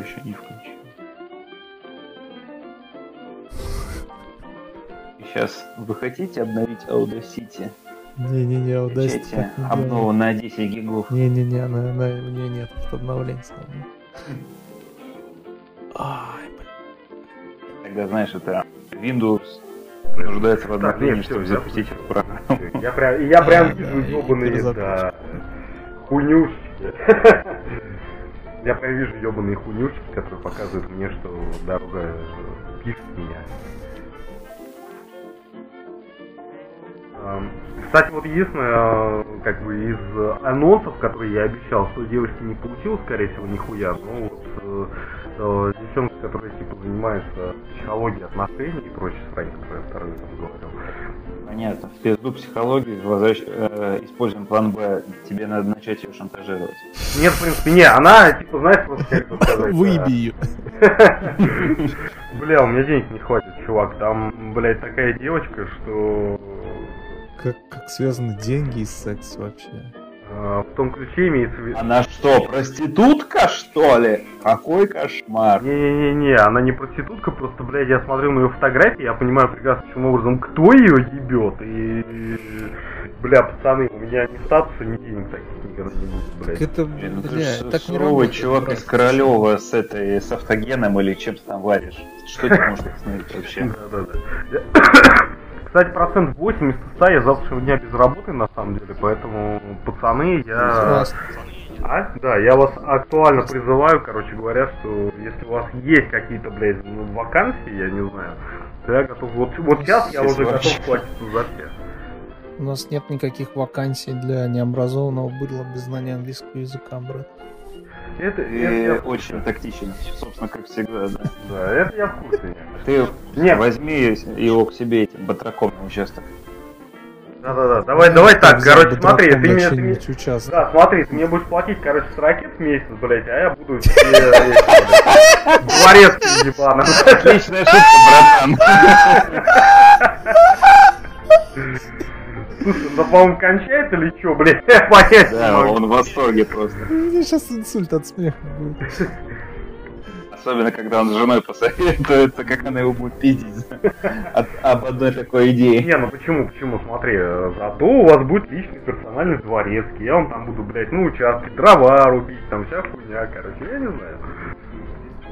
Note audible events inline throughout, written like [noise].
еще не включил. Сейчас вы хотите обновить Audacity? Не-не-не, Audacity Включайте обнову на 10 гигов. Не-не-не, она, она, у нее нет обновления. Ай, Тогда, знаешь, это Windows нуждается в обновлении, чтобы запустить эту программу. Я прям, я прям вижу ебаные, да, хуйнюшки. Я прям вижу ебаные хуйнюшки, которые показывают мне, что дорога пишет меня. Кстати, вот единственное, как бы из анонсов, которые я обещал, что девушки не получилось, скорее всего, нихуя. Ну вот э, э, девчонка, которая типа занимается психологией отношений и прочей срань, которую я второй говорил. Понятно. В пизду психологии возвращ... э, используем план Б. Тебе надо начать ее шантажировать. Нет, в принципе, не, она, типа, знаешь, просто как это сказать. Выеби ее. Бля, у меня денег не хватит, чувак. Там, блядь, такая девочка, что как, как связаны деньги и секс вообще? А, в том ключе имеется в виду... Она что, проститутка, что ли? Какой кошмар. Не-не-не, она не проститутка, просто, блядь, я смотрю на ее фотографии, я понимаю прекрасно, каким образом, кто ее ебет, и... Бля, пацаны, у меня ни статуса, ни денег таких никогда не будет, блядь. Так это, ну ты бля, ж так не работает. чувак из Королева с этой, с автогеном или чем ты там варишь. Что тебе может остановить вообще? Да-да-да. Кстати, процент 80 из 100 я завтрашнего дня без работы, на самом деле, поэтому, пацаны, я... А? Да, я вас актуально призываю, короче говоря, что если у вас есть какие-то, блядь, ну, вакансии, я не знаю, то я готов... Вот, вот сейчас я уже вообще. готов платиться за всех. У нас нет никаких вакансий для необразованного быдла без знания английского языка, брат. Это, Ты это я в курсе. очень тактичен, собственно, как всегда, да. Да, это я в курсе. Ты Нет. возьми его к себе этим батраком на участок. Да-да-да, давай, давай так, короче, смотри, ты мне... ты мне-. Да, смотри, ты мне будешь платить, короче, с ракет в месяц, блядь, а я буду [laughs] дворецкий ебаный. Отличная шутка, братан. [laughs] Слушай, да, по-моему, кончает или что, блядь, [laughs] я понять не Да, могу. он в восторге просто. У меня сейчас инсульт от смеха будет. Особенно, когда он с женой посоветуется, как она его будет пиздить от- об одной такой идее. Не, ну почему, почему, смотри, э, зато у вас будет личный персональный дворецкий, я вам там буду, блядь, ну, участки, дрова рубить, там вся хуйня, короче, я не знаю.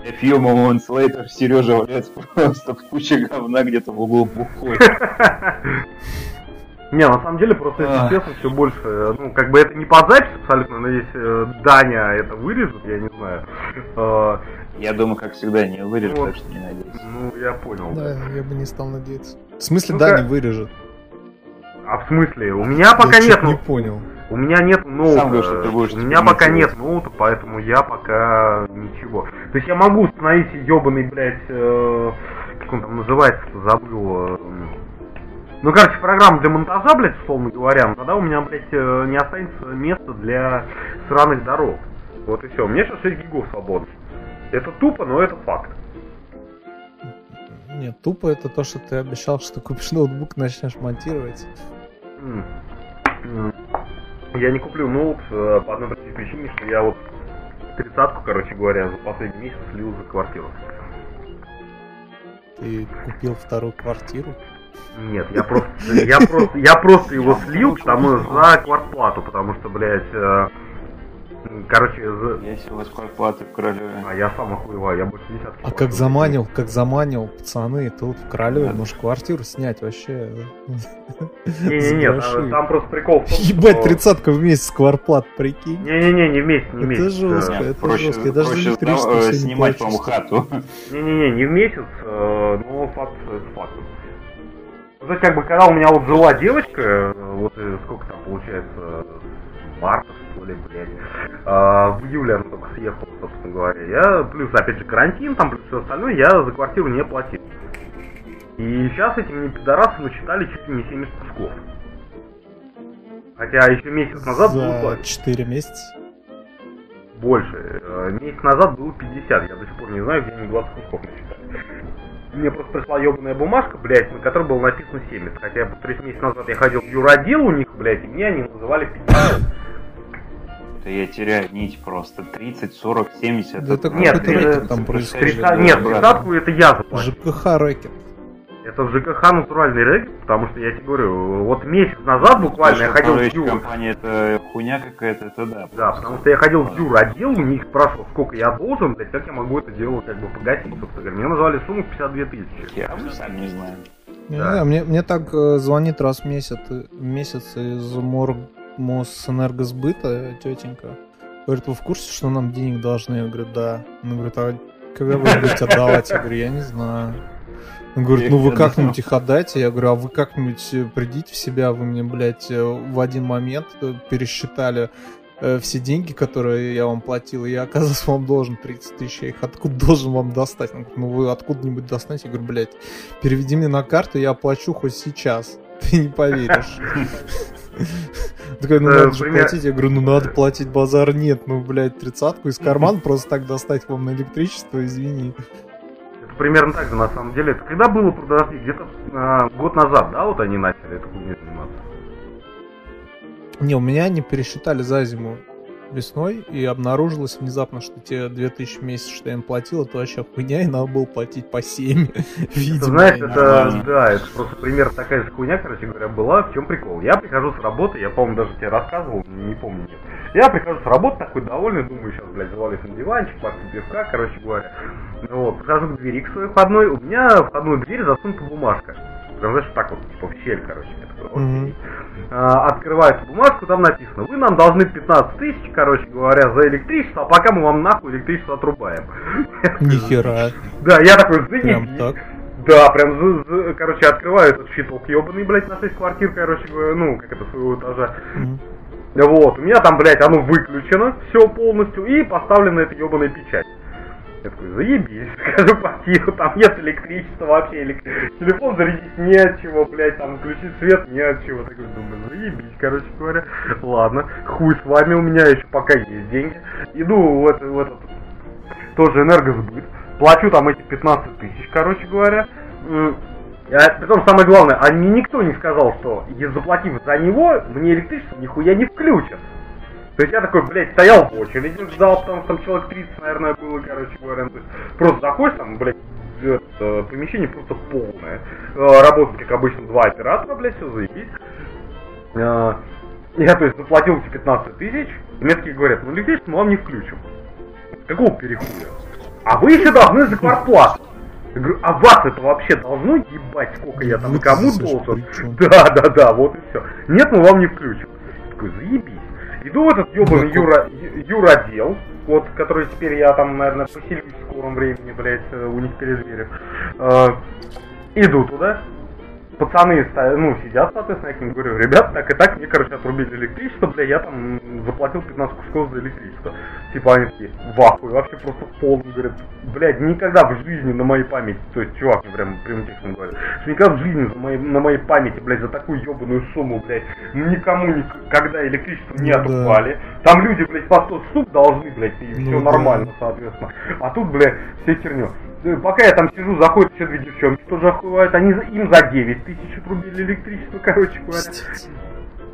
A few moments later Сережа валяется просто в куче говна где-то в углу бухой. [laughs] Не, на самом деле, просто если Ах. честно, все больше, ну, как бы это не под запись абсолютно, но если э, Даня это вырежет, я не знаю, э, Я думаю, как всегда, не вырежу, Вот. так что не надейся. ну, я понял. Да, я бы не стал надеяться. В смысле, Ну-ка. да, не вырежет? А в смысле? У меня пока я нет, не ну, понял. у меня нет ноута. Сам что ты будешь у меня пока нет ноута, поэтому я пока ничего. То есть я могу установить ебаный, блядь, э, как он там называется, забыл. э, ну, короче, программу для монтажа, блядь, условно говоря, но тогда у меня, блядь, э, не останется места для сраных дорог. Вот и все. У меня сейчас 6 гигов свободно. Это тупо, но это факт. Нет, тупо это то, что ты обещал, что купишь ноутбук, начнешь монтировать. Я не куплю ноут э, по одной простой причине, что я вот тридцатку, короче говоря, за последний месяц слил за квартиру. Ты купил вторую квартиру. Нет, я просто, я просто, я просто его слил, потому за квартплату, потому что, блядь, э, короче, за- Я себе вас квартплаты в Королеве. а я сам охуеваю, я больше десятки. А как заманил, как заманил, пацаны, тут в Королеве можешь квартиру снять вообще. Не-не-не, [laughs] там, просто прикол в том, Ебать, тридцатка в месяц квартплат, прикинь. Не-не-не, не вместе, не Это вместе. жестко. э, это жестко, я даже э, не снимать, по-моему, хату. Не-не-не, не в месяц, э, но факт это факт. То есть, как бы, когда у меня вот жила девочка, э, вот э, сколько там получается, марта, что ли, блядь, а, в июле она только съехала, собственно говоря. Я, плюс, опять же, карантин, там, плюс все остальное, я за квартиру не платил. И сейчас эти мне пидорасы насчитали чуть ли не 70 кусков. Хотя еще месяц назад было За платить 4 месяца. больше. Э, Месяц назад было 50, я до сих пор не знаю, где они 20 кусков насчитали. Мне просто пришла ебаная бумажка, блядь, на которой было написано 70. Хотя, повторюсь, месяц назад я ходил в юродел у них, блядь, и меня они называли 50. Это я теряю нить просто. 30, 40, 70. Да это Нет, это- там происходит. Триста- Нет, тридцатку это я заплатил. ЖКХ рэкет. Это в ЖКХ натуральный рэкет, потому что я тебе говорю, вот месяц назад буквально я ходил в Дюр. компания это хуйня какая-то, это да. Да, потому что я ходил в Дюр отдел, у них спрашивал, сколько я должен, блядь, как я могу это дело как бы погасить, собственно говоря. Мне назвали сумму в 52 тысячи. Я мы сами не знаем. Не Да. знаю, мне, мне так э, звонит раз в месяц, в месяц из мор Мосэнергосбыта тетенька. Говорит, вы в курсе, что нам денег должны? Я говорю, да. Она говорит, а когда вы будете отдавать? Я говорю, я не знаю. Он говорит, ну вы как-нибудь их отдайте. Я говорю, а вы как-нибудь э, придите в себя, вы мне, блядь, э, в один момент э, пересчитали все деньги, которые я вам платил, и я, оказывается, вам должен 30 тысяч. Я их откуда [laughs] должен вам достать? Он говорит, ну вы откуда-нибудь достанете? Я говорю, блядь, переведи мне на карту, я оплачу хоть сейчас. [laughs] Ты не поверишь. [laughs] Такой, ну надо же платить. Я говорю, ну надо платить, базар нет. Ну, блядь, тридцатку из кармана просто так достать вам на электричество, извини. Примерно так же, на самом деле. Это когда было, подожди, где-то а, год назад, да, вот они начали эту хуйню заниматься? Не, у меня они пересчитали за зиму весной, и обнаружилось внезапно, что те 2000 в месяц, что я им платил, это вообще хуйня, и надо было платить по 7, [laughs] Ты видимо. знаешь, это, да, это просто пример такая же хуйня, короче говоря, была. В чем прикол? Я прихожу с работы, я, по-моему, даже тебе рассказывал, не помню, нет. Я прихожу с работы такой довольный, думаю, сейчас, блядь, завалюсь на диванчик, попью пивка, короче говоря. Вот, подхожу к двери к своей входной, у меня входную дверь засунута бумажка. Знаешь, так вот, типа, в щель, короче. Я такой, Мгм. окей. А, открываю эту бумажку, там написано, вы нам должны 15 тысяч, короче говоря, за электричество, а пока мы вам нахуй электричество отрубаем. [laughs] Нихера. Да, я такой, Прям так. Да, прям, за- за- короче, открываю этот щиток ебаный, блядь, на 6 квартир, короче говоря, ну, как это, своего этажа. Мгм. Вот, у меня там, блядь, оно выключено, все полностью, и поставлена эта ебаная печать. Я такой, заебись, [laughs] скажу квартиру, там нет электричества вообще, элек- телефон зарядить не от чего, блядь, там включить свет не от чего. Такой думаю, заебись, короче говоря. Ладно, хуй с вами, у меня еще пока есть деньги. Иду в, это, в этот, тоже энергосбыт, плачу там эти 15 тысяч, короче говоря. А, Притом самое главное, а мне никто не сказал, что я заплатив за него, мне электричество нихуя не включат. То есть я такой, блядь, стоял в очереди, ждал, потому что там человек 30, наверное, было, короче говоря. То есть просто заходишь, там, блядь, это, помещение просто полное. Э, Работают, как обычно, два оператора, блядь, все заебись. Э, Я, то есть, заплатил эти 15 тысяч, и мне такие говорят, ну электричество мы вам не включим. Какого перехуя? А вы еще должны за квартплату. Я говорю, а вас это вообще должно ебать, сколько я там кому должен? [laughs] Да, да, да, вот и все. Нет, мы вам не включим. Я такой, заебись. Иду в этот ебаный юра, юродел, вот, который теперь я там, наверное, поселюсь в скором времени, блядь, э, у них перезверю. Э, иду туда, пацаны ну, сидят, соответственно, я к ним говорю, ребят, так и так, мне, короче, отрубили электричество, бля, я там заплатил 15 кусков за электричество. Типа они такие, в ахуе, вообще просто в полном, говорят, блядь, никогда в жизни на моей памяти, то есть чувак мне прям прямым текстом говорит, что никогда в жизни за моей- на моей памяти, блядь, за такую ебаную сумму, блядь, никому никогда электричество не Ну да. отрубали. Там люди, блядь, по 100 штук должны, блядь, и все Ну да. нормально, соответственно. А тут, блядь, все херню. Э, Пока я там сижу, заходят еще две девчонки, тоже охуевают, они им за 9 тысяч отрубили электричество, [laughs] короче говоря.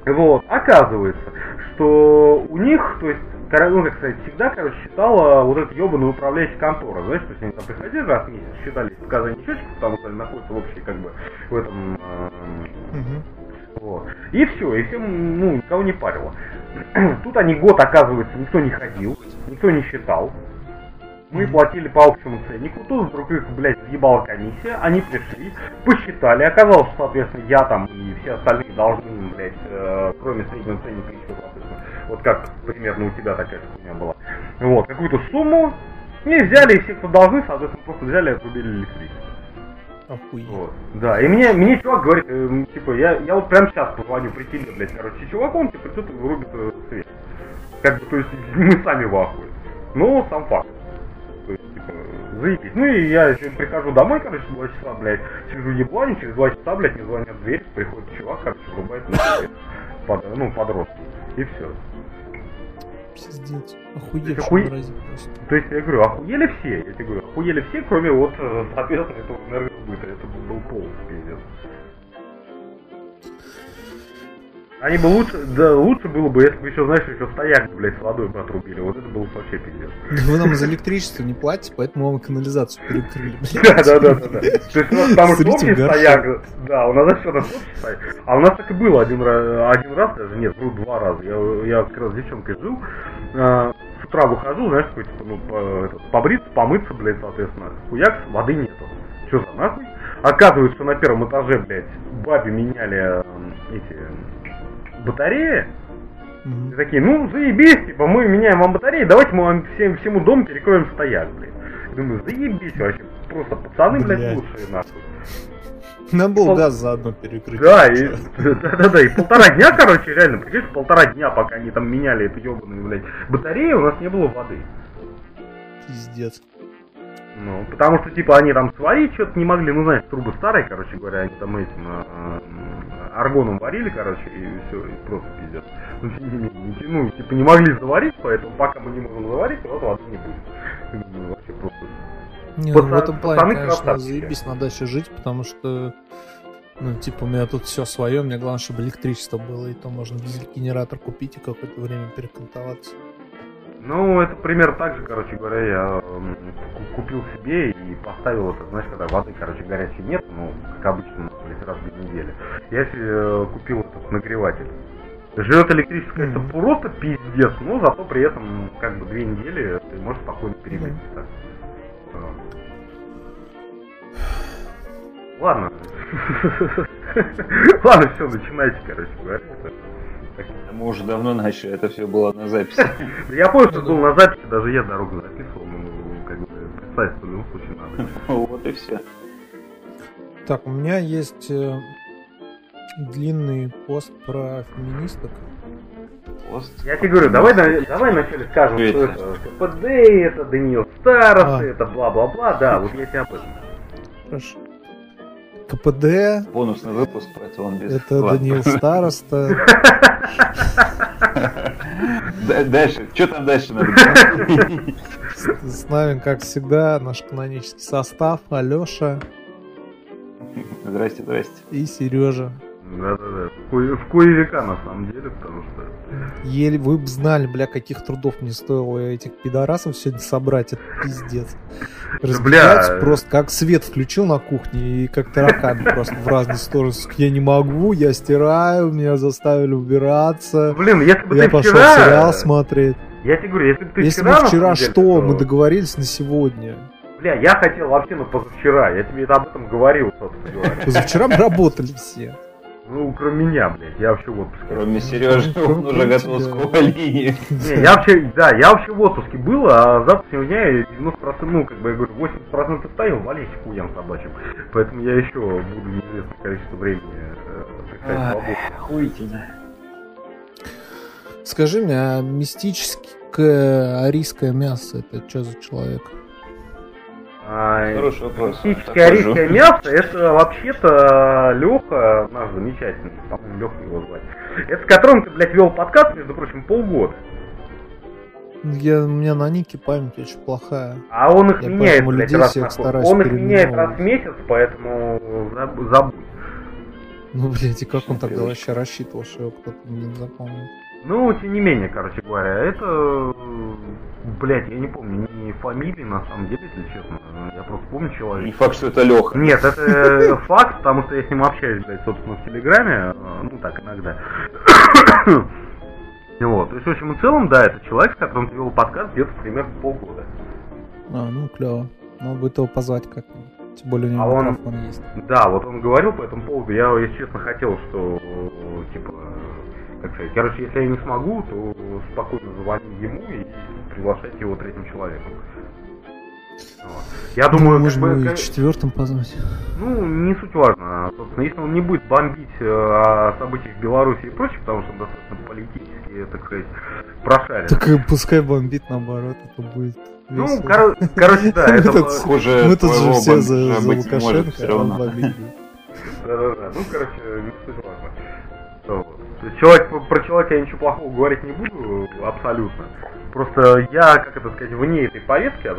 Вот, оказывается, что у них, то есть, ну, как сказать, всегда, короче, считала вот эта ебаная управляющая контора, знаешь, то есть они там приходили раз в месяц, считали показания счетчиков, потому что они находятся в общей, как бы, в этом, эм, вот. И все, и всем, ну, никого не парило. [clears throat] Тут они год, оказывается, никто не ходил, никто не считал. Мы платили по общему ценнику, тут вдруг их, блядь, въебала комиссия, они пришли, посчитали, оказалось, что, соответственно, я там и все остальные должны, блядь, э, кроме среднего ценника еще, соответственно, вот как примерно у тебя такая же хуйня была, вот, какую-то сумму, и взяли, и все, кто должны, соответственно, просто взяли и отрубили электричество. Охуеть. Вот. Да, и мне, мне чувак говорит, эм, типа, я, я вот прям сейчас позвоню, прикинь, блядь, короче, чуваку, он типа и вырубит э, свет. Как бы, то есть, [laughs] мы сами в ахуе. Ну, сам факт. То есть, типа, заебись. Ну и я еще прихожу домой, короче, 2 часа, блядь, сижу ебланю, через 2 часа, блядь, мне звонят в дверь, приходит чувак, короче, врубает мне свет. Под, ну, подростки. И все. Пиздец. Охуевший паразит просто. То есть я говорю, охуели все, я тебе говорю, охуели все, кроме вот, э, соответственно, этого энергосбыта. Это был полный пиздец. Они бы лучше, да, лучше было бы, если бы еще, знаешь, еще стояк, блядь, с водой бы отрубили. Вот это было бы вообще пиздец. Вы нам за электричество не платите, поэтому вам канализацию перекрыли, Да, да, да, да. То есть у нас там общий стояк, да, у нас еще раз общий стояк. А у нас так и было один раз, один раз даже, нет, был два раза. Я, я как раз с девчонкой жил, а, с утра выхожу, знаешь, такой, типа, ну, по, этот, побриться, помыться, блядь, соответственно. Хуяк, воды нету. Что за нахуй? Оказывается, что на первом этаже, блядь, бабе меняли эти батареи. Mm-hmm. И такие, ну заебись, типа мы меняем вам батареи, давайте мы вам всем, всему дому перекроем стояк, блядь. Думаю, заебись вообще, просто пацаны, блядь, блядь лучшие нахуй. Нам был Пол... газ заодно перекрыть. Да, и, да, да, да, и полтора дня, короче, реально, прикинь, полтора дня, пока они там меняли эту ебаную, блядь, батарею, у нас не было воды. Пиздец. Ну, потому что, типа, они там сварить что-то не могли, ну, знаешь, трубы старые, короче говоря, они там этим аргоном варили, короче, и все, и просто пиздец. Ну, ну, типа, не могли заварить, поэтому пока мы не можем заварить, вот воды не будет. Ну, вообще просто... Не, ну, в этом плане, конечно, заебись на даче жить, потому что ну, типа, у меня тут все свое, мне главное, чтобы электричество было, и то можно дизель-генератор купить и какое-то время перекантоваться. Ну, это примерно так же, короче говоря, я купил себе и поставил это, знаешь, когда воды, короче, горячей нет, ну, как обычно, блядь, раз в неделю. Я себе э, купил этот нагреватель. Живет электрическое, mm-hmm. это просто пиздец, но зато при этом, как бы, две недели ты можешь спокойно перебить. Mm-hmm. Ладно. [laughs] Ладно, все, начинайте, короче говоря. Мы уже давно начали, это все было на записи. [laughs] Я помню, что был на записи, даже я дорогу записывал, ну, как бы, представить, в любом случае надо. Вот и все. Так, у меня есть э, длинный пост про феминисток. Пост? Я тебе говорю, давай, давай вначале скажем, что это КПД, это Даниил Старос, а. это бла-бла-бла, да, вот я тебе об этом. Хорошо. КПД. Бонусный выпуск про Тион без Это Ладно. Даниил Староста. [laughs] Дальше, что там дальше надо С нами, как всегда, наш канонический состав. Алеша. Здрасте, здрасте. И Сережа. Да-да-да. В кое века, на самом деле, потому что... Еле вы бы знали, бля, каких трудов мне стоило этих пидорасов сегодня собрать. Это пиздец. Разбегаются бля... просто как свет включил на кухне и как тараканы просто в разные стороны. Я не могу, я стираю, меня заставили убираться. Блин, если бы я пошел вчера... сериал смотреть. Я тебе говорю, если бы ты если вчера... бы вчера что? Деле, то... Мы договорились на сегодня. Бля, я хотел вообще, ну, позавчера. Я тебе об этом говорил, собственно говоря. Позавчера мы работали все. Ну, кроме меня, блядь, я вообще в отпуске. Кроме Сережи, он уже готов с линии. Не, я вообще, да, я вообще в отпуске был, а завтра у меня 90%, ну, как бы я говорю, 80% стоял, вались хуям собачьим. Поэтому я еще буду неизвестное количество времени, э, так сказать, свободным. Хуительно. Скажи мне, а мистическое арийское мясо, это что за человек? Хороший вопрос. [laughs] Классическое арийское мясо, это вообще-то Леха, наш замечательный, по-моему, Леха его звать. Это с которым ты, блядь, вел подкаст, между прочим, полгода. Я, у меня на нике память очень плохая. А он их я меняет, блядь, раз на Он их меняет раз в месяц, поэтому забудь. Ну, блядь, и как он тогда вообще рассчитывал, что его кто-то не запомнит? Ну, тем не менее, короче говоря, это, блядь, я не помню ни фамилии, на самом деле, если честно. Я просто помню человека. Не факт, что это Леха. Нет, это [laughs] факт, потому что я с ним общаюсь, блядь, собственно, в Телеграме, ну так, иногда. [coughs] Вот, то есть, в общем и целом, да, это человек, с которым ты вел подкаст где-то примерно полгода. А, ну, клево. Надо будет его позвать как-нибудь. Тем более у него а он, есть. Да, вот он говорил по этому поводу. Я, если честно, хотел, что, типа, как сказать, короче, если я не смогу, то спокойно звони ему и приглашайте его третьим человеком. Вот. Я думаю, ну, можно бы, как... четвертым позвать. Ну, не суть важно. Собственно, если он не будет бомбить э, о событиях в Беларуси и прочее, потому что он достаточно политически, так сказать, прошарен. Так и пускай бомбит наоборот, это будет ну, кор- короче, да, [laughs] это хуже. Мы тут же все за, за Лукашенко, а он бомбит. Да-да-да, ну, короче, не суть важно. Человек, про человека я ничего плохого говорить не буду, абсолютно. Просто я, как это сказать, вне этой повестки, а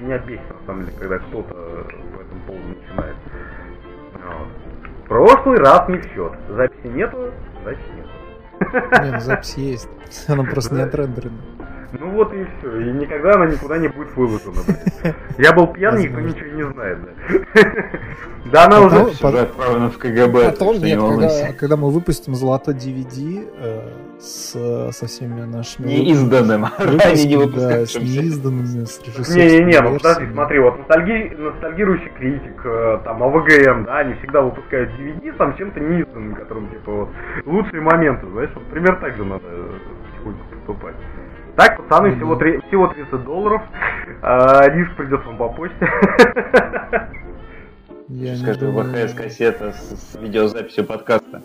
меня бесит, на самом деле, когда кто-то по этому поводу начинает. Вот. Прошлый раз не в счет. Записи нету, значит нет. Не, ну запись есть. [laughs] Она просто не отрендерена. Ну вот и все. И никогда она никуда не будет выложена, блядь. Я был пьян, никто ничего не знает, да. [laughs] Да она уже... Уже отправлена в КГБ. Потом, нет, когда, когда мы выпустим золотой DVD э, с, со всеми нашими Неизданным. Ранее не выпусками, да, [laughs] с неизданными, с Не-не-не, ну подожди, смотри, вот ностальги... ностальгирующий критик, э, там, АВГМ, да, они всегда выпускают DVD там чем-то неизданным, которым, типа, вот, лучшие моменты, знаешь, вот, примерно так же надо э, потихоньку поступать. Так, пацаны, Ну всего, да. три- всего 30 долларов, [laughs] а, диск придет вам по почте. [laughs] Я не Скажи, думаю- ВХС-кассета с, с видеозаписью подкаста.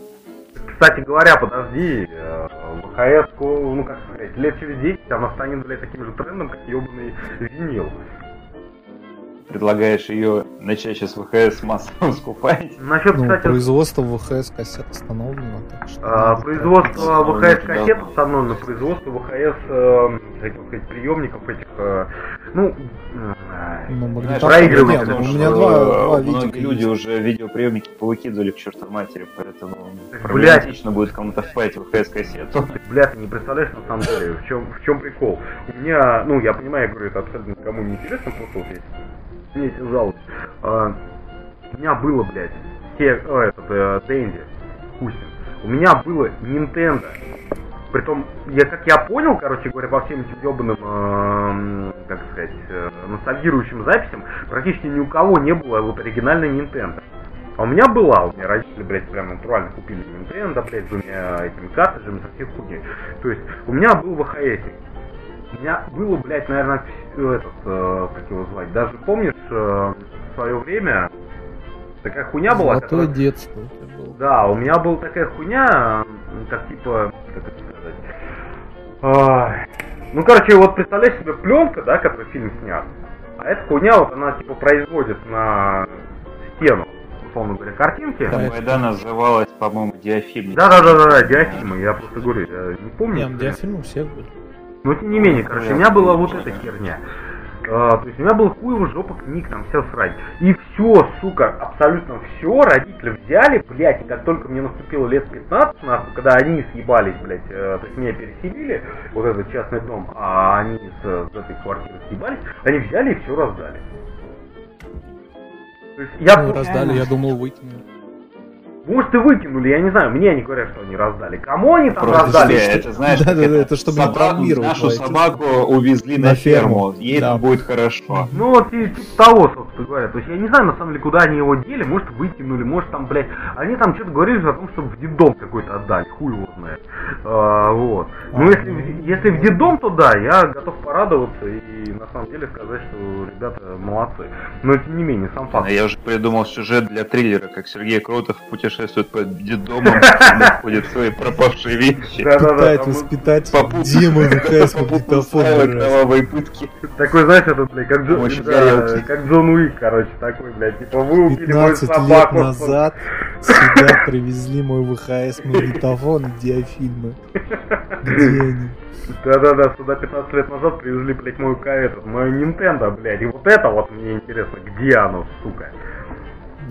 Кстати говоря, подожди, э, ВХС, ну как сказать, лет через 10 она станет, блядь, таким же трендом, как ебаный винил. Предлагаешь ее начать сейчас ВХС массово скупать. Насчет, Ну, кстати, производство ВХС кассет остановлено, так что... А, производство. ВХС кассет Да. установлено, производство ВХС, э, сказать, приемников этих, э, ну, э. Ну, магнитофон- потому у меня два, два э, многие люди есть. уже видеоприемники повыкидывали к чертовой матери, поэтому Блядь. проблематично будет кому-то впаять ВХС-кассету. Бля, ты не представляешь на самом деле, в чем, в чем прикол. У меня, ну, я понимаю, я говорю, это абсолютно никому не интересно, просто вот есть, есть жалость. А, у меня было, блядь, все, о, этот, э, Дэнди, Хусин. У меня было Nintendo. Притом, я, как я понял, короче говоря, по всем этим ебаным, эм, как сказать, э, ностальгирующим записям, практически ни у кого не было вот оригинальной Nintendo. А у меня была, у меня родители, блядь, прям натурально купили Nintendo, блядь, с двумя этими картриджами, со всей хуйней. То есть, у меня был ВХС. У меня было, блядь, наверное, этот, э, как его звать, даже помнишь, э, в свое время такая хуйня была, Золотое которая- детство у тебя было. да, у меня была такая хуйня, как типа, как это сказать. Ай. Ну, короче, вот представляешь себе пленка, да, который фильм снят. А эта хуйня, вот она типа производит на стену, условно говоря, картинки. Да. Там Байда называлась, по-моему, диафильм. Да, да, да, да, да, диафильмы, я просто говорю, я не помню. Не, ну, диафильмы у всех были. Но тем не менее, короче, у меня была вот эта херня. А, то есть у меня было хуево жопа книг, там все срать. И все, сука, абсолютно все родители взяли, блядь, и как только мне наступило лет 15, нахуй, когда они съебались, блядь, э, то есть меня переселили, вот этот частный дом, а они с, с этой квартиры съебались, они взяли и все раздали. То есть я Ну, раздали, я думал, выкинули. Может и выкинули, я не знаю, мне они говорят, что они раздали. Кому они там Просто раздали? себе, это знаешь, Да, да, да, это чтобы собаку- Нашу собаку увезли на, На ферму, ферму, ей да. там будет хорошо. Ну вот и типа того, собственно говоря. То есть я не знаю, на самом деле, куда они его дели, может выкинули, может там, блядь, они там что-то говорили же о том, чтобы в детдом какой-то отдали, хуй его знает. А, вот. Ну А, если, ну, в- если в детдом, то да, я готов порадоваться и на самом деле сказать, что ребята молодцы. Но тем не менее, сам факт. Я уже придумал сюжет для триллера, как Сергей Кротов путешествует по детдомам, находит [laughs] свои пропавшие вещи. Да-да-да, воспитать попутно магнитофон. устраивает раз. кровавые пытки. Такой, знаешь, этот, блядь, как, Джон, да, горелки. как Джон Уик, короче, такой, блядь, типа вы убили мою 15 лет собаку. назад сюда привезли мой ВХС магнитофон и диафильмы. Где они? Да-да-да, сюда 15 лет назад привезли, блядь, мою этот, мою Nintendo, блядь, и вот это вот мне интересно, где оно, сука?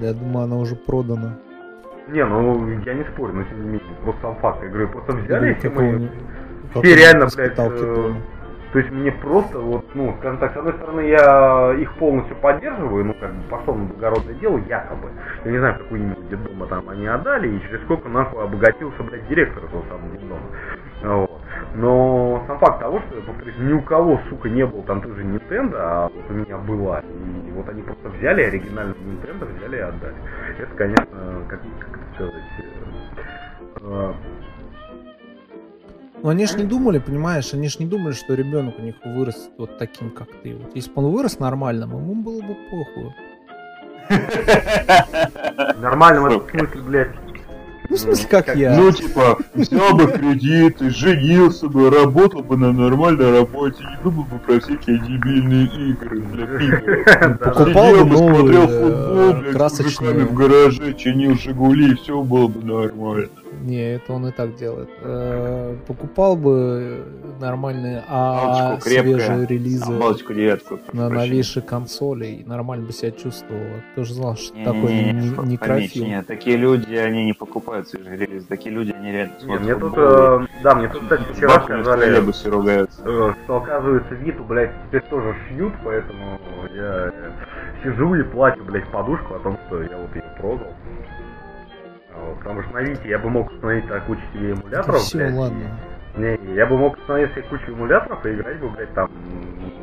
Я думаю, она уже продана. Не, ну, я не спорю, но тем не менее, просто сам факт, я говорю, просто взяли эти мои... Какого-нибудь- Все реально, блядь, воспиталки э, дома. То есть мне просто вот, ну, скажем так, с одной стороны, я их полностью поддерживаю, ну, как бы пошел на благородное дело, якобы. Я не знаю, какую именно детдома там они отдали, и через сколько нахуй обогатился, блядь, директор этого самого детдома. Вот. Но сам факт того, что, повторюсь, ни у кого, сука, не было там тоже Nintendo, а вот у меня была. И вот они просто взяли оригинальный Nintendo, взяли и отдали. Это, конечно, как, это сказать, э, э, Ну они ж не думали, понимаешь, они ж не думали, что ребенок у них вырастет вот таким, как ты. Вот если бы он вырос нормальным, ему было бы похуй. [laughs] нормально в этом смысле, блядь. Ну, в смысле, как я. Ну, типа, взял бы кредиты, женился бы, работал бы на нормальной работе, не думал бы про всякие дебильные игры для пива. [laughs] Покупал бы смотрел футбол, э, красочные. мужиками в гараже, чинил Жигули, и все было бы нормально. Не, это он и так делает. Э, покупал бы нормальные а свежие релизы Балочку девятку. на новейшей консоли и нормально бы себя чувствовал. Ты же знал, что такой Не-не-не, не- поймите, некрофил. нет, такие люди, они не покупают свежие релизы, такие люди, они реально Не, смотрят мне тут, э, да, мне тут, кстати, вчера сказали, э, что оказывается Виту, блядь, теперь тоже шьют, поэтому я сижу и плачу, блядь, в подушку о том, что я вот ее продал. А Потому что на Вите я бы мог установить так кучу себе эмуляторов, все, блядь. ладно. Не, не, я бы мог установить себе кучу эмуляторов и играть бы, блядь, там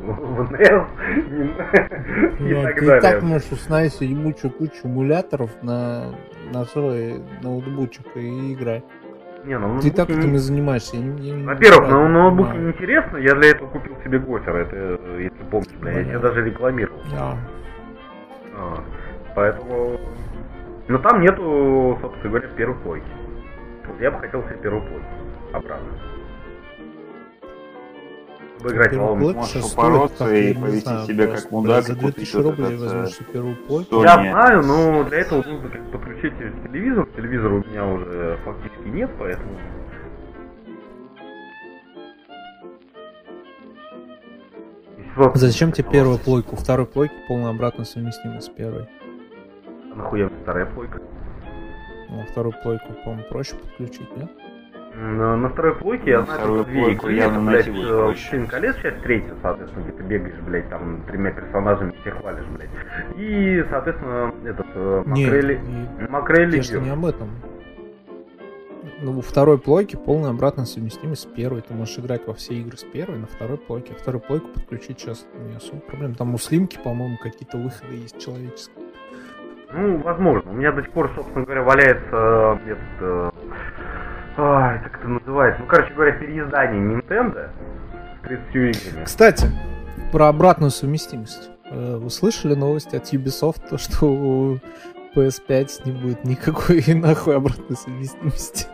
в NES [laughs] и Ну, так ты и так далее. можешь установить ебучую кучу эмуляторов на, на свой ноутбучик и играть. Не, ну, Ты так этим и занимаешься. я я Во-первых, на ноутбуке неинтересно, я для этого купил себе Готер, это, если помнишь, бля, я тебе даже рекламировал. А, А, поэтому... Но там нету, собственно говоря, первой плойки. Вот я бы хотел себе первую плойку обратно. Чтобы играть в можешь упороться и повести знаю, себя как мудак За и купить 2000 вот рублей возьмешь первую плойку. Я знаю, но для этого нужно как подключить телевизор. Телевизора у меня уже фактически нет, поэтому... Зачем тебе первую плойку? Второй плойки полная обратно совместимость с первой. Нахуя вторая плойка? Ну, а вторую плойку, по-моему, проще подключить, нет? На, на второй плойке я На знаю только две игры. Это, блядь, э. «Властелин колец», часть третья, соответственно, где ты бегаешь, блядь, там тремя персонажами всех хвалишь, блядь. И, соответственно, этот э, Не, Макрелли... не- Макрелли я что не об этом. Ну, во второй плойке полная обратная совместимость с первой. Ты можешь играть во все игры с первой на второй плойке. А вторую плойку подключить сейчас не особо проблем. Там у Слимки, по-моему, какие-то выходы есть человеческие. Ну, возможно. У меня до сих пор, собственно говоря, валяется э, этот... э, ай, как это называется? Ну, короче говоря, переиздание Nintendo с 30 играми. Кстати, про обратную совместимость. Э, Вы слышали новости от Ubisoft, то, [laughs] что у PS5 не будет никакой [laughs] нахуй обратной совместимости?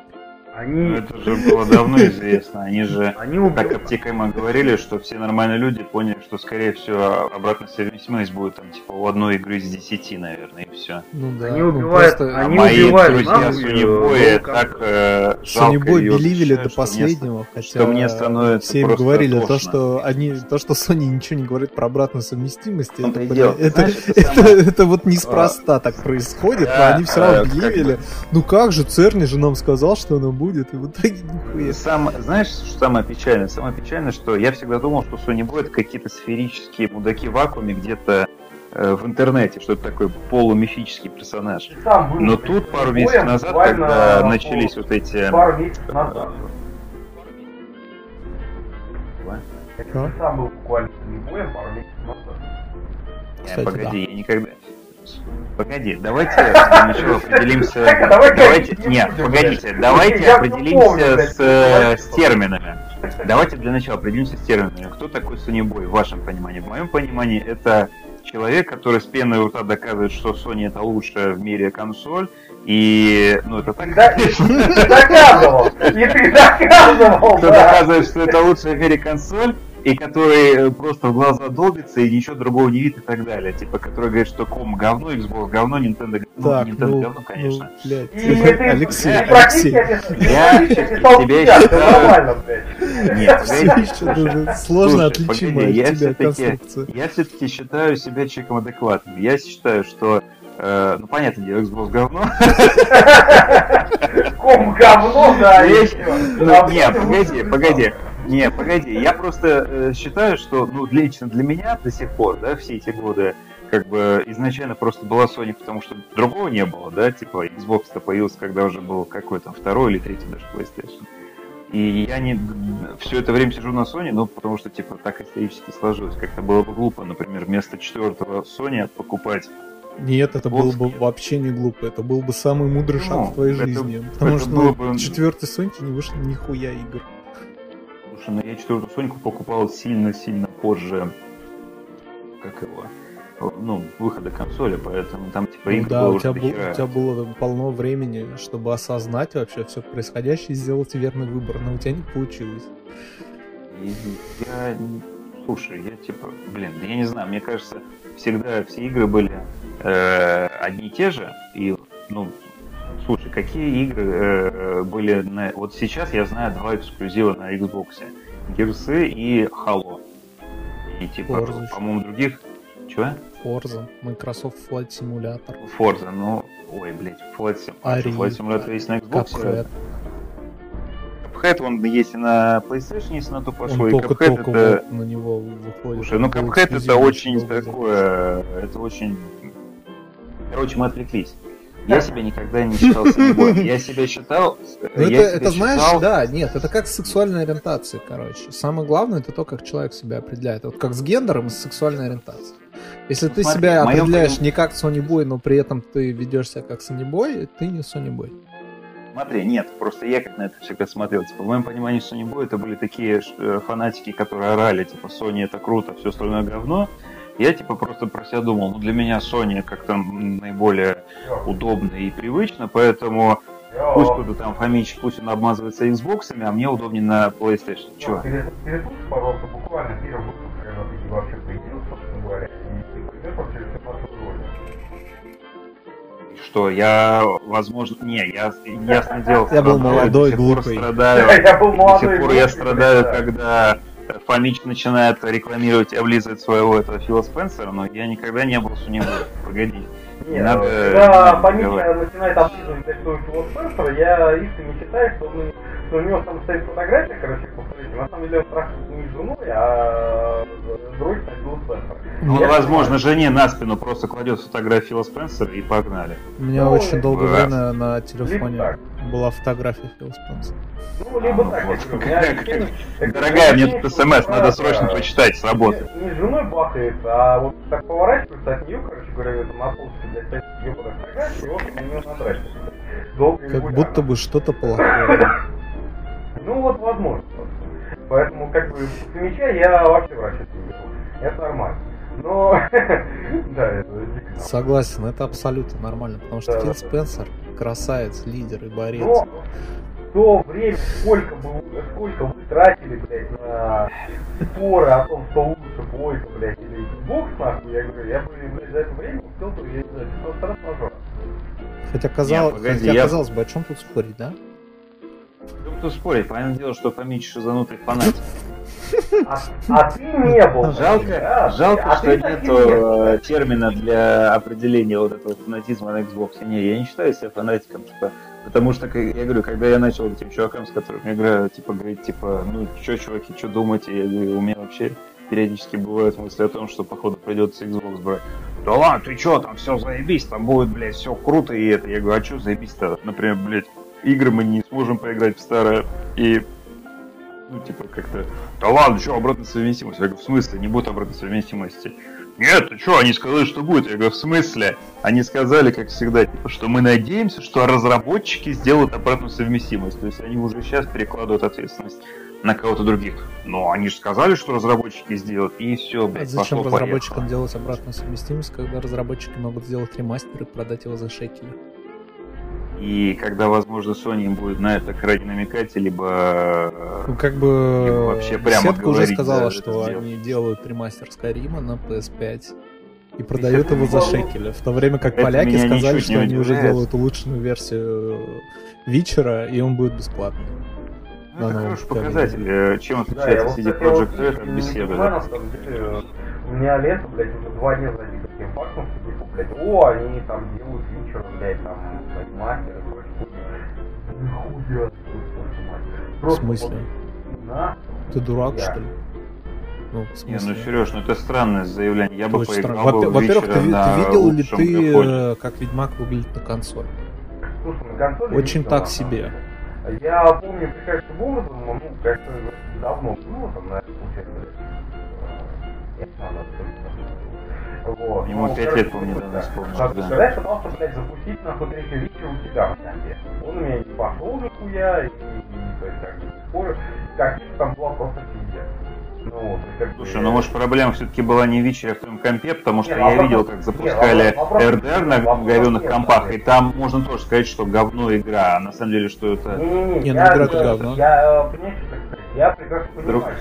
Ну, Они... это же было давно известно. Они же [laughs] Они так убили... обтекаемо говорили, что все нормальные люди поняли, что, скорее всего, обратная совместимость будет там, типа, у одной игры из десяти, наверное, и все. Ну да. Они ну, убивают- просто А Они мои убивают друзья Sony э, ну, так э, жалко её беливили до что мне последнего, хотя что мне становится все им просто говорили то, тошно. что они, то, что Sony ничего не говорит про обратную совместимость, В это, это, Знаешь, это это, самое- это вот неспроста так происходит, Да, но они все равно э, как объявили. Ну как же, Церни же нам сказал, что оно будет, и в итоге нихуя. Сам, знаешь, что самое печальное? Самое печальное, что я всегда думал, что Sony Boy это какие-то сферические мудаки в вакууме где-то э, в интернете, что это такой полумифический персонаж. Был Но тут пару месяцев назад, когда по- начались вот эти... Пару месяцев назад. А? Я сам был буквально с Небоем пару месяцев назад. Э, Кстати, погоди, я никогда... Погоди, давайте для начала определимся... [laughs] Давайте, нет, погодите, давайте определимся с, э, с терминами. Давайте для начала определимся с терминами. Кто такой Boy в вашем понимании? В моем понимании это человек, который с пеной у рта доказывает, что Sony это лучшая в мире консоль. И, ну, это так, Да, конечно. Доказывал! И ты доказывал, Кто да! доказывает, что это лучшая в мире консоль, и который э, просто в глаза долбится и ничего другого не видит и так далее. Типа, который говорит, что ком говно, Xbox говно, Nintendo говно, Так, Nintendo ну, говно, конечно. ну, блядь, И ты, Алексей, ты практически Алексей. Я тебя всё считаю-. Нет, еще сложно я от тебя конструкция. Я все-таки считаю себя человеком адекватным. Я считаю, что э, ну, понятное дело, Xbox говно. Ком говно, да, и Есть? всё. Ну, А Не, потом погоди, погоди. Не, погоди. Я просто э, считаю, что, ну, лично для меня до сих пор, да, все эти годы, как бы изначально просто была Sony, потому что другого не было, да, типа Xbox-то появился, когда уже был какой там второй или третий даже PlayStation. И я не все это время сижу на Sony, ну, потому что, типа, так исторически сложилось. Как-то было бы глупо, например, вместо четвертого Sony покупать Нет, это было бы вообще не глупо. Это был бы самый мудрый шаг Ну, в твоей это- жизни. Потому это что на бы- четвертой Соньке не вышло нихуя игр. Слушай, ну я четвертую Соньку покупал сильно-сильно позже, как его, ну, выхода консоли, поэтому там типа Ну игр да, было у тебя, был- у тебя было полно времени, чтобы осознать вообще все происходящее и сделать верный выбор, но у тебя не получилось. И я, слушай, я типа, блин, да я не знаю, мне кажется, всегда все игры были э, одни и те же, и, ну, слушай, какие игры э, были на... Вот сейчас я знаю два эксклюзива на Xbox. Герсы и Halo. И типа, по-моему, других... Чего? Forza, Microsoft Flight Simulator, Forza, ну... Ой, блядь, Flight Sim- а, Ari, что, Flight Simulator есть на Xbox? Cuphead. Cuphead, он есть и на PlayStation, если на то пошло. Он и только, Cuphead только это... вот на него выходит. Слушай, ну Cuphead это очень такое... Это очень... Короче, мы отвлеклись. Я себя никогда не считал санебоем. Я себя считал... Ну, это, это знаешь, считал- да, нет, это как с сексуальной ориентацией, короче. Самое главное, это то, как человек себя определяет. Вот как с гендером и с сексуальной ориентацией. Если ты Смотри, себя моем определяешь поним- не как Boy, но при этом ты ведешь себя как Boy, ты не Boy. Смотри, нет, просто я как на это всегда смотрел. Типа, в моем понимании Sony Boy это были такие э, фанатики, которые орали, типа, Sony это круто, все остальное говно. Я типа просто про себя думал, ну для меня Sony как-то наиболее удобно и привычно, поэтому пусть кто-то там Фомич, пусть он обмазывается Xbox, а мне удобнее на PlayStation. Чего? Перед- Переслушай, пожалуйста, буквально первый выпуск, когда ты вообще появился, собственно говоря, и ты поймешь вообще. Что я, возможно, не, я ясно дело. Я был молодой, до глупый. Страдаю, Я был до молодой. сих пор [laughs] я страдаю, да. когда Фомич начинает рекламировать и облизывать своего этого Фила Спенсера, но я никогда не был сунебой. Погоди. Нет, Надо, когда э, Фомич говорить. начинает облизывать такого Фила Спенсера, я искренне считаю, что, ну, что у него там стоит фотография, короче, повторите, на самом деле он трахается не с женой, а дрочит на Фила Спенсера. Ну, Я возможно, жене на спину просто кладет фотографию Фила Спенсера и погнали. У меня Ну, очень долгое да. время на телефоне. Была фотография Фила Спенсера. Ну, либо так, я Вот. Дорогая, мне тут смс, надо да, срочно да. почитать с работы. Не, не с женой бахается, а вот так поворачивается от нее, короче говоря, это на полке, блядь, стоит ебаная фотография, и вот на нее надрачивается. Долго и Как будто бы что-то плохое. Ну вот возможно. Поэтому как бы с мяча я вообще вращаться не. Это нормально. Но [laughs] да. Согласен, это абсолютно нормально, потому что Фил. Спенсер красавец, лидер и борец. Но в то время, сколько, бы, сколько вы тратили, блядь, на споры о том, что лучше Бойко, блядь, или Xbox, нахуй, я говорю, я бы, блядь, за это время успел бы, я не знаю, 15 раз нажал. Хотя, казалось, Не, погоди, хотя я- казалось бы, о чем тут спорить, да? Ну, кто спорит, понятное дело, что Фомич шизанутый фанат. А, а ты не был. Жалко, да? жалко, А что нет не э, термина для определения вот этого фанатизма на Xbox. Не, я не считаю себя фанатиком, типа, потому что, как я говорю, когда я начал этим чувакам, с которыми я играю, типа, говорить, типа, ну, что, чуваки, что думаете, я говорю, у меня вообще периодически бывают мысли о том, что, походу, придется Xbox брать. Да ладно, ты чё, там все заебись, там будет, блядь, все круто и это. Я говорю, а что заебись-то? Например, блядь, игры мы не сможем поиграть в старое и ну, типа, как-то, да ладно, что, обратная совместимость? Я говорю, в смысле, не будет обратной совместимости? Нет, ты что, они сказали, что будет. Я говорю, в смысле? Они сказали, как всегда, типа, что мы надеемся, что разработчики сделают обратную совместимость. То есть они уже сейчас перекладывают ответственность на кого-то других. Но они же сказали, что разработчики сделают, и все, А блядь, зачем пошло разработчикам делать обратную совместимость, когда разработчики могут сделать ремастер и продать его за шекели? И когда, возможно, Sony им будет на это крайне намекать, либо... э, Ну, как Либо бы вообще прямо сетка уже говорить, сказала, да, что они делают ремастер Скайрима на PS5 и продают это его за не шекели. В то время как Это поляки сказали, что они уже делают улучшенную версию Вичера, и он будет бесплатный. Ну, это Да, хороший показатель, э, чем Да, отличается вот, CD Projekt Red от беседы. да? деле, у меня лето, блядь, уже два дня забито таким фактом, что типа, блядь, о, они там делают фичер, блядь, там, В смысле? На, Ты дурак, Я. что ли? Ну, в Не, ну? Сереж, ну это странное заявление. Я Это бы поиграл странно. бы Во- Во-первых, ты, ты видел ли ты, графоне. э, как Ведьмак выглядит на консоли? слушай, на консоли... Очень так себе. Я помню прекрасным образом, ну, как-то давно, ну, там, наверное, получается, вот. Ему Ну, пять короче, лет, по-моему, недавно да. исполнилось, да. Когда я пытался, блядь, запустить нахуй третий вечер у тебя в компе. Он у меня не пошел нихуя, и, и, то есть, как бы, картинка там была просто пиздец. Ну, вот, и как бы- Слушай, ну может проблема все-таки была не в вечере, а в твоем компе, потому что Не, я вопрос- видел, как не, запускали вопрос- вопрос- RDR на вопрос говенных нет, компах, нет. и там можно тоже сказать, что говно игра, а на самом деле, что это... Не-не-не, Не, ну я, игра-то я, говно. я, понимаешь, что так сказать, я прекрасно Друг- понимаю,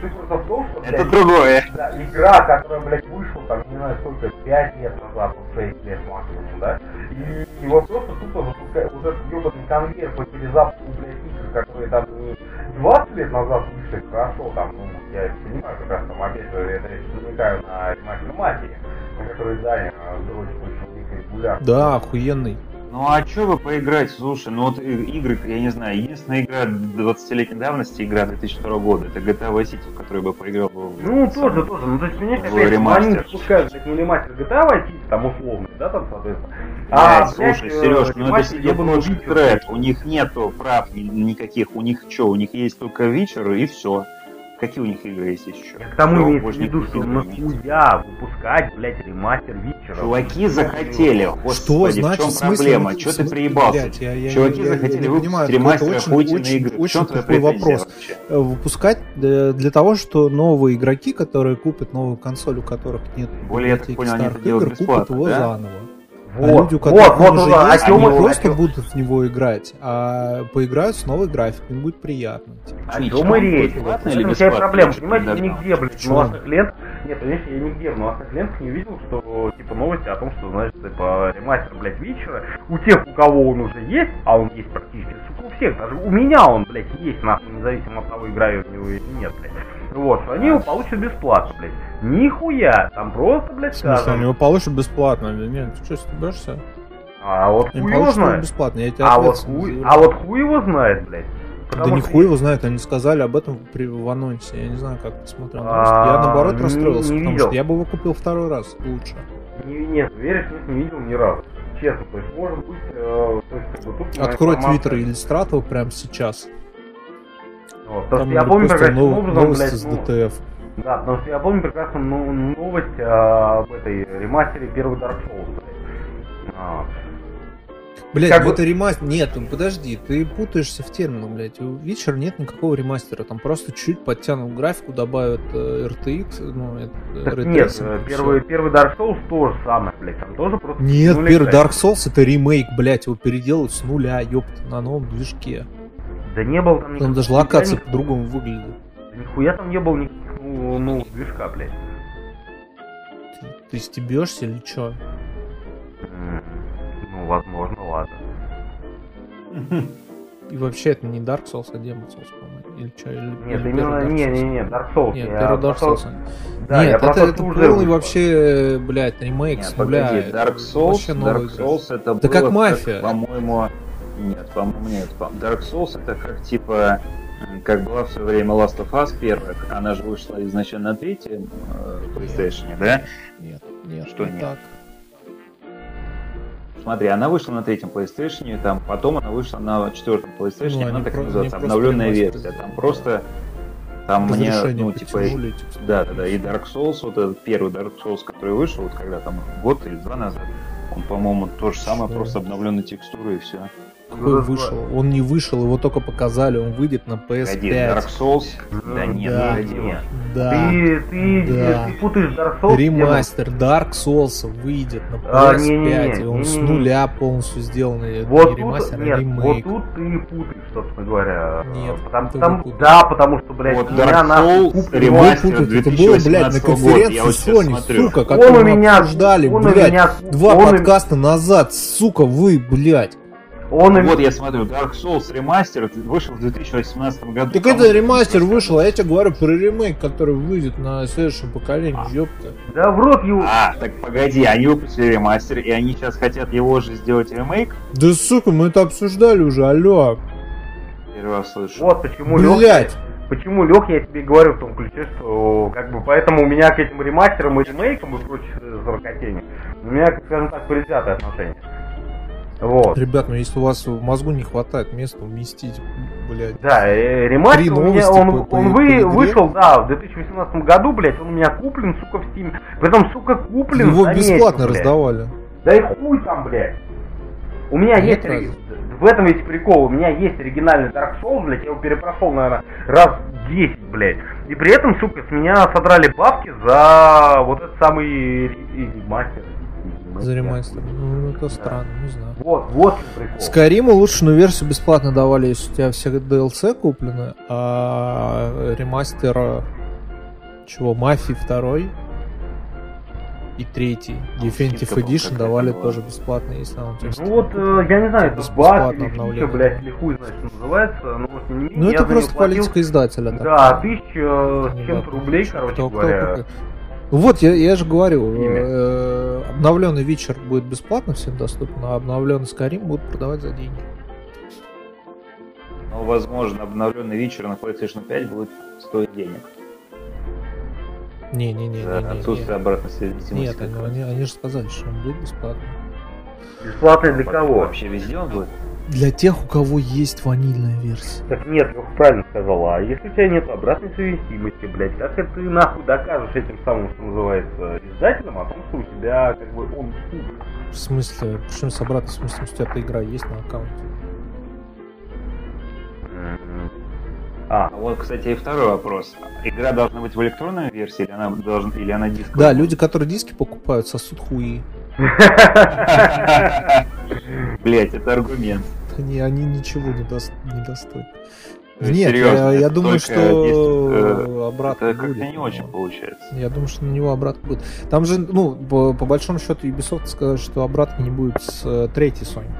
Суть просто в том, что, Это блядь, другое. да, игра, которая, блядь, вышла, там, не знаю, сколько, 5 лет назад, вот 6 лет максимум, да? И его просто тупо запускает, вот этот ебаный конвейер по перезапуску, блядь, игр, которые там не 20 лет назад вышли, хорошо, там, ну, я понимаю, как раз там, опять же, это я намекаю на ремастер Мафии, на который Даня дрочит очень дико регулярно. Да, охуенный. Ну а что вы поиграть? Слушай, ну вот игры, я не знаю, единственная игра 20-летней давности, игра 2002 года, это GTA Vice City, в которую бы поиграл бы. Ну, тоже, тоже. Ну, то есть, Был опять они спускают, блядь, не ремастер GTA Vice City, там условный, да, там, соответственно. Блядь, блядь, слушай, э, Сереж, ну это Witcher, Red, у них нету прав ни- никаких, у них что, у них есть только Witcher и все. Какие у них игры есть еще? Я к тому Ну, имеется в виду, что нахуя выпускать, блядь, ремастер Витчера? Чуваки захотели, Что господи, значит в чем смысле, проблема? Что ты приебался? блядь, я- я- Чуваки я- я захотели не выпустить понимаю, ремастер охуительной очень- игры. Очень претензия вопрос. вообще? Э, Выпускать для, для того, что новые игроки, которые купят новую консоль, у которых нет Более, я так понял, они это игр, купят его да? заново. Вот, а люди, у вот, которых вот, он уже вот, о есть, чем они о просто чем- будут в него играть, а поиграют с новой графикой, им будет приятно. типа. О И чем он речь? Вот и бесплатно? проблема, понимаете, я не нигде, блядь, в новостных лентах, нет, понимаешь, я нигде в новостных лентах не увидел, что, типа, новости о том, что, знаешь, типа, ремастер, блядь, Витчера, у тех, у кого он уже есть, а он есть практически, сука, у всех, даже у меня он, блядь, есть, нахуй, независимо от того, играю в него или нет, блядь. Вот, они его получат бесплатно, блядь. Нихуя, там просто, блядь, В смысле, они сказано. его получат бесплатно или нет? Ты что, стебешься? А вот хуй его знает. бесплатно, я тебе А вот хуй, а вот хуй его знает, блядь. Да Потому не что хуй его знает, они сказали об этом при, в анонсе. Я не знаю, как ты смотрел новости. Я А, наоборот не- расстроился, не потому видел. что я бы его купил второй раз лучше. Не, нет, веришь, нет, не видел ни разу. Честно, то есть может быть, э, то есть как бы тут Открой информация- твиттер Иллюстратова прямо сейчас. Вот, потому Там что я помню прекрасным нов- образом, новости блядь, с ну, ДТФ. да, потому что я помню прекрасно ну, новость э, об этой ремастере первый Dark Souls, блядь. А, Блять, Как ну бы- ремастер. Нет, ну подожди, ты путаешься в терминах, блядь. У Witcher нет никакого ремастера. Там просто чуть подтянут графику, добавят э, RTX, ну, это, э, так нет, э, первый, всё. первый Dark Souls тоже самое, блядь, там тоже просто... Нет, первый. Dark Souls это ремейк, блядь, его переделают с нуля, ёпта, на новом движке. Да не было там Там даже локации никаких- по-другому выглядят. Нихуя там не было никаких ну, ну, движка, блядь. Ты, ты стебешься или чё? Ну, возможно, ладно. И вообще это не Dark Souls, а Demon Souls, по-моему. Или чё? Или, Нет, или именно, не, Souls? не, не, Dark Souls. Нет, первый Dark Souls. Да, я Нет, это, это полный вообще, блядь, ремейк Нет, с нуля. Dark Souls, Dark. Souls это Да было как мафия. по-моему, нет, по-моему, нет. Dark Souls это как типа, как была в свое время Last of Us первая, она же вышла изначально на третьем э, PlayStation, да? Нет, нет, Что не нет? так. Смотри, она вышла на третьем PlayStation, там потом она вышла на четвертом PlayStation, Ну, она так про- называется, обновленная версия. Там просто там мне, ну, типа. Да, да, да. И Dark Souls, вот этот первый Dark Souls, который вышел, вот когда там год или два назад, он, по-моему, то же самое, Что? просто обновленные текстуры и все. Какой вышел? Он не вышел, его только показали, он выйдет на Погоди, PS5. Dark Souls? Да нет, Да. Нет. Да. Ты, ты, Да. ты путаешь Dark Souls. с Ремастер Dark Souls выйдет на А, PS5, не-не-не, и он с не-не-не. нуля полностью сделанный. Вот не тут, ремастер, а нет, ремейк. вот тут ты путаешь, собственно говоря. Нет, потому, ты потому- путаешь. да, потому что, блядь, Вот Dark Souls, ремастер Вы путаете, это было, блядь, на 2018 конференции Sony, смотрю. сука, Он которую у мы меня, обсуждали, он у блядь, меня, два он подкаста назад, сука, вы, блядь. Он у Вот я смотрю, Dark Souls ремастер вышел в 2018 году. Так это ремастер вышел, а я тебе говорю про ремейк, который выйдет на следующем поколении, А. ёпта. Да в рот его. А, так погоди, они выпустили ремастер, и они сейчас хотят его же сделать ремейк? Да сука, мы это обсуждали уже, алло. Первый раз слышу. Вот почему Блять. почему Лех, я тебе говорю в том ключе, что как бы поэтому у меня к этим ремастерам и ремейкам и прочей э, зарокотению, у меня, скажем так, предвзятое отношение. Вот. Ребят, ну если у вас в мозгу не хватает места уместить, блядь. Да, э, ремастер Три у меня, он, по- он по- вы, по вышел, да, в 2018 году, блядь, он у меня куплен, сука, в Steam. Притом, сука, куплен Его за месяц, бесплатно блядь. раздавали. Да и хуй там, блядь. У меня Нет есть... разве? В этом весь прикол. У меня есть оригинальный Dark Souls, блядь, я его перепрошел, наверное, раз 10, блядь. И при этом, сука, с меня содрали бабки за вот этот самый ре- ремастер. За ремастер. Ну, это странно, не знаю. Вот, вот прикол. Скайриму улучшенную версию бесплатно давали, если у тебя все DLC куплены, а ремастер чего, Мафии второй и третий Definitive скидка была Edition давали была. тоже бесплатно, если она у тебя Ну вот, э, я не знаю, это Бесплатно баг или фича, блядь, или хуй знает, что называется, но тем не менее, Ну это просто политика издателя. Да, такая. тысяча с чем-то рублей, короче кто- говоря. кто- вот, я, я же говорю, э, обновленный вечер будет бесплатно всем доступен, а обновленный Skyrim будут продавать за деньги. Но, возможно, обновленный вечер на PlayStation 5 будет стоить денег. Не-не-не. За отсутствие обратной совместимости. Нет, они, они, они же сказали, что он будет бесплатно. Бесплатный для кого? Вообще везде он будет? Для тех, у кого есть ванильная версия. Так нет, Леха правильно сказал, а если у тебя нет обратной совместимости, блядь, как это ты нахуй докажешь этим самым, что называется, издателям о том, что у тебя как бы он В смысле, причем с обратной совместимостью эта игра есть на аккаунте. А, А вот, кстати, и второй вопрос. Игра должна быть в электронной версии или она должна или она дисковая? Да, люди, которые диски покупают, сосут хуи. [laughs] Блять, это аргумент. Они, они ничего не, дос- не. То есть, Нет, серьезно, я, я это думаю, что есть, э, обратно Это будет. не очень получается. Я думаю, что на него обратно будет. Там же, ну, по, по большому счету, Ubisoft сказали, что обратно не будет с э, третьей Sony.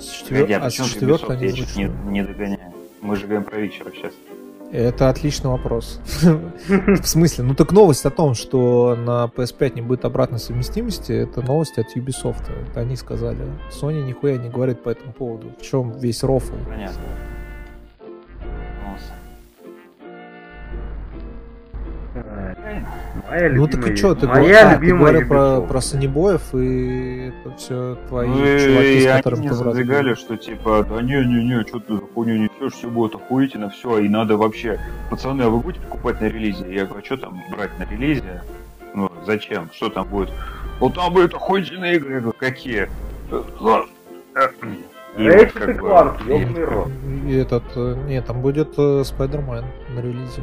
С четвер- Погоди, а с четвертой они Я не, не догоняю. Мы же говорим про вечер сейчас. Это отличный вопрос. [laughs] В смысле? Ну так новость о том, что на PS5 не будет обратной совместимости, это новость от Ubisoft. Это они сказали. Sony нихуя не говорит по этому поводу. В чем весь рофл? Понятно. Моя Ну так и что, ты, моя говор- а, ты говорил про, про санебоев, и это все твои Ну чуваки, и с которыми ты в разговоре. задвигали, что типа, да не-не-не, что ты за хуйню несешь, все будет охуительно, все, и надо вообще, пацаны, а вы будете покупать на релизе? Я говорю, а что там брать на релизе? Ну, зачем? Что там будет? Ну там будет охуительные игры. Я говорю, какие? «Э, ну, э, и и- ёбаный рот. И этот, э, нет, там будет э, Spider-Man на релизе.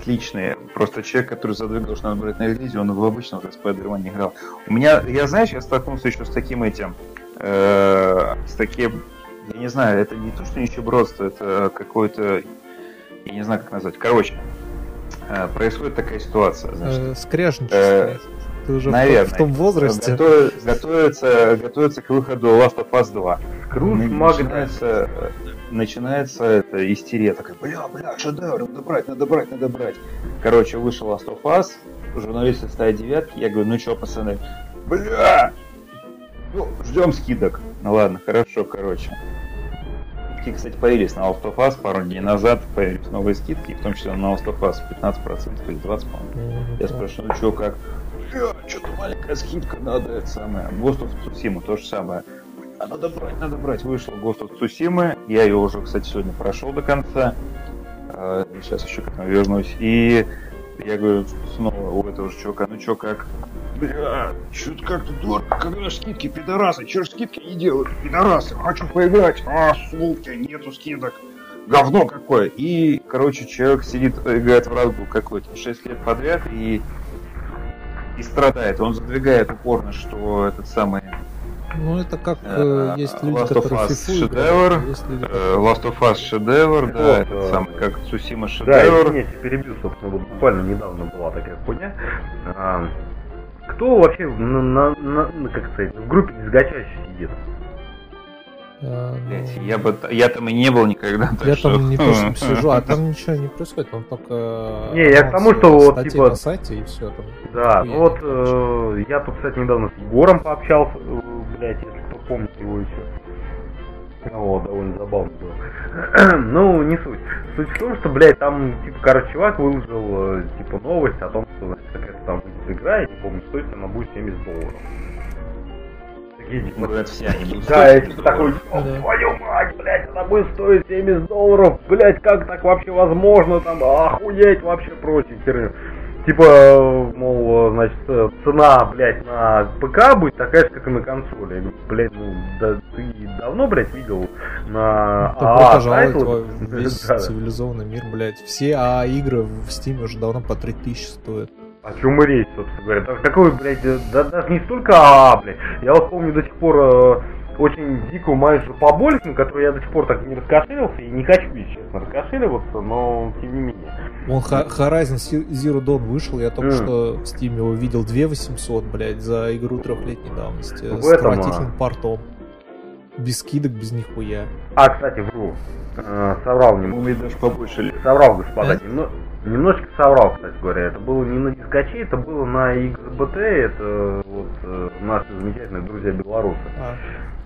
Отличные. Просто человек, который задвигал, что надо брать на релизе, он в обычном Spider-Man не играл. У меня, я, знаешь, я столкнулся еще с таким этим, э, с таким, я не знаю, это не то, что нищебродство, это какое-то, я не знаю, как назвать. Короче, э, происходит такая ситуация, значит. Э, скряжничество. Э, ты уже наверное. в том возрасте. Готовы- готовится, готовится к выходу Last of Us 2. Скрудж На- Макдак. начинается, э, начинается это истерия такая, бля, бля, шедевр, надо брать, надо брать, надо брать. Короче, вышел Last of Us, журналисты ставят девятки, я говорю, ну что, пацаны, бля, ну, ждем скидок. Ну ладно, хорошо, короче. Скидки, кстати, появились на Last of Us пару дней назад, появились новые скидки, в том числе на Last of Us 15% или 20%, по-моему. Я спрашиваю, ну что, как? Бля, что-то маленькая скидка, надо это самое. Ghost of Tsushima то же самое. А надо брать, надо брать. Вышел Ghost of Tsushima. Я ее уже, кстати, сегодня прошел до конца. А, Сейчас еще к этому вернусь. И я говорю снова у этого же чувака, ну чё, как? Бля, что-то как-то дорого. Когда скидки, пидорасы? Чё ж скидки не делают? Пидорасы, хочу поиграть. А, сука, нету скидок. Говно какое. И, короче, человек сидит, играет в разгул какой-то 6 лет подряд и и страдает. Он задвигает упорно, что этот самый Ну, это как э, Э, есть люди, Last of которые Us фифу шедевр, а есть люди, э, Last of Us шедевр, да, Вот, этот э, самый, как Цусима Да, шедевр. извините, перебью, собственно, вот буквально недавно была такая хуйня. А, кто вообще на, на- на- на- как сказать, в группе несгачащих сидит? э, ну, Блядь, я бы, я там и не был никогда. Я что- там не то, что [laughs] сижу, а там ничего не происходит, там только Не, я к тому, что вот, типа- на сайте и все там. Да, ну вот э, я тут, кстати, недавно с Егором пообщался, э, блядь, если кто помнит его еще. Вот, довольно забавно было. [clears throat] ну, не суть. Суть в том, что, блядь, там, типа, короче, чувак выложил, э, типа, новость о том, что, значит, какая-то там выйдет игра, я не помню, стоит она будет 70 долларов. Такие, типа, Говорят, все они будут да, я типа такой, долларов. «Ёб Да. твою мать, блядь, она будет стоить 70 долларов, блядь, как так вообще возможно, там, охуеть вообще прочее, херню. Типа, мол, значит, э, цена, блядь, на ПК будет такая же, как и на консоли. Блядь, ну, да ты давно, блядь, видел на Добро АА пожаловать тайтлы? во весь Да, цивилизованный мир, блядь. Все АА игры в Steam уже давно по 3000 стоят. О чем и речь, собственно говоря. Так, Какой, блядь, э, да, даже не столько АА, блядь. Я вот помню до сих пор э, очень дикую мою по Боликину, которую я до сих пор так не раскошелился и не хочу, честно, раскошеливаться, но тем не менее. Он Horizon Zero Dawn вышел, я только mm. что в Steam его видел 2 800, блядь, за игру трехлетней давности. В с этом, отвратительным а... портом. Без скидок, без нихуя. А, кстати, вру. Э, соврал немного. даже побольше. Соврал, господа. Э? Немно... Немножечко соврал, кстати говоря. Это было не на дискоче, это было на XBT. Это вот э, наши замечательные друзья белорусы. А.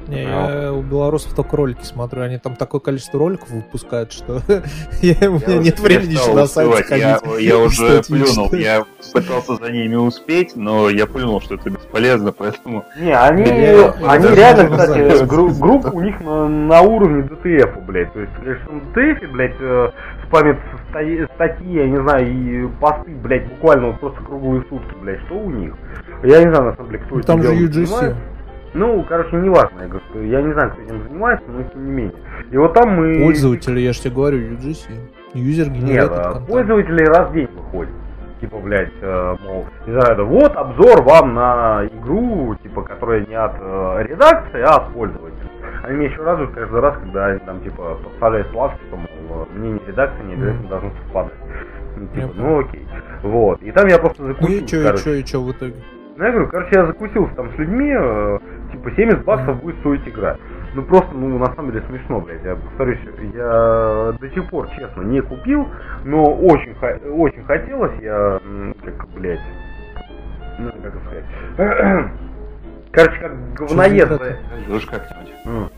Не, я у белорусов только ролики смотрю. Они там такое количество роликов выпускают, что [laughs] я, у меня нет времени еще на сайте ходить. Я, я [laughs] уже плюнул. Я пытался за ними успеть, но я плюнул, что это бесполезно, поэтому... Не, они, я, они реально, кстати, группа у них на, на уровне DTF, блядь. То есть, конечно, на DTF, блядь, э, спамят статьи, я не знаю, и посты, блядь, буквально просто круглые сутки, блядь. Что у них? Я не знаю, на самом деле, кто ну, это Там же UGC. Ну, короче, не важно, я говорю, я не знаю, кто этим занимается, но тем не менее. И вот там мы... Пользователи, я же тебе говорю, UGC. Юзер Нет, а пользователи раз в день выходят. Типа, блядь, э, мол, не знаю, вот обзор вам на игру, типа, которая не от э, редакции, а от пользователя. Они мне еще радуют каждый раз, когда они там, типа, подставляют лавки, что, мол, мнение редакции не обязательно mm. должно совпадать. Ну, типа, ну окей. Вот. И там я просто закусил. Ну и что, и что, и что в итоге? Ну, я говорю, короче, я закусился там с людьми, э, типа 70 баксов будет стоить игра. Ну просто, ну на самом деле смешно, блядь. Я повторюсь, я до сих пор, честно, не купил, но очень, очень хотелось, я, как, блядь, ну как сказать. [clears throat] Короче, как говноед. Как-нибудь.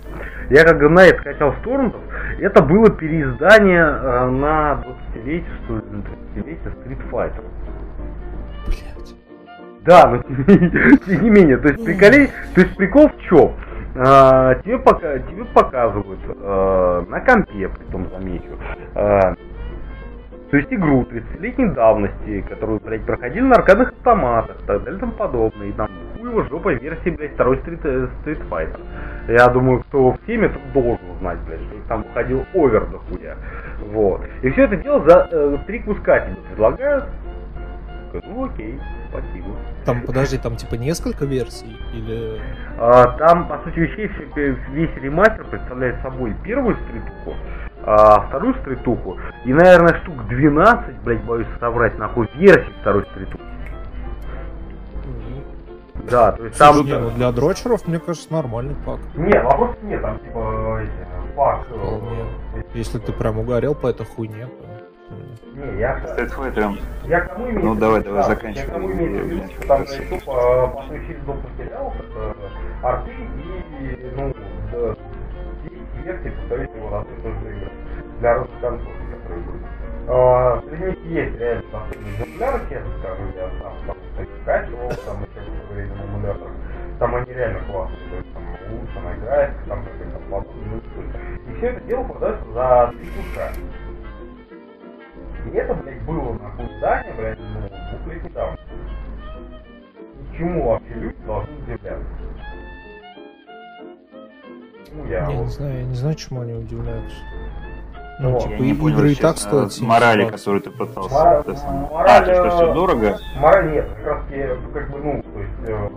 Я как говноед скачал с торрентов. Это было переиздание э, на 20-летие, что ли, на 30-летие Street Fighter. Да, но тем не менее, [laughs] то есть приколей, то есть прикол в чем? А, тебе, пока, тебе показывают а, на компе, при том замечу, а, то есть игру 30-летней давности, которую, блядь, проходили на аркадных автоматах, так далее и тому подобное. И там хуево жопа версии, блядь, второй Street, э, Street Fighter. Я думаю, кто в теме, тот должен знать, блядь, что там выходил овер до хуя. Вот. И все это дело за э, три куска тебе предлагают. Ну окей, спасибо. Там, подожди, там типа несколько версий? Или... А, там, по сути вещей, весь ремастер представляет собой первую стритуху, а вторую стритуху и, наверное, штук 12, блять, боюсь соврать, нахуй, версий второй стритухи. Да, то есть там... Не, ну для дрочеров, мне кажется, нормальный пак. Нет, вопросов нет, там типа пак... Э, Если ты прям угорел по этой хуйне, то... Не, я... Fighter. Я к тому имею Ну давай, давай, да, заканчивай. Я к тому имею в что там на YouTube Battlefield доп. материалов, это арты и, ну, версии, повторюсь, его на одной и игры. Для разных консолей, которые будут. А, среди них есть реально последние экземпляры, честно скажу, я сам там скачивал, там еще какое-то время на эмуляторах. Там они реально классные, то есть там улучшенная графика, там какой-то подобный И все это дело продается за 3 куска. И это, блядь, было нахуй здание, блядь, ну, двухлетней давности. Почему вообще люди должны удивляться? Ну, я, я вот... не знаю, я не знаю, чему они удивляются. Ну, ну типа, я не понял, игры и так стоят. С морали, которую ты пытался. Мора... Мораль, а, что все дорого? Мораль нет, как раз таки, как бы, ну, то есть, э,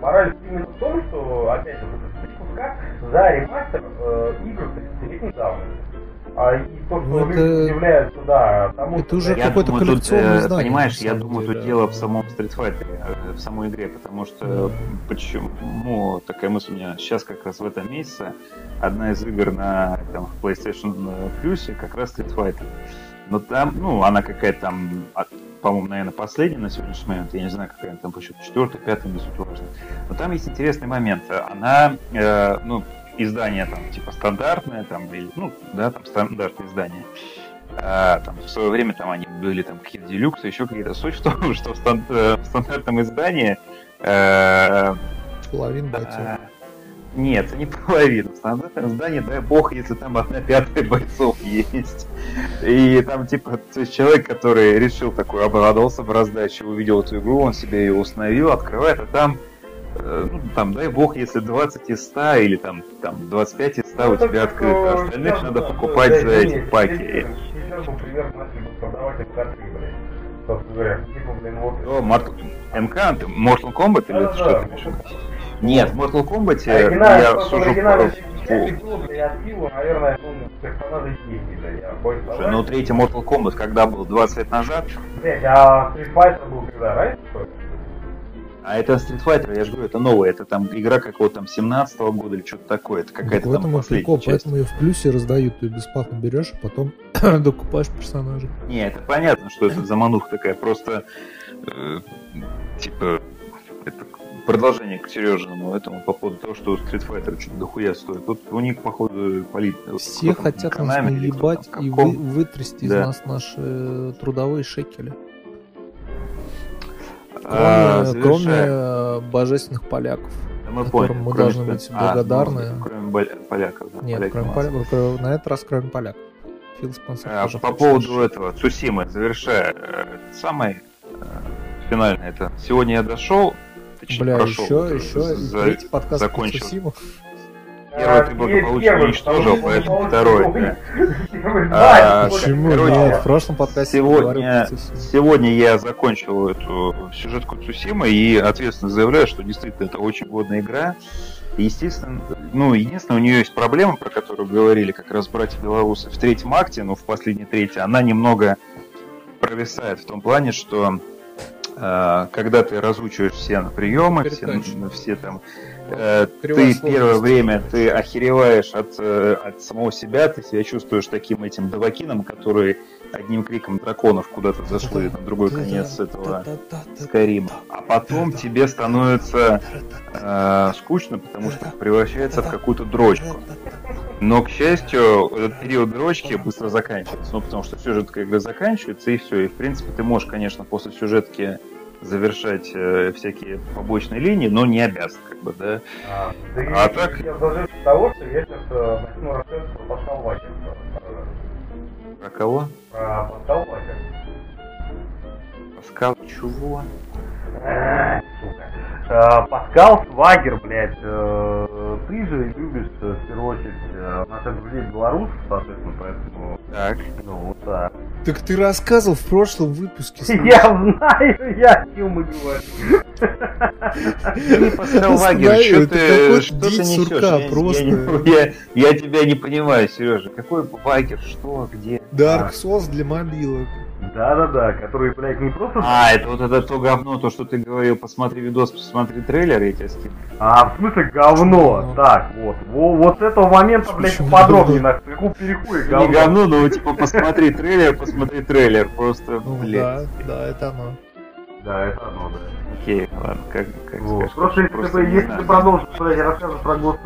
мораль именно в том, что, опять же, вот этот куска за ремастер э, игр 30-летней давности. А и то, что ну, это... удивляются, да, тому, это уже какой-то коллекционный э, Понимаешь, я думаю, тут дело в самом Street Fighter, э, в самой игре, потому что почему такая мысль у меня сейчас как раз в этом месяце одна из игр на там, PlayStation Plus как раз Street Fighter. Но там, ну, она какая-то там, по-моему, наверное, последняя на сегодняшний момент. Я не знаю, какая она там по счету, четвертая, пятая, не суть важно. Но там есть интересный момент. Она, э, ну, издание там типа стандартное, там, или, ну, да, там стандартное издание. А, там, в свое время там они были там какие-то делюксы, еще какие-то. Суть в том, что в, стан- э, в стандартном издании э, Половина бойцов. А, нет, не половина. В стандартном издании, дай бог, если там одна пятая бойцов есть. И там, типа, то есть человек, который решил такой, обрадовался в раздаче, увидел эту игру, он себе ее установил, открывает, а там ну, там, дай бог, если 20 из 100 или там, там 25 из 100 ну, у тебя открыто, а остальных надо покупать за эти паки. Например, начали продавать карты, блядь. О, Мart... МК, Mortal Kombat или что ты имеешь Нет, в Mortal Kombat я сужу... наверное, ну, персонажей 10, блядь, я боюсь Слушай, третий Mortal Kombat когда был? 20 лет назад? Блядь, а Street Fighter был когда, раньше, что ли? А это Street Fighter, я же говорю, это новая, это там игра какого-то там 17 года или что-то такое, это какая-то там последняя часть. поэтому ее в плюсе раздают, ты бесплатно берешь, а потом [coughs] докупаешь персонажа. Не, это понятно, что это замануха такая, просто э, типа это продолжение к Сережиному этому по поводу того, что Street Fighter что-то дохуя стоит. Тут у них, походу, полит... Все хотят нас или кто наебать и вы, вытрясти из Да. нас наши э, трудовые шекели. Кроме, А, кроме завершая. э, божественных поляков. Мы поняли, мы кроме должны быть А, благодарны. ну, кроме поляков. да, Нет, поляки кроме поляков, кроме- на этот раз кроме поляков. Фил Спенсер А, По поводу наш- этого, Цусимы, завершая, э, самый э, финальный, это сегодня я дошел, точнее, Бля, прошел, еще, еще за- третий подкаст закончил. Первый ты А, благополучно уничтожил, поэтому Первый, А, да, Почему? в прошлом подкасте Сегодня, сегодня я закончил эту сюжетку Цусимы и ответственно заявляю, что действительно это очень годная игра. Естественно, ну, единственное, у нее есть проблема, про которую говорили как раз братья белорусы в третьем акте, ну, в последней трети, она немного провисает в том плане, что э, когда ты разучиваешь все приемы, все, все там э, Кривая ты первое время ты охереваешь от, э, от самого себя, ты себя чувствуешь таким этим давакином, который одним криком драконов куда-то зашло на другой конец этого Скайрима. А потом тебе становится э, скучно, потому что превращается в какую-то дрочку. Но, к счастью, этот период дрочки быстро заканчивается. Ну, потому что сюжетка игры заканчивается, и все. И, в принципе, ты можешь, конечно, после сюжетки завершать э, всякие побочные линии, но не обязан, как бы, да. А, да А так? Я даже с того, что я сейчас э, начну рассказывать про Паскал Вакер. Про кого? Про Паскал Вакер. Паскал чего? А, сука. Э, Паскал Свагер, блядь, э, ты же любишь, в первую очередь, э, наших друзей белорусов, соответственно, поэтому, Так. ну, вот так. Так ты рассказывал в прошлом выпуске. [laughs] Я знаю, я о чем и говорю. Знаю, что ты, что ты несешь? сурка, Я- просто. Я, я- я тебя не понимаю, Сережа. Какой Вагер? Что? Где? Dark Souls для мобилок. Да-да-да, которые, блядь, не просто... А, это вот это то говно, то, что ты говорил, посмотри видос, посмотри трейлер, я тебя скину. А, в смысле говно? Так, вот. Во- вот с этого момента, блядь, Почему поподробнее, говно? нахуй. Какого перехуя Не говно? говно, но типа посмотри трейлер, посмотри трейлер, просто, Ну блядь. да, да, это оно. Да, это оно, да. Окей, ладно, как, как Вот. скажешь. Просто если, Просто ты, не если продолжишь, блядь, рассказывать про Ghost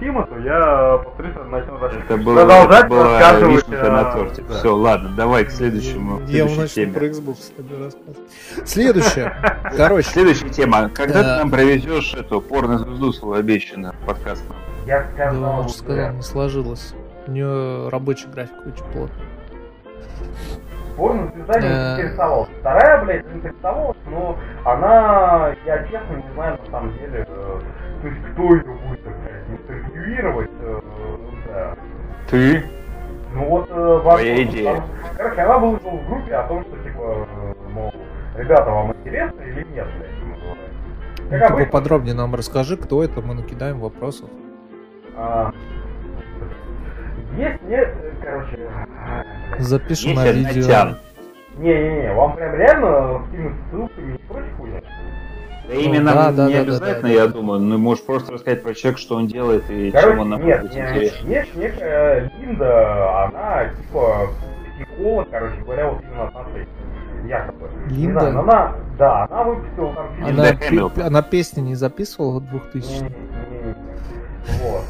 Tsushima, то я повторюсь, начну Это было, продолжать это была рассказывать, вишенка а, на торте. да. Все, ладно, давай к следующему, Я начну теме. про Xbox рассказывать. Следующее. [laughs] Короче, Следующая тема. Когда Да. ты нам провезешь эту порно-звезду свою обещанную подкаст? Я да, сказал, он же уже. сказал, не сложилось. У нее рабочий график очень плотный. Порно звезда не Э. интересовалась. Вторая, блядь, интересовалась, но она, я честно не знаю, на самом деле, э, то есть кто ее будет, интервьюировать, э, ну, да. Ты? Ну вот, э, Твоя идея. потому что- Короче, она выложила в группе о том, что, типа, мол, ребята, вам интересно или нет, блядь. Ну, Как ты обычно, поподробнее нам расскажи, кто это, мы накидаем вопросов. а, есть, нет, короче. Запишем Есть на видео. Не-не-не, вам прям реально скинуть ссылками и прочее хуйня? Да именно да, да, не да, обязательно, да, да. я думаю, ну можешь просто рассказать про человека, что он делает и Короче, чем он нам нет, нет, интересен. есть некая Линда, она типа психолог, короче говоря, вот именно отношений. Якобы. Не Линда? знаю, но она, да, она выпустила там фильм. Она, Хэмилтон. она песни не записывала 2000 Не-не-не. Вот.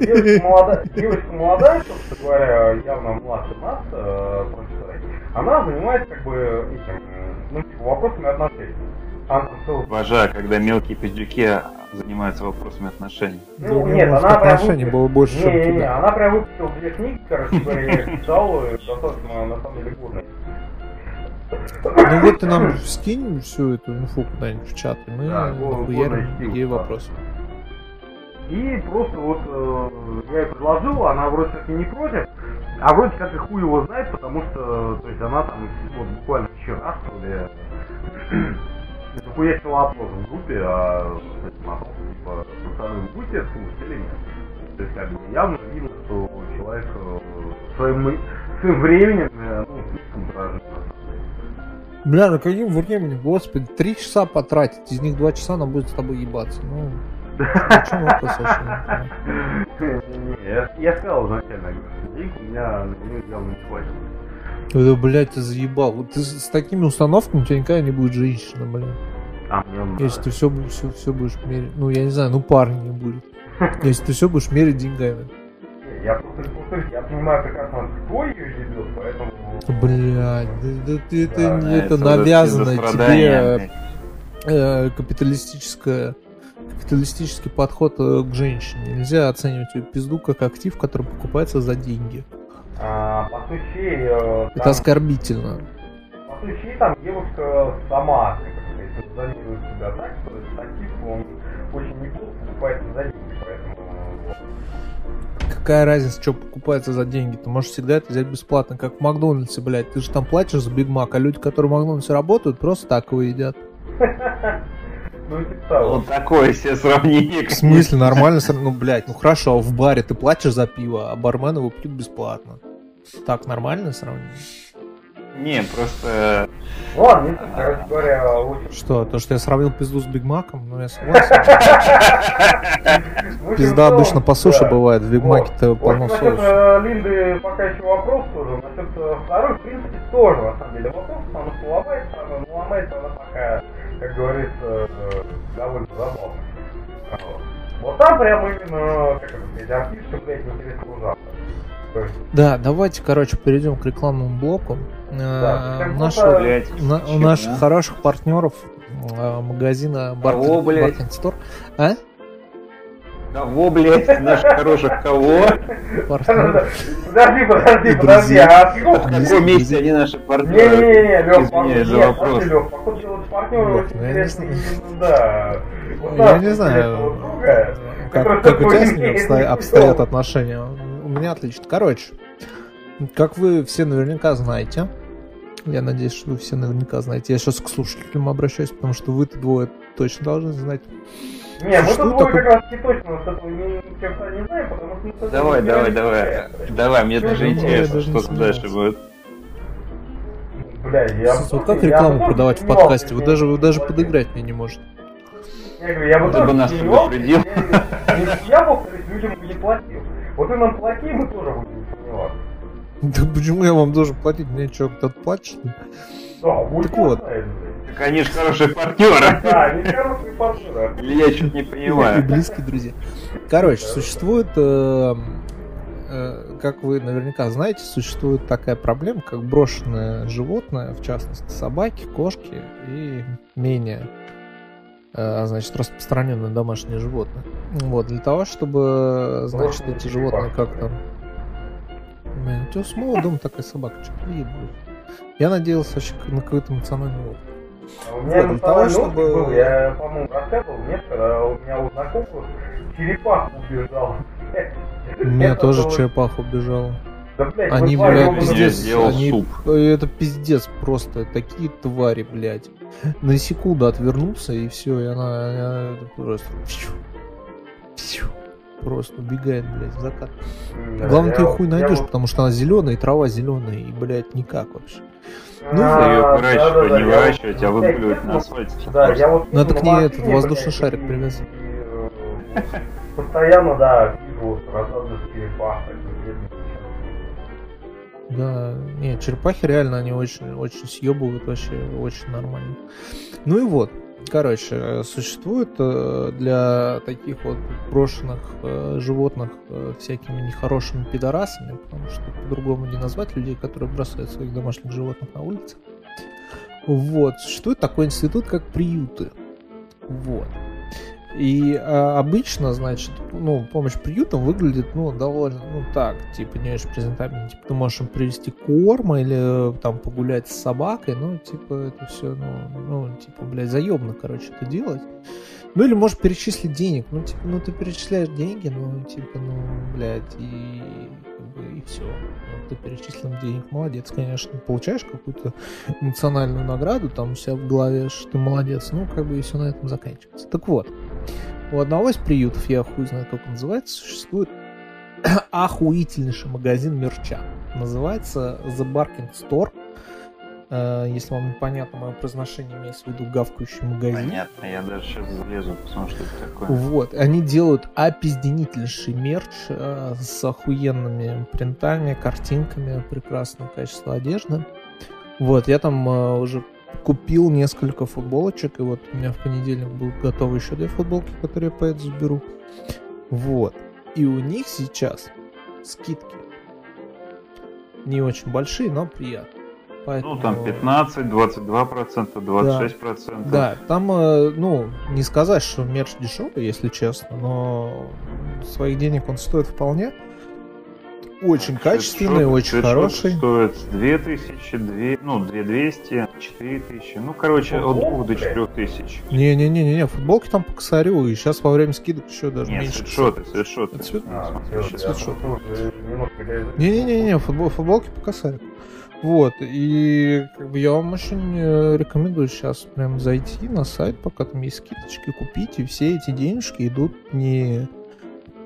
Девочка молодая, девочка молодая, собственно говоря, явно младше нас, э. Она занимается как бы этим, ну, типа, вопросами отношений. Обожаю, когда мелкие пиздюки занимаются вопросами отношений. Да Ну, у него нет, она отношений было больше, чем Не, не, не, тебя. она прям выпустила две книги, короче говоря, я их читал, и достаточно, на самом деле, годные. Ну вот ты нам скинь всю эту инфу куда-нибудь в чат, и мы Да, нахуярим ей да. вопросы. И просто вот э, я ей предложил, она вроде как и не против, а вроде как и хуй его знает, потому что, то есть она там вот буквально вчера, что ли, захуячила опрос в группе, а типа, пацаны, вы будете слушать или нет? То есть, как бы, явно видно, что человек э, своим, своим временем, э, ну, слишком дорожит. Бля, ну каким временем, господи, три часа потратить, из них два часа она будет с тобой ебаться. Ну, почему это совершенно? [laughs] Не, я, я сказал изначально, что денег у меня на нее явно не хватит. Да, блядь, ты заебал. Вот ты с с такими установками у тебя никогда не будет женщина, блин. А, мне Если ты все, все, все будешь мерить. Ну, я не знаю, ну парня не будет. [laughs] Если ты все будешь мерить деньгами. Я просто я понимаю прекрасно, кто ее ведет, поэтому... Блядь, да, да ты это, Да, это за- навязано за тебе страдания. э, капиталистическое капиталистический подход э, к женщине. Нельзя оценивать ее пизду как актив, который покупается за деньги. А, по сути, э, Это оскорбительно. по сути, там девушка сама, как сказать, позиционирует себя так, что этот актив, он очень неплохо покупается за деньги, поэтому... вот. Какая разница, что покупается за деньги? Ты можешь всегда это взять бесплатно, как в Макдональдсе, блядь. Ты же там платишь за Биг Мак, а люди, которые в Макдональдсе работают, просто так его едят. [laughs] Ну. Вот такое себе сравнение. В смысле, нормально? Ну, блядь, ну хорошо, в баре ты платишь за пиво, а бармен его пьют бесплатно. Так, нормальное сравнение? Не, просто... Ну, ладно, короче говоря, очень... Что, то, что я сравнил пизду с Биг Маком? Ну, я согласен. Пизда целом, обычно по суше бывает, в Биг. Маке-то полно соуса. э, Линды пока еще вопрос тоже. Насчет э, второй, в принципе, тоже, на самом деле, вопрос. Она поломается, она ломается, она пока, как говорится, э, довольно забавная. Вот. Там прямо именно, как это сказать, артистка, блядь, есть, Да, давайте, короче, перейдем к рекламному блоку. Э, Да, как наш- будто- Блять. на- наших хороших партнеров э, магазина блядь? Bargain Store. А? Кого, блядь, наших хороших кого? Подожди, подожди, подожди, а с какого В каком месте они наши партнеры? Не-не-не, Лёх, Извиняюсь за вопрос. Лёх, походу делать партнеры очень ну я не интересно знаю. именно, да. Вот Я не знаю, как, как у тебя с ним обстоят отношения. У меня отлично. Короче, как вы все наверняка знаете, я надеюсь, что вы все наверняка знаете. Я сейчас к слушателям обращаюсь, потому что вы-то двое точно должны знать. Не, мы Что тут такое? как раз таки точно с этого ни черта не знаем, потому что этого Давай, не давай, давай. Давай, мне даже Ну, интересно, не что там дальше будет. Бля, я... Вот как рекламу бы продавать в подкасте? Вы даже, вы даже не подыграть мне не можете. Я говорю, я бы тоже бы нас предупредил. Я повторюсь, людям бы не платил. Вот ты нам плати, мы тоже будем сомневаться. [laughs] Да почему я вам должен платить? Мне что, кто-то платит? что ли? Так вот. Так они же хорошие партнеры. Да, они хорошие партнеры. Или я что-то не И понимаю. близкие друзья. Короче, существует, э, э, как вы наверняка знаете, существует такая проблема, как брошенное животное, в частности собаки, кошки и менее э, значит, распространенные домашние животные. Вот, для того, чтобы, значит, эти животные как-то... У тебя с моего дома такая собака, что Я надеялся вообще на какой-то эмоциональный опыт. А У меня Вот, для того, чтобы- был, я, по-моему, рассказывал, нет, когда у меня у знакомых черепах убежал. У меня тоже черепаха убежала. Да, блядь, Они, блядь, пиздец. они- суп. Это пиздец просто. Такие твари, блядь. На секунду отвернулся, и все, и она, просто... пщу, пщу, Просто убегает, блядь, в закат. Да, Главное, я- ты ее хуй я найдешь, вот- потому что она зеленая, и трава зеленая, и, блядь, никак вообще. Ну, А, Ее да, выращивать, да, да, не я выращивать, а я выпиливать на асфальте. Да, я вот Надо к на ней этот воздушный блядь, шарик и- привязать. и, э, Постоянно, да, вижу черепах, бедных Да, нет, черепахи реально, они очень, очень съебывают вообще, очень нормально. Ну и вот, короче, э, существует э, для таких вот брошенных э, животных всякими нехорошими пидорасами, потому что по-другому не назвать людей, которые бросают своих домашних животных на улице. Вот, существует такой институт, как приюты. Вот. И а, обычно, значит, ну, помощь приютам выглядит, ну, довольно, ну, так, типа, не очень презентабельно. Типа, ты можешь им привезти корма или э, там погулять с собакой, ну, типа, это все, ну, ну, типа, блядь, заебно, короче, это делать. Ну, или можешь перечислить денег. Ну, типа, ну, ты перечисляешь деньги, ну, типа, ну, блядь, и, бы, и все. ты перечислил денег, молодец, конечно. Получаешь какую-то национальную награду, там у себя в голове, что ты молодец. Ну, как бы, и все на этом заканчивается. Так вот, у одного из приютов, я хуй знаю, как он называется, существует [coughs] охуительнейший магазин мерча. Называется The Barking Store. Э, Если вам непонятно мое произношение, имеется в виду гавкающий магазин. Понятно, я даже сейчас залезу, посмотрю, что это такое. Вот, они делают опизденительнейший мерч э, с охуенными принтами, картинками, прекрасное качество одежды. Вот, я там э, уже купил несколько футболочек, и вот у меня в понедельник будут готовы еще две футболки, которые я поеду заберу. Вот. И у них сейчас скидки не очень большие, но приятные. Поэтому... Ну, там 15, 22 процента, 26 процентов. Да, там, э, ну, не сказать, что мерч дешевый, если честно, но своих денег он стоит вполне. Очень качественный, очень хороший. стоит 2000, 2, ну, 2200, 4000. Ну, короче, от 2 до 4000. Не-не-не-не, футболки там по косарю, и сейчас во время скидок еще даже Нет, меньше. свитшоты, свитшоты. Это свит- А, уже немножко я- Не-не-не, футбол, футболки по косарику. Вот, и как бы я вам очень э, рекомендую сейчас прям зайти на сайт, пока там есть скидочки, купить, и все эти денежки идут не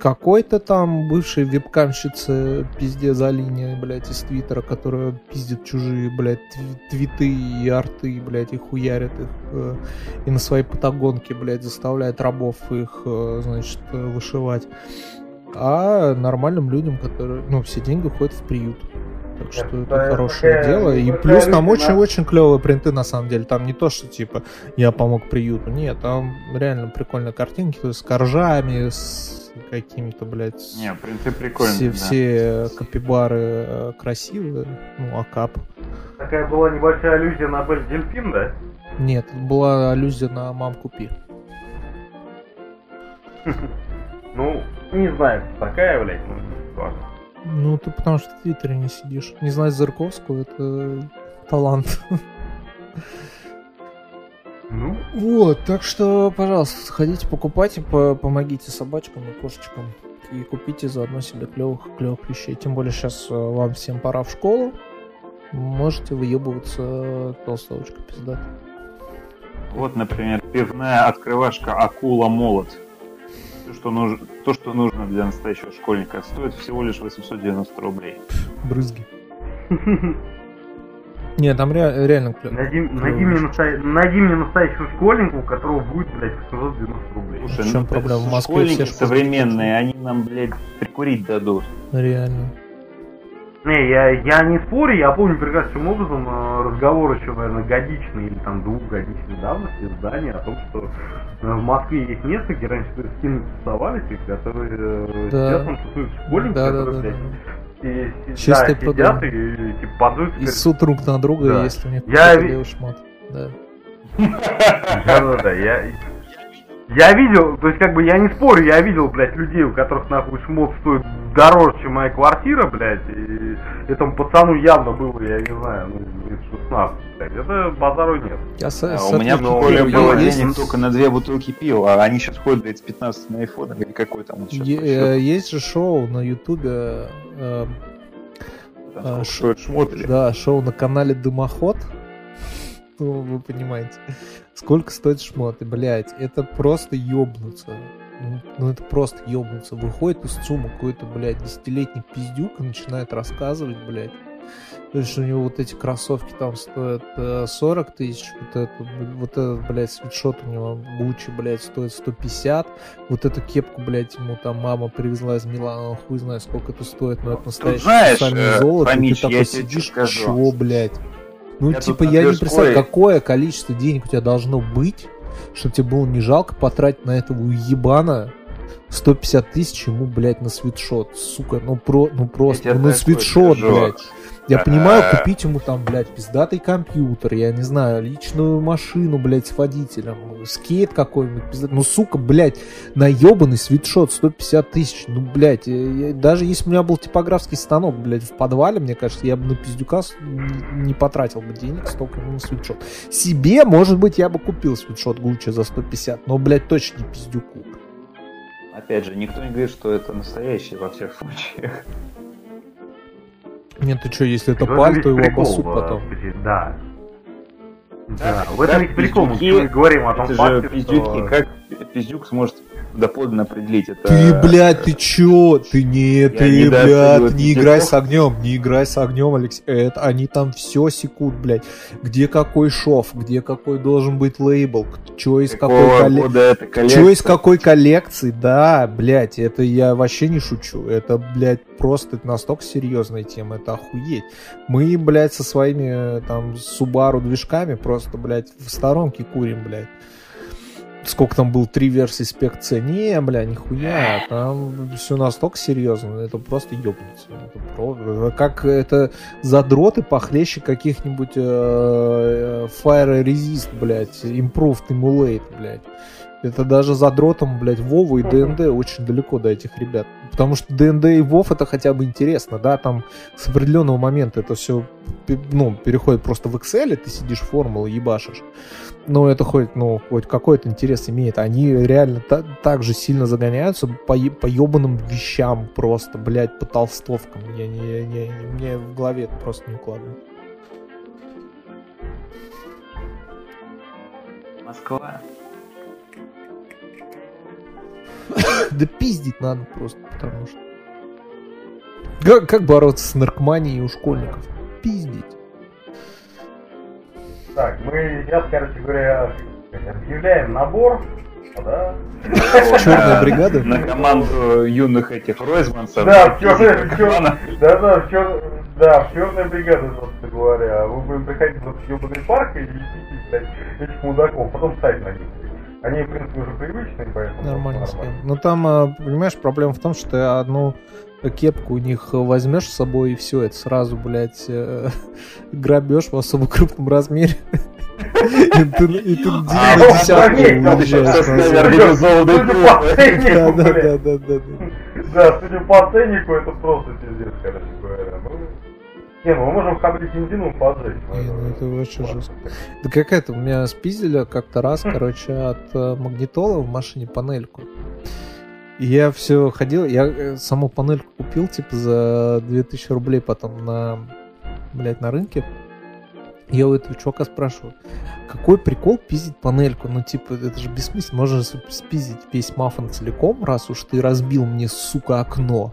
какой-то там бывшей вебкамщице пизде за линией, блядь, из Твиттера, которая пиздит чужие, блядь, тв- твиты и арты, блядь, и хуярит их, э, и на своей патагонке, блядь, заставляет рабов их, э, значит, э, вышивать. А нормальным людям, которые, ну, все деньги уходят в приют. Так что это Это хорошее такая дело. И плюс там очень-очень клевые принты, на самом деле. Там не то, что типа я помог приюту. Нет, там реально прикольные картинки. То есть с коржами, с какими-то, блядь, Не, принты прикольные. все, да. все капибары э, красивые. Ну, акап. Такая была небольшая аллюзия на Бель Дельфин, да? Нет, это была аллюзия на мамку Пи. Ну, не знаю, такая, блядь, ну. Ну, ты потому что в Твиттере не сидишь. Не знать Зырковского, это талант. Ну, Вот, так что, пожалуйста, сходите, покупайте, по- помогите собачкам и кошечкам. И купите заодно себе клевых, клевых вещей. Тем более сейчас вам всем пора в школу. Можете выебываться толстовочка пиздата. Вот, например, пивная открывашка Акула Молот. То что, нужно, то, что нужно для настоящего школьника, стоит всего лишь 890 рублей. Брызги. [laughs] Не, там ре- реально найди, найди, мне настоя- найди мне настоящего школьника, у которого будет, блядь, 890 рублей. В Слушай, чем ну, проблема? В Москве школьники все современные, они нам, блядь, прикурить дадут. Реально. Не, я, я не спорю, я помню прекрасным образом э, разговор еще, наверное, годичный или там двухгодичной давности в здании о том, что э, в Москве есть место, где раньше скины тусовались, и которые э, Да. сейчас там тусуют школьники, Да, да, которые, да, блядь, да. И- и- Чистый да, сидят и, и, типа подуют И суд друг на друга, Да. если у них Я шмат. Да. [laughs] Да-да-да, я... Я видел, то есть как бы я не спорю, я видел, блядь, людей, у которых нахуй шмот стоит дороже, чем моя квартира, блядь, и этому пацану явно было, я не знаю, ну, лет 16, блядь, это базару нет. Я с- А с у меня школе я- было денег только на две бутылки пива, а они сейчас ходят, блядь, с 15 на айфон, или какой там сейчас Е- э, Есть же шоу на ютубе, э, там, а, сколько ш- стоит шмот да, шоу на канале Дымоход. [laughs] Ну, вы понимаете. Сколько стоит шмот? И, блядь, это просто ёбнуться. Ну, Ну, это просто ёбнуться. Выходит из ЦУМа какой-то, блядь, десятилетний пиздюк и начинает рассказывать, блядь. То есть у него вот эти кроссовки там стоят э, 40 тысяч, вот, это, вот этот, блядь, свитшот у него Гуччи, блядь, стоит 150, вот эту кепку, блядь, ему там мама привезла из Милана, он хуй знает, сколько это стоит, но это настоящее знаешь, сальное э, золото, и Фомич, ты такой сидишь, скажу. чего, блядь? Ну, Я типа, я не представляю, какое количество денег у тебя должно быть, чтобы тебе было не жалко потратить на этого уебана 150 тысяч ему, блядь, на свитшот. Сука, ну, про, ну просто, ну, на свитшот, скажу. блядь. Я понимаю, купить ему там, блядь, пиздатый компьютер, я не знаю, личную машину, блядь, с водителем, скейт какой-нибудь, пиздатый. Ну, сука, блядь, на ебаный свитшот 150 тысяч, ну, блядь, я- я- даже если бы у меня был типографский станок, блядь, в подвале, мне кажется, я бы на пиздюка с- не, не потратил бы денег столько ему на свитшот. Себе, может быть, я бы купил свитшот Гуччи за 150, но, блядь, точно не пиздюку. Опять же, никто не говорит, что это настоящий во всех случаях. Нет, ты что, если это паль, то его обоссут э, потом. Да. Да, Да, в этом как ведь прикол, мы пиздюки- говорим о том факте, пиздюки, что... как пиздюк сможет доподлинно определить. Это... Ты, блядь, ты чё? Ты не, ты, не блядь, не играй с огнем, не играй с огнем, Алексей. Это, они там все секут, блядь. Где какой шов, где какой должен быть лейбл, чё из какой, коллекции. Чё из какой коллекции, да, блядь, это я вообще не шучу. Это, блядь, просто настолько серьезная тема, это охуеть. Мы, блядь, со своими там Subaru движками просто, блядь, в сторонке курим, блядь сколько там было, три версии спек C. Не, бля, нихуя, там все настолько серьезно, это просто ёбнуться. Это про... Как это задроты похлеще каких-нибудь э, Fire Resist, блядь, Improved Emulate, блядь. Это даже задротом, блядь, Вова и ДНД очень далеко до этих ребят. Потому что ДНД и Вов это хотя бы интересно, да, там с определенного момента это все, ну, переходит просто в Excel, и ты сидишь формулы ебашишь ну, это хоть, ну, хоть какой-то интерес имеет. Они реально та- так же сильно загоняются по, по ебаным вещам просто, блядь, по толстовкам. Я не, не, не, мне в голове это просто не укладывает. Москва. Да пиздить надо просто, потому что... Как, как бороться с наркоманией у школьников? Пиздить. Так, мы сейчас, короче говоря, объявляем набор, да? Черная [laughs] бригада? На команду юных этих Ройзмансов. Да, в черная, да, да, в чер... да, в черная бригада, собственно говоря. Мы будем приходить в этот ебаный парк и блядь, этих мудаков, потом ставить на них. Они, в принципе, уже привычные, поэтому... Нормально схема. Ну там, а, понимаешь, проблема в том, что ты одну кепку у них возьмешь с собой, и все, это сразу, блядь, э, [laughs] грабеж в особо крупном размере. И ты, на десятку уезжаешь. Да, да, да, да, да. Да, судя по ценнику, это просто пиздец, короче говоря. Не, ну мы можем хабрить бензином поджечь. Не, ну это вообще жестко. Да какая-то, у меня спиздили как-то раз, короче, от э, магнитола в машине панельку. И я все ходил, я э, саму панельку купил, типа, за 2000 рублей потом на, блядь, на рынке. Я у этого чувака спрашиваю, какой прикол пиздить панельку? Ну, типа, это же бессмысленно. Можно спиздить весь мафон целиком, раз уж ты разбил мне, сука, окно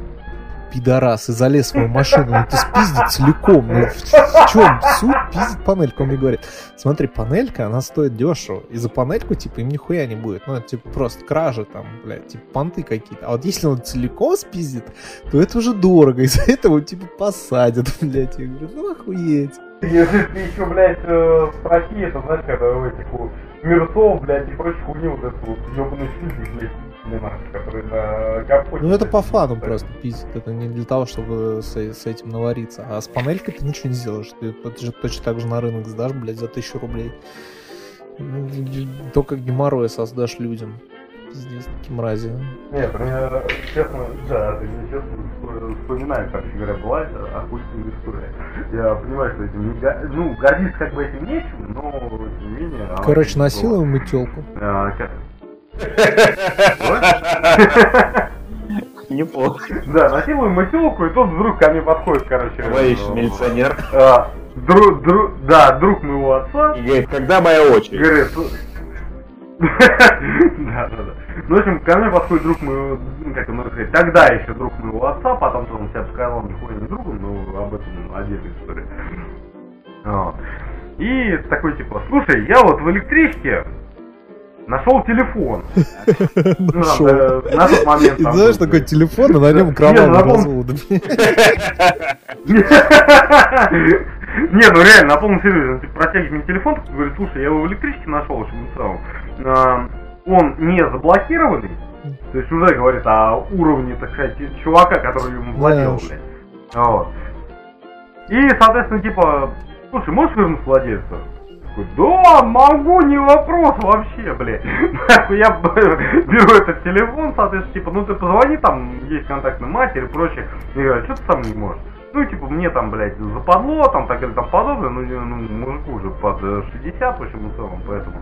пидорас, и залез в мою машину, ну ты спиздит целиком, ну в, в чем суть? Пиздит панельку? Он мне говорит, смотри, панелька, она стоит дешево, и за панельку, типа, им нихуя не будет, ну, это, типа, просто кражи там, блядь, типа, понты какие-то, а вот если он целиком спиздит, то это уже дорого, из-за этого, типа, посадят, [laughs] блядь, я говорю, ну, охуеть. Если ты еще, блядь, э, спроси, это, знаешь, когда у этих у блядь, и прочей хуйни, вот эту вот шильдик, блядь, который на капоте. Ну это по фану просто пиздит. Это не для того, чтобы с, с этим навариться. А с панелькой ты ничего не сделаешь. Ты же точно так же на рынок сдашь, блядь, за тысячу рублей. Только геморрой создашь людям. Пиздец, такие мрази. Нет, мне, честно, да, ты честно вспоминаю, как была это охуительная история. Я понимаю, что этим не ну, гордиться как бы этим нечем, но тем не менее... Короче, насилуем мы телку. А, Неплохо. Да, насилуем мотилку, и тут вдруг ко мне подходит, короче. Твоишь милиционер. А, друг, друг, да, друг моего отца. И говорит, когда моя очередь? Говорит, [laughs] да, да, да. Ну, в общем, ко мне подходит друг моего, ну, как можно сказать, тогда еще друг моего отца, потом он себя сказал нихуя не другом, но об этом отдельная история. И такой типа, слушай, я вот в электричке Нашел телефон. [laughs] Нашел. Ну, на тот момент. Знаешь, такой телефон, и на нем кровавый развод. [laughs] Не, ну реально, на полном серьезе, он протягивает мне телефон, говорит, слушай, я его в электричке нашел, общем, целом. А, он не заблокированный, то есть уже говорит о уровне, так сказать, чувака, который ему владел, блядь. Вот. И, соответственно, типа, слушай, можешь вернуть владельца? Да, могу, не вопрос вообще, блядь. Я беру этот телефон, соответственно, типа, ну ты позвони, там есть контактная матерь и прочее. Я говорю, что ты сам не можешь? Ну, типа, мне там, блядь, западло, там, так или там подобное, ну, ну мужику уже под 60, в общем, в целом, поэтому,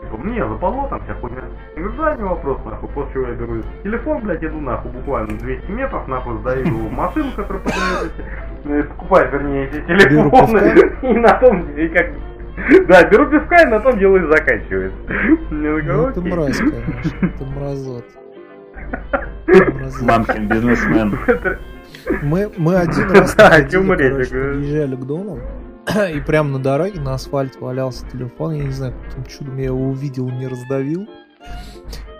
типа, мне западло, там, вся хуйня. Я говорю, да, не вопрос, нахуй, после чего я беру телефон, блядь, иду, нахуй, буквально 200 метров, нахуй, сдаю машину, которая продает эти, э, покупаю, вернее, эти телефоны, и на том, и как [laughs] Да, беру пивка и на том дело и заканчивается. Ну, ты мразь, конечно, ты мразот. [laughs] Мамкин бизнесмен. Мы, мы один раз подъезжали к дому, [clears throat] и прямо на дороге на асфальте валялся телефон. Я не знаю, каким чудом я его увидел, не раздавил.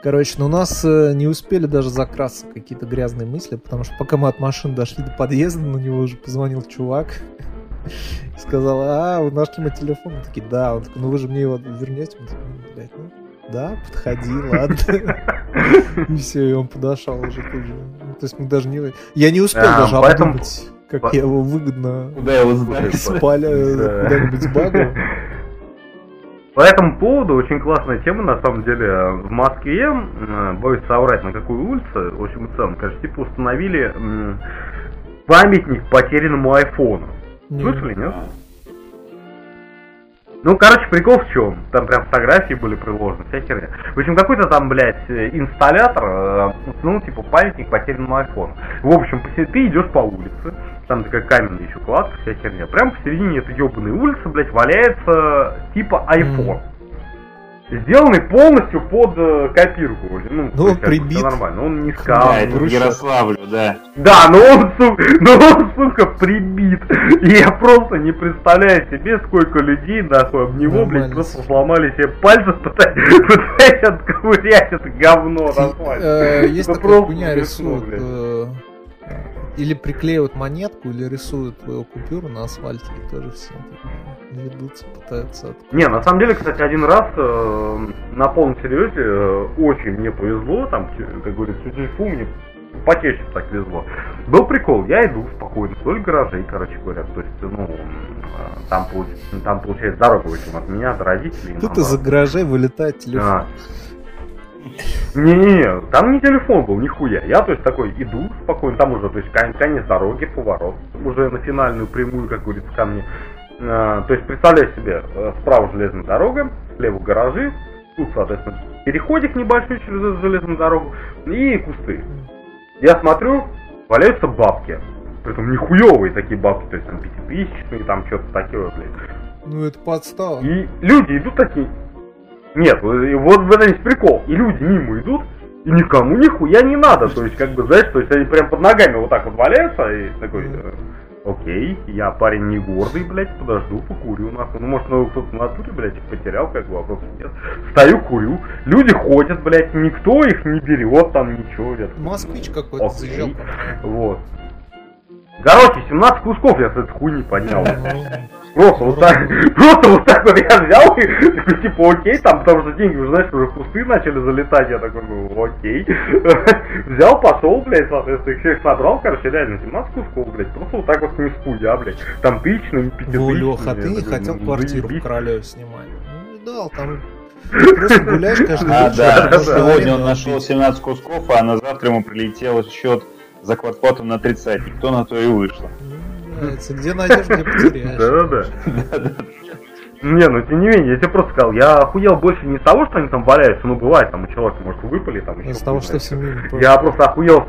Короче, но у нас э, не успели даже закрасться какие-то грязные мысли, потому что пока мы от машины дошли до подъезда, на него уже позвонил чувак. И [laughs] сказал, а, вы нашли мой телефон? Мы такие, да. Он такой, ну вы же мне его вернете? Мы такие, «Ну, блядь, ну, да, подходи, [laughs] ладно. И все, и он подошел уже тут же. Ну, То есть мы даже не... Я не успел А, даже поэтому- обдумать, как по- я его выгодно Куда его сдать? спаля Да. куда-нибудь сбагрил. По этому поводу очень классная тема, на самом деле, в Москве, боюсь соврать, на какой улице, в общем и целом, кажется, типа установили памятник потерянному айфону. Слышали, нет? Ну, короче, прикол в чем? Там прям фотографии были приложены, вся херня. В общем, какой-то там, блядь, инсталлятор, э, ну, типа, памятник потерянному айфону. В общем, ты идешь по улице, там такая каменная еще кладка, вся херня. Прям посередине этой ебаной улицы, блядь, валяется типа iPhone. Сделанный полностью под э, копирку. Ну, Ну, прибит. всё нормально. Он не Да, скал. это в Груша. Ярославлю, да. Да, но он, сука, [laughs] но он, сука, прибит. И я просто не представляю себе, сколько людей, нахуй, об него, блядь, просто сломали себе пальцы, [laughs] пытаясь, пытаясь отковырять это говно. Э, Есть Это такая хуйня, э, или приклеивают монетку, или рисуют твою купюру на асфальте, и тоже все ведутся, пытаются от- Не, на самом деле, кстати, один раз э, на полном серьезе э, очень мне повезло, там, как говорится, чуть-чуть мне почаще так везло. Был прикол, я иду спокойно вдоль гаражей, короче говоря, то есть, ну, э, там, получ- там получается дорога, в общем, от меня до родителей. Тут из-за гаражей вылетает телефон. А. Не-не-не, там не телефон был, нихуя. Я, то есть, такой иду спокойно, там уже, то есть, кон- конец дороги, поворот, уже на финальную прямую, как говорится, ко мне. А, то есть, представляю себе, э, справа железная дорога, слева гаражи, тут, соответственно, переходик небольшой через эту железную дорогу и кусты. Я смотрю, валяются бабки. Притом нихуевые такие бабки, то есть там пятитысячные, там что-то такое, блядь. Ну это подстава. И люди идут такие. Нет, и вот в этом есть прикол. И люди мимо идут, и никому нихуя не надо. То есть, как бы, знаешь, то есть они прям под ногами вот так вот валяются, и такой, э, окей, я парень не гордый, блядь, подожду, покурю, нахуй. Ну, может, ну, кто-то в натуре, блядь, их потерял, как бы, вопросов нет. Стою, курю, люди ходят, блядь, никто их не берет, там ничего. Я такой, Москвич какой-то Окей. заезжал. Вот. Короче, 17 кусков я с этой хуйни поднял. Ну, Просто вот так, [laughs] просто вот так вот я взял и такой, типа, окей, там, потому что деньги, уже, знаешь, уже кусты начали залетать, я такой, ну, окей. [laughs] Взял, пошел, блядь, соответственно, их всех собрал, короче, реально, 17 кусков, блядь, просто вот так вот не спуя, блядь, там тысячными, пятитысячными. Леха, а ты я не такой, хотел ну, квартиру в. Королеве снимать? Ну, не дал, там просто [laughs] гуляешь каждый А, вечер. да, да, сегодня он нашел купить. 17 кусков, а на завтра ему прилетел счет за квартплату на тридцатник. Кто на то и вышло. Нравится. Где найдешь, где потеряешь. Да-да-да. Не, ну тем не менее, я тебе просто сказал, я охуел больше не с того, что они там валяются, ну бывает, там у человека, может, выпали, там еще Из того, что мимо Я просто охуел.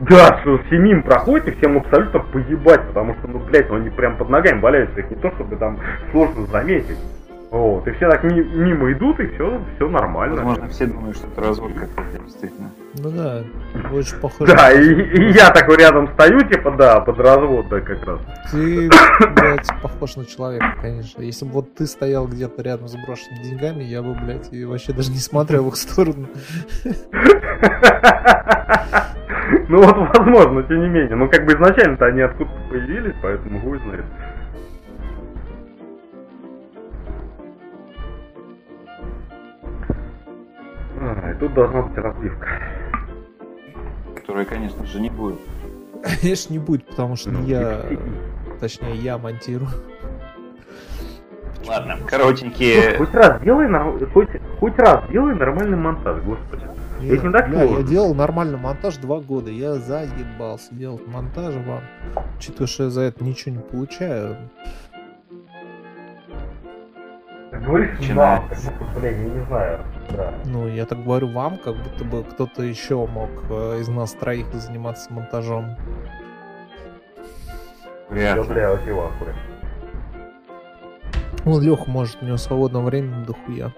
Да, что семьим проходит и всем абсолютно поебать, потому что, ну, блядь, ну, они прям под ногами валяются, их не то, чтобы там сложно заметить. Вот, и все так ми- мимо идут, и все, все нормально. Возможно, все думают, что это развод какой-то, действительно. Ну да, очень похоже. Да, и, и я такой рядом стою, типа, да, под развод, да, как раз. Ты, блядь, похож на человека, конечно. Если бы вот ты стоял где-то рядом с брошенными деньгами, я бы, блядь, и вообще даже не смотрел в их сторону. [laughs] Ну вот, возможно, но тем не менее. Ну, как бы изначально-то они откуда-то появились, поэтому хуй знает. И тут должна быть разбивка. Которой, конечно же, не будет. Конечно, не будет, потому что Ну, я, [laughs] точнее, я монтирую. Ладно, Слушай, коротенькие... Хоть раз делай, хоть, хоть раз делай нормальный монтаж, господи. Ведь не так бля, я делал нормальный монтаж два года. Я заебался делать монтаж вам. Учитывая, что я за это ничего не получаю. Говоришь, Начинается. как будто, блин, я не знаю. Да. Ну, я так говорю вам, как будто бы кто-то еще мог э, из нас троих заниматься монтажом. Вряд ли. бля. Ну, Леха может, у него свободного времени дохуя.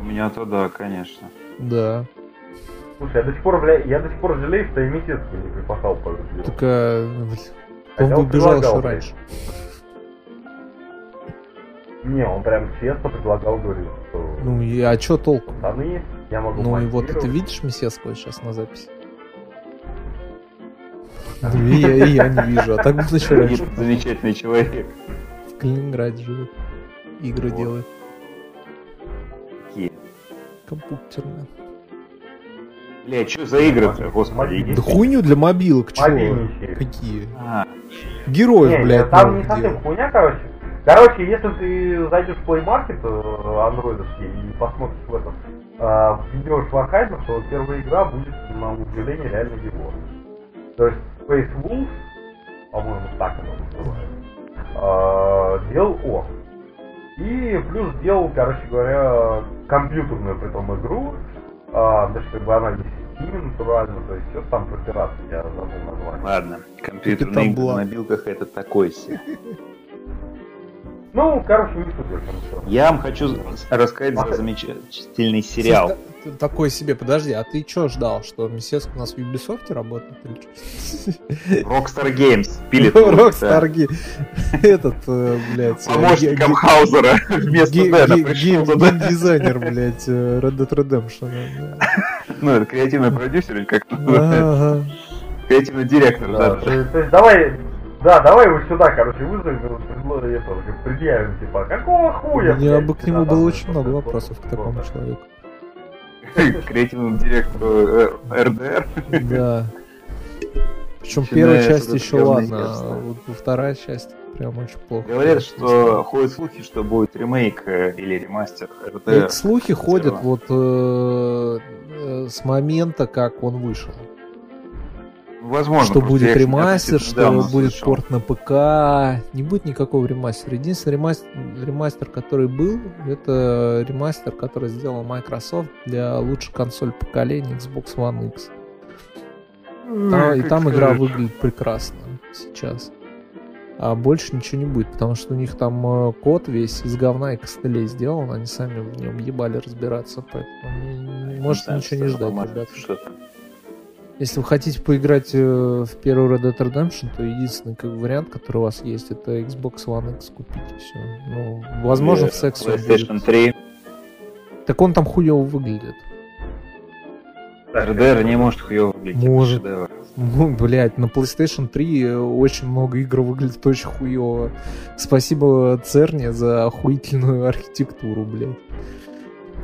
У меня то да, конечно. Да. Слушай, я до сих пор, бля, я до сих пор жалею, что я Митецкую не припахал по. Так, а, он бы убежал еще блядь. Не, он прям честно предлагал, говорит, что Ну, и, а чё толку? пацаны, я могу Ну и вот ты монтировать. видишь Месецкого сейчас на записи? Ну, и я, и я не вижу, а так бы еще раньше. Замечательный человек. В Калининграде живет. Игры Вот. делает. Какие? Компьютерные. Бля, что за игры-то, господи? Да хуйню для мобилок? Мобильничек. Какие? А, Героев, блядь, там новых не совсем хуйня, короче. Короче, если ты зайдешь в Play Market э, андроидовский и посмотришь в этом, э, введешь Warhammer, то первая игра будет, на удивление, реально его. То есть Space Wolves, по-моему, так оно называется, э, делал он. И плюс делал, короче говоря, компьютерную при том игру, э, даже как бы она не Steam натурально, то есть все там про пиратство, я забыл название. ладно. Компьютерные игры на мобилках это такой себе. Ну, короче, не всё. Я вам хочу рассказать за замечательный сериал. Слушай, Такой себе, подожди, а ты чё ждал, что Месецк у нас в Ubisoft работает? [laughs] Rockstar Games пилит Rockstar Ге- [laughs] Этот, э, блядь... э, помощником ге- Хаузера [laughs] вместо Дэна пришел. Геймдизайнер, блядь, э, Red Dead Redemption. да. Ну, это креативный продюсер, или как это называется? Ага. Креативный директор, Да, то, есть- давай, да, давай его сюда, короче, вызовем, предло- это, предъявим, типа, какого У хуя? меня блядь, бы к нему было очень много вопросов к такому человеку. [laughs] Креативному директору э, РДР. Да. Причем первая часть еще ладно, а вот вторая часть прям очень плохо. Говорят, что ходят слухи, что будет ремейк э, или ремастер РДР. Эти слухи ходят вот э, э, с момента, как он вышел. Возможно. что будет ремастер, что будет слышал. порт на ПК. Не будет никакого ремастера. Единственный ремастер, ремастер, который был, это ремастер, который сделал Microsoft для лучшей консоль поколения Xbox One X. Там- и там игра выглядит прекрасно сейчас. А больше ничего не будет, потому что у них там э, код весь из говна и костылей сделан, они сами в нем ебали разбираться, поэтому не- можете знаю, ничего не ждать, ребят. Что-то. Если вы хотите поиграть э, в первый Red Dead Redemption, то единственный как, вариант, который у вас есть, это Xbox One X купить и все. Ну, возможно, Или в сексе PlayStation будет. 3. Так он там хуево выглядит. РДР не может хуёво выглядеть. Может. Ну, блядь, на PlayStation 3 э, очень много игр выглядит очень хуево. Спасибо Церне за охуительную [laughs] архитектуру, блядь.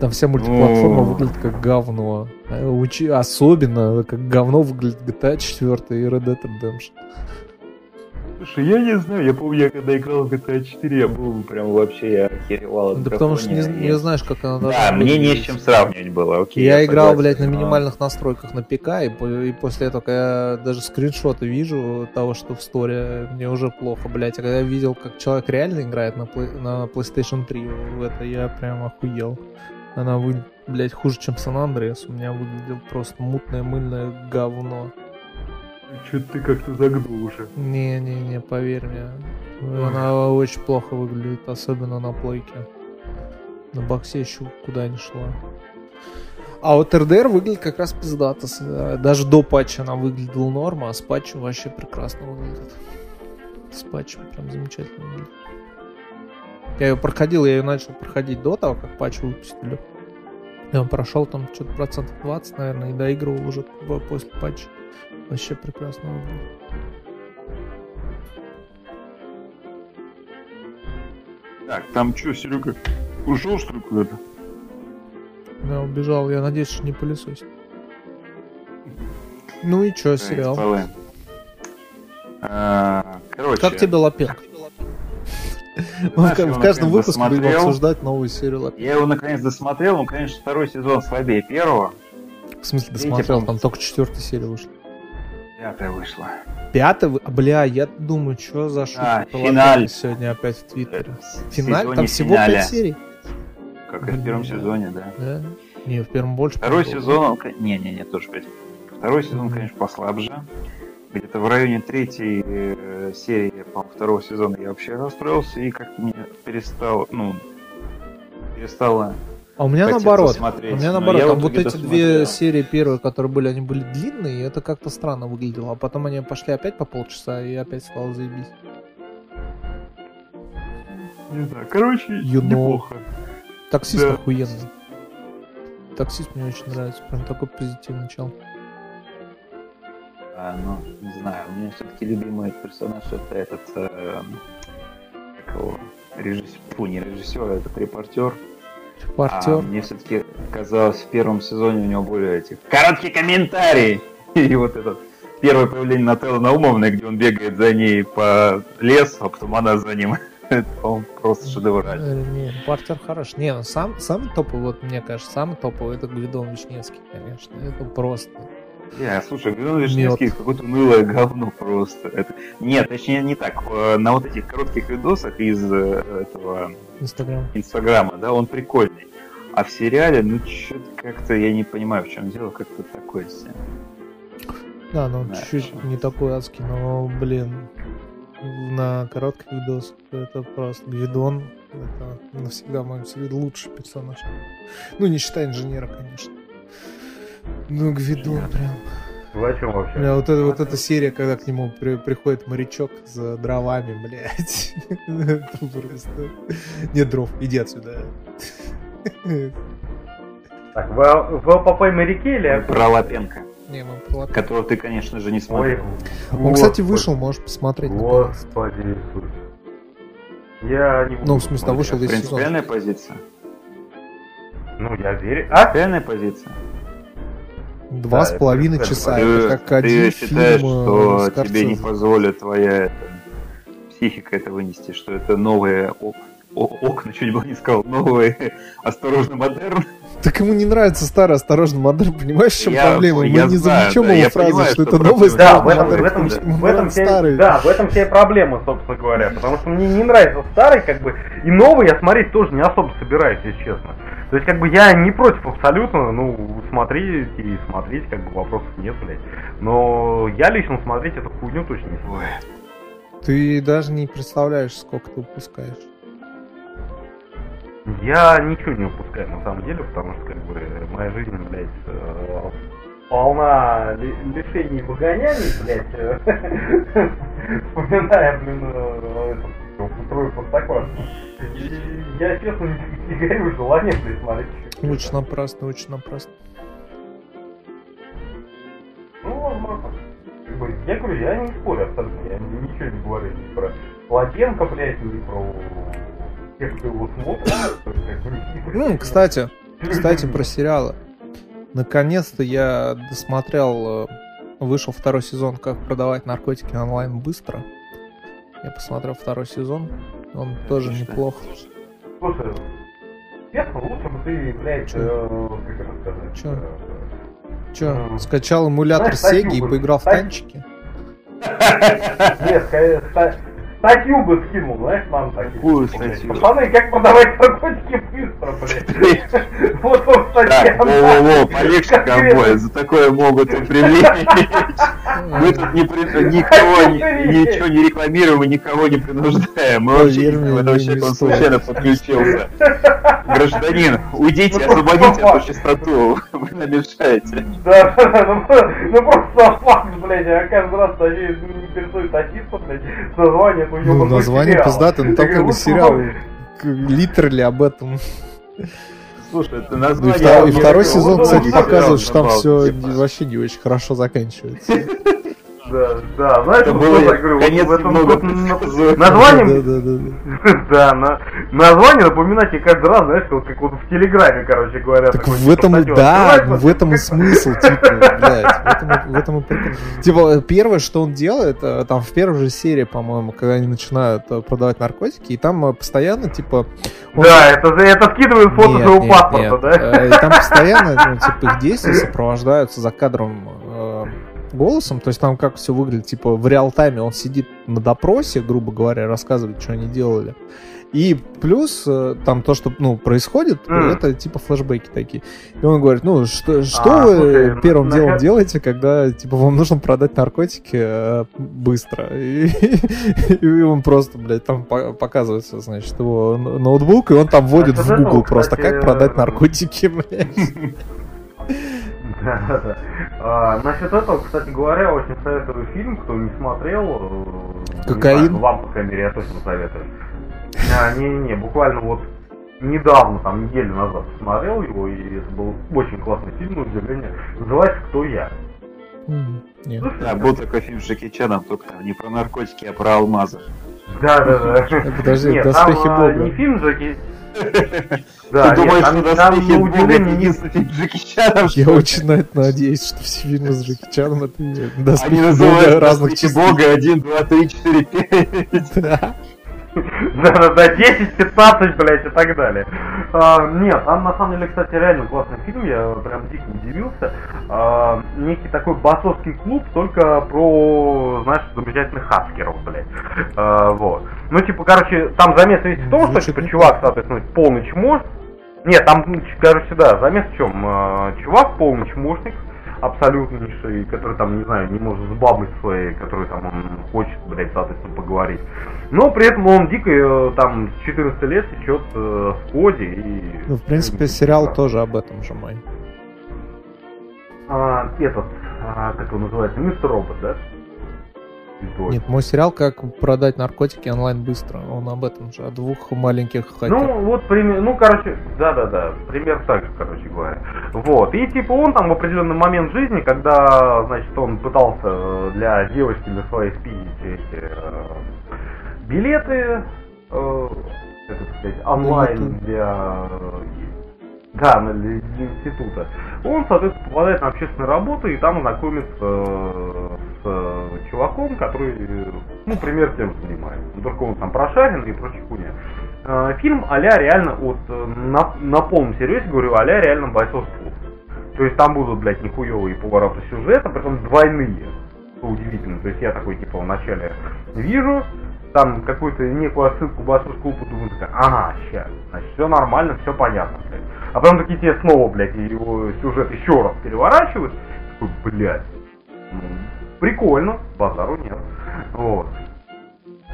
Там вся мультиплатформа О. выглядит как говно. А учи- Особенно как говно выглядит GTA 4 и Red Dead Redemption. Слушай, я не знаю, я помню, я когда играл в GTA 4, я был прям вообще, я охеревал. от Да потому что не, не знаешь, как она должна Да, мне не с чем сравнивать было, окей. Я, играл, согласен, блядь, на но- минимальных настройках на ПК, и, и после этого, когда я даже скриншоты вижу того, что в сторе, мне уже плохо, блядь. А когда я видел, как человек реально играет на, на PlayStation 3 в это, я прям охуел. Она выглядит, блядь, хуже, чем Сан Андреас. У меня выглядел просто мутное, мыльное говно. Чё ты как-то загнул уже. Не-не-не, поверь мне. Она очень плохо выглядит, особенно на плойке. На боксе еще куда не шла. А вот РДР выглядит как раз пиздато. э, Даже до патча она выглядела норма, а с патчем вообще прекрасно выглядит. С патчем прям замечательно выглядит. Я ее проходил, я ее начал проходить до того, как патч выпустили. Я прошел там что-то процентов 20, наверное, и доигрывал уже по- после патча. Вообще прекрасно выглядит. Так, там что, Серега, ушел что ли куда-то? Я убежал, я надеюсь, что не пылесосит. Ну и чё, сериал? А, Короче, Как тебе Лапенко? Мы знаешь, в каждом выпуске будем досмотрел. обсуждать новую серию Лапенко. я его наконец досмотрел, ну, конечно, второй сезон слабее первого. В смысле, досмотрел, по-моему. там только четвертая серия вышла. Пятая вышла. Пятая? Бля, я думаю, что за шутка А, финаль. Сегодня опять в Твиттере. В Финаль? Там всего пять серий? Как и в первом сезоне, да. Да? Не, в первом больше. Второй сезон, он, не-не-не, тоже пять. Второй сезон, конечно, послабже. Где-то в районе третьей э, серии, по второго сезона я вообще расстроился и как-то мне перестал, ну, перестало А у меня наоборот. посмотреть, У меня но наоборот. Там вот эти две серии первые, которые были, они были длинные, и это как-то странно выглядело. А потом они пошли опять по полчаса, и опять стало заебись. Не знаю, короче, You know. неплохо. Таксист Да. охуенный. Таксист мне очень нравится. Прям такой позитивный чел. А, ну, не знаю, у меня все-таки любимый персонаж это этот, э, как его, режиссер, фу, не режиссер, а этот репортер. А, Партер. мне все-таки казалось, в первом сезоне у него более этих короткий комментарий. [laughs] И вот этот первое появление Нателлы Наумовны, где он бегает за ней по лесу, а потом она за ним. [laughs] Это, по-моему, просто шедеврально. Э, Не, Партер хорош. Не, ну сам, самый топовый, вот мне кажется, самый топовый это Гвидон Вишневский, конечно. Это просто. Не, слушай, Гвидон Вишневский какое-то унылое говно просто. Это... Нет, точнее не так. Э, На вот этих коротких видосах из э, этого Инстаграм. Инстаграма, да, он прикольный. А в сериале, ну, что-то как-то я не понимаю, в чем дело, как-то такое себе. Да, ну Да, чуть-чуть хорошо. не такой адский, но, блин, на коротких видосах это просто Гвидон. Это навсегда, в моем лучший персонаж. Ну, не считая инженера, конечно. Ну, Гвидон прям. Вы о чем Бля, вообще? вот, это, вот эта серия, когда к нему при- приходит морячок за дровами, блядь. [laughs] Просто... Нет дров, иди отсюда. Так, вы, вы о Папай моряке или. Про Лапенко, Не, мы про Лапенко. которого ты, конечно же, не Ой, смотрел. Он, кстати, вышел, можешь посмотреть. Господи Иисус. Я не буду Ну, в смысле, смотреть. вышел весь сезон. Принципиальная позиция. Ну, я верю. А? Принципиальная позиция. Два Да, с половиной это часа. ты, Это как ты один считаешь, фильм что э, тебе не позволит твоя это, психика это вынести, что это новые ок- окна, чуть было не сказал, новые [laughs] осторожно модерн. Так ему не нравится старый осторожно модерн, понимаешь, в чем Я- проблема? Мы я не знаю, замечем да, его я фразу, понимаю, что что это новый. Да, в этом, модерн, в этом, что в этом вся, старый. да, в этом вся и проблема, собственно говоря. Потому что мне не нравится старый, как бы, и новый я смотреть тоже не особо собираюсь, если честно. То есть, как бы, я не против абсолютно, ну, смотреть и смотреть, как бы, вопросов нет, блядь. Но я лично смотреть эту хуйню точно не смогу. Ты даже не представляешь, сколько ты упускаешь. Я ничего не упускаю, на самом деле, потому что, как бы, моя жизнь, блядь, э, полна ли- лишений и выгоняний, блядь, э, [laughs] вспоминая, блин, э, вторую простоквашину. И я, честно, не, не горю желанием, блядь, смотреть. Очень напрасно, очень напрасно. Ну, возможно. Я говорю, я не спорю абсолютно, я ничего не говорю ни про Лапенко, блядь, ни про тех, кто его смотрит. Ну, кстати, кстати, про сериалы. Наконец-то я досмотрел, э, вышел второй сезон «Как продавать наркотики онлайн быстро». Я посмотрел второй сезон, он тоже Отлично. неплох. Слушай, лучше бы ты, блядь, э, как это сказать? Чё? э, скачал эмулятор Знаешь, Сеги и поиграл в танчики? [laughs] Нет, статью бы скинул, знаешь, нам такие. Какую статью? Пацаны, как продавать наркотики быстро, блядь. [laughs] Вот он статья. Во-во-во, полегче, ковбой, за такое могут и привлечь. [laughs] Мы тут не при- никого ни- ничего не рекламируем и никого не принуждаем. Мы вообще Поверь мне, это не- вообще он случайно подключился. Гражданин, уйдите, Ну, освободите просто эту частоту. Вы нам мешаете. Да, ну, ну просто факт, блядь, я каждый раз не перестаю тащиться, блядь, с названием этого Ну, название пиздатое, ну там как бы сериал ну, литерали об этом. Слушай, это Ну, и название... второй, и второй сезон, кстати, показывает, что там все вообще не очень хорошо заканчивается. [laughs] Да, да, знаешь, Это вот было я говорю, вот конец в этом немного вот на- предсказуемо. названием, Да, да, да, да. [laughs] да, на, название напоминать тебе каждый раз, знаешь, вот как вот в Телеграме, короче говоря. Так в типа, этом, да, в вот, этом и смысл, типа, [laughs] блядь, в этом, и- прикол. Типа, первое, что он делает, э, там в первой же серии, по-моему, когда они начинают э, продавать наркотики, и там э, постоянно, типа... Да, это, же- это скидывают фото своего паспорта, да? Э, И там [laughs] постоянно, ну, типа, их действия сопровождаются за кадром э, голосом, то есть там как все выглядит, типа, в реал-тайме он сидит на допросе, грубо говоря, рассказывает, что они делали, И плюс э, там то, что ну, происходит, Mm. это типа флешбеки такие. И он говорит, ну что, что А, вы слушай, первым насчет- делом делаете, когда типа вам нужно продать наркотики э, быстро? И, [laughs] и он просто, блядь, там по- показывается, значит, его ноутбук, и он там вводит А в Google просто, кстати, как продать наркотики, [laughs] блядь. Да, да, да. А, насчет этого, кстати говоря, очень советую фильм, кто не смотрел. э, не Кокаин? знаю, вам, по крайней мере, я точно советую. А, Не-не-не, буквально вот недавно, там, неделю назад посмотрел его, и это был очень классный фильм, на удивление. Называется «Кто я?». Нет. Да, был такой фильм с Джеки Чаном, только не про наркотики, а про алмазы. Да, да, да. Подожди, Нет, «Доспехи там, а, Бога». не фильм Джеки... [laughs] Да, Ты нет, думаешь, там, что там, «Доспехи Бога» не с Джеки Чаном? Я очень на это надеюсь, что все фильмы с Джеки Чаном это не доспехи Они Бога называют разных «Доспехи частей. Бога 1, 2, 3, 4, 5. Да. Да-да-да, 10, 15, блядь, и так далее. А, нет, там на самом деле, кстати, реально классный фильм, я прям дико удивился. А, некий такой басовский клуб, только про, знаешь, замечательных хаскеров, блядь. А, вот. Ну, типа, короче, там замес весь в том, что, типа, чувак, соответственно, полный чмо. Нет, там, короче, да, замес в чем? А, чувак полный чмошник, абсолютнейший, который там, не знаю, не может с бабой своей, которую там он хочет, блядь, соответственно, поговорить. Но при этом он дико э, там с 14 лет течет э, в коде и... Ну, в принципе, сериал тоже об этом же, мой. А, этот, а, как его называется, мистер робот, да? Ой. Нет, мой сериал «Как продать наркотики онлайн быстро». Он об этом же, о двух маленьких хакерах. Ну, вот, пример, ну, короче, да-да-да, пример так же, короче говоря. Вот, и типа он там в определенный момент жизни, когда, значит, он пытался э, для девочки, для своей спидить эти э, билеты, э, как это сказать, онлайн для, э, да, для института, он, соответственно, попадает на общественную работу и там знакомится э, с э, чуваком, который, э, ну, пример тем занимается. Ну, Только он там прошарен и прочая хуйня. Э, Фильм а-ля реально, вот на, на полном серьезе говорю, а-ля реально бойцовский. То есть там будут, блядь, нихуевые повороты сюжета, притом двойные. Что удивительно. То есть я такой, типа, вначале вижу, там какую-то некую отсылку к бойцовскому клубу, думаю, такая, ага, ща, значит, все нормально, все понятно, блядь. А потом такие тебе снова, блядь, его сюжет еще раз переворачивают, такой, блядь, ну, прикольно, базару нет. Вот.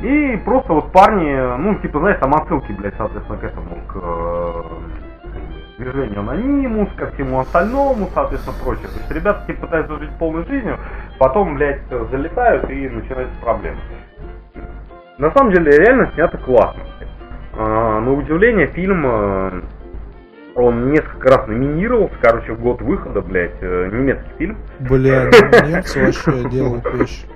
И просто вот парни, ну, типа, знаешь, там отсылки, блядь, соответственно, к этому, к э, движению анонимус, ко всему остальному, соответственно, прочее. То есть ребята, типа, пытаются жить полной жизнью, потом, блядь, залетают и начинаются проблемы. На самом деле, реально снято классно. А, на удивление, фильм, э, он несколько раз номинировался, короче, в год выхода, блядь, э, немецкий фильм. Бля, [laughs] немцы вообще делают вещи.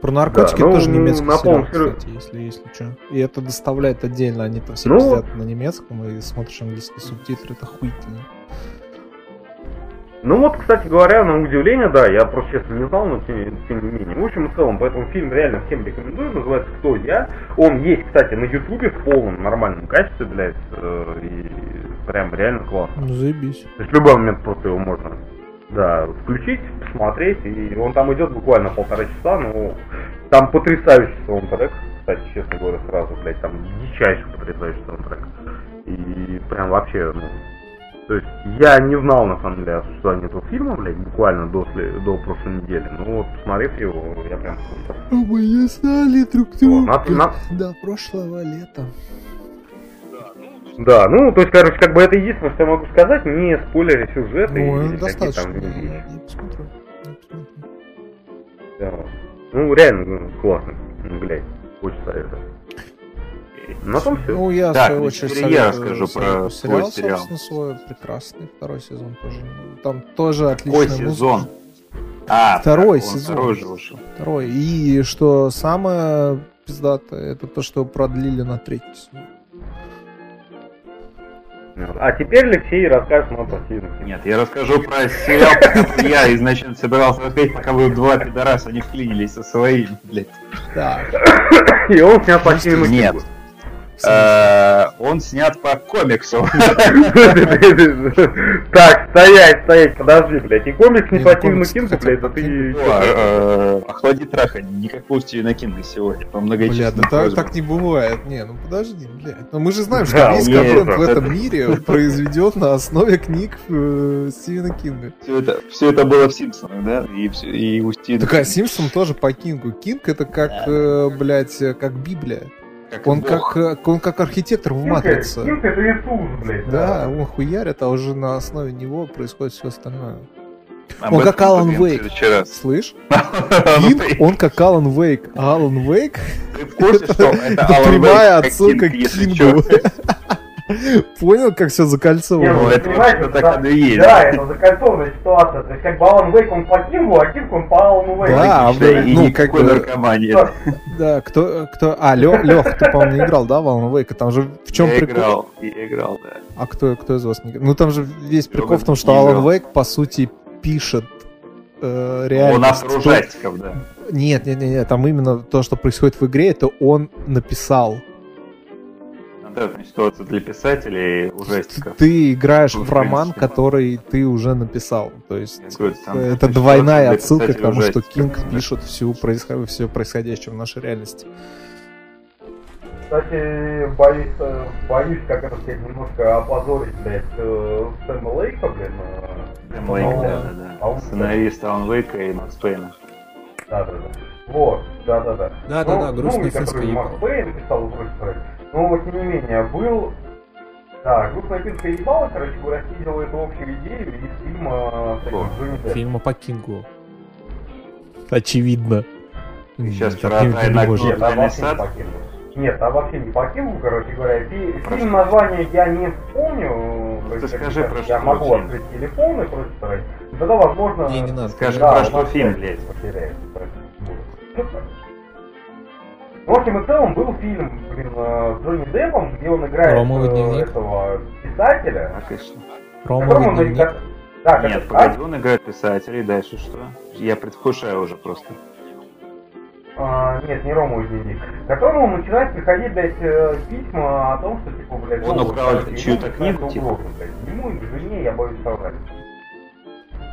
Про наркотики Да, ну, тоже немецкий на сериал, полном серьё- кстати, если, если что. И это доставляет отдельно, они там все Ну, пиздят на немецком, и смотришь английские субтитры, это охуительно. Ну вот, кстати говоря, на удивление, да, я просто честно не знал, но тем, тем не менее. В общем и целом, поэтому фильм реально всем рекомендую, называется «Кто я?». Он есть, кстати, на ютубе в полном нормальном качестве, блядь, э, и прям реально классно. Ну, заебись. То есть в любой момент просто его можно, да, включить, посмотреть, и он там идет буквально полтора часа, но там потрясающий саундтрек, кстати, честно говоря, сразу, блядь, там дичайший потрясающий саундтрек. И прям вообще, ну, то есть я не знал на самом деле о существовании этого фильма, блядь, буквально до, до прошлой недели. Но вот посмотрев его, я прям А мы не знали друг друга на- на- до прошлого лета. Да, ну, то есть, короче, как бы это единственное, что я могу сказать, не спойлеря сюжета Ну, всякие достаточно, там я, вещи. я посмотрю. я посмотрю. Да. Ну, реально, ну, классно. Ну, блядь, очень советую. На том все. Ну, я, в Так, свою очередь, теперь я советую расскажу про сериал, свой сериал. собственно, свой прекрасный второй сезон тоже. Там тоже Какой отличный сезон? А, Второй он сезон. Второй же вышел. Второй. И что самое пиздатое, это то, что продлили на третий сезон. А теперь Алексей расскажет нам про Кинга. Нет, я расскажу про сериал, который я изначально собирался рассказать, пока вы два пидораса не вклинились со своими, блядь. Так. И он снят по Нет. Кингу. Э, Он снят по комиксу. [laughs] Так, Стоять, стоять, подожди, блядь. И комикс не Не, по ну, Стивену Кингу, блядь, это ты... Ну, а, э, Охлади траха, никакого Стивена Кинга сегодня, по многочисленным так, просьбам. так не бывает. Не, ну подожди, блядь. Но мы же знаем, что весь контент в этом мире [laughs] произведен на основе книг э, Стивена Кинга. Все это, все это было в Симпсонах, да? И, у Стивена Так а Симпсон тоже по Кингу. Кинг это как, э, блядь, э, как Библия. Как Он бог. как, э, он как архитектор в Матрице. Кинг это Иисус, блядь. Да, он хуярит, а уже на основе него происходит все остальное. Об он этом как Алан Вейк. Слышь? [laughs] Ну, Кинг, ты- он как Алан Вейк. А Алан Вейк Ты в курсе, что [laughs] это это Алан прямая Вейк, как отсылка к Кингу. [laughs] Понял, как все закольцовано? Ну, ну, это понимаете, так да, оно и есть. Да, это закольцованная ситуация. То есть как бы Алан Вейк он по Кингу, а Кинг он по Алану Вейку. Да, а, и ну, никакой как бы- наркомании. Да. Кто, кто... А, Лех, Лех, ты, по-моему, не играл, да, в Alan Wake? Там же в чем я прикол? играл, я играл, да. А кто, кто из вас не играл? Ну, там же весь прикол в том, что играл. Wake, по сути, пишет э, Он реальность. автор То- ужастиков, да. Нет, нет, нет, нет, там именно то, что происходит в игре, это он написал. Стандартная ситуация для писателей ужастиков. Ты играешь Ну, в в роман, который ты уже написал. То есть говорю, там это двойная отсылка к тому, что. Кинг пишет всю происход... все происходящее в нашей реальности. Кстати, боюсь, э, боюсь, как это сказать, немножко опозорить, блядь, э, Сэма Лейка, блин. э, Сэм Лейк, но- да, да, а да. он- Сценарист Алан Вейка и Макс Пейна. Да, да, да. Вот, да, да, да. Да, да, да, ну, который ебала. Макс Пейн писал прочее. Но, тем не менее, был... Да, грустная финская ебала, короче говоря, снизила эту общую идею из фильма Деппом. Фильма по Кингу. Очевидно. сейчас не может. Нет, Тайный вообще не по Кингу. Нет, там вообще не по Кингу, короче говоря. Фи- Фильм название я не вспомню. то ты есть, скажи, про я что могу фильм. открыть телефон и сказать. Тогда, возможно... Не, не надо. Скажи, Да, про что фильм, блядь. В общем и целом был фильм, блин, э, с Джонни Деппом, где он играет Ромовый э, дневник. этого писателя. А, конечно. Ромовый он дневник. Да, как Нет, погоди, он играет писателя, и дальше что? Я предвкушаю уже просто. А, нет, не Ромовый дневник. Которому начинает приходить, блядь, э, письма о том, что, типа, блядь, Он украл чью-то ему книгу, типа? блядь. Ему и жене, я боюсь соврать.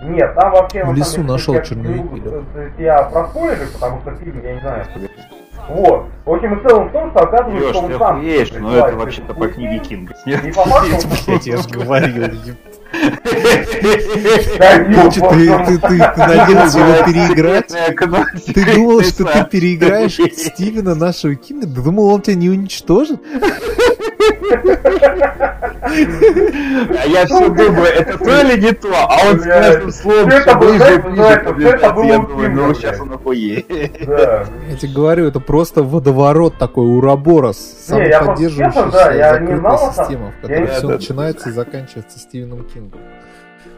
Нет, там вообще... В лесу деле, нашел я- черновик есть Я проспойлерю, потому что фильм, я не знаю. Вот. В общем и целом в том, что оказывается, Леш, что он ты сам... охуеешь, но это вообще-то по книге Кинга. И по факту... Блять, я же говорил. Ты, ты, надеялся его переиграть? Ты думал, что ты переиграешь [laughs] Стивена нашего Кинга? Ты думал, он тебя не уничтожит? А я все думаю, это то или не то, а он с каждым словом все ближе и ближе это было ну сейчас он охуеет. Я тебе говорю, это просто водоворот такой, ураборос. Самоподдерживающаяся закрытая система, в которой все начинается и [laughs] заканчивается Стивеном Кингом.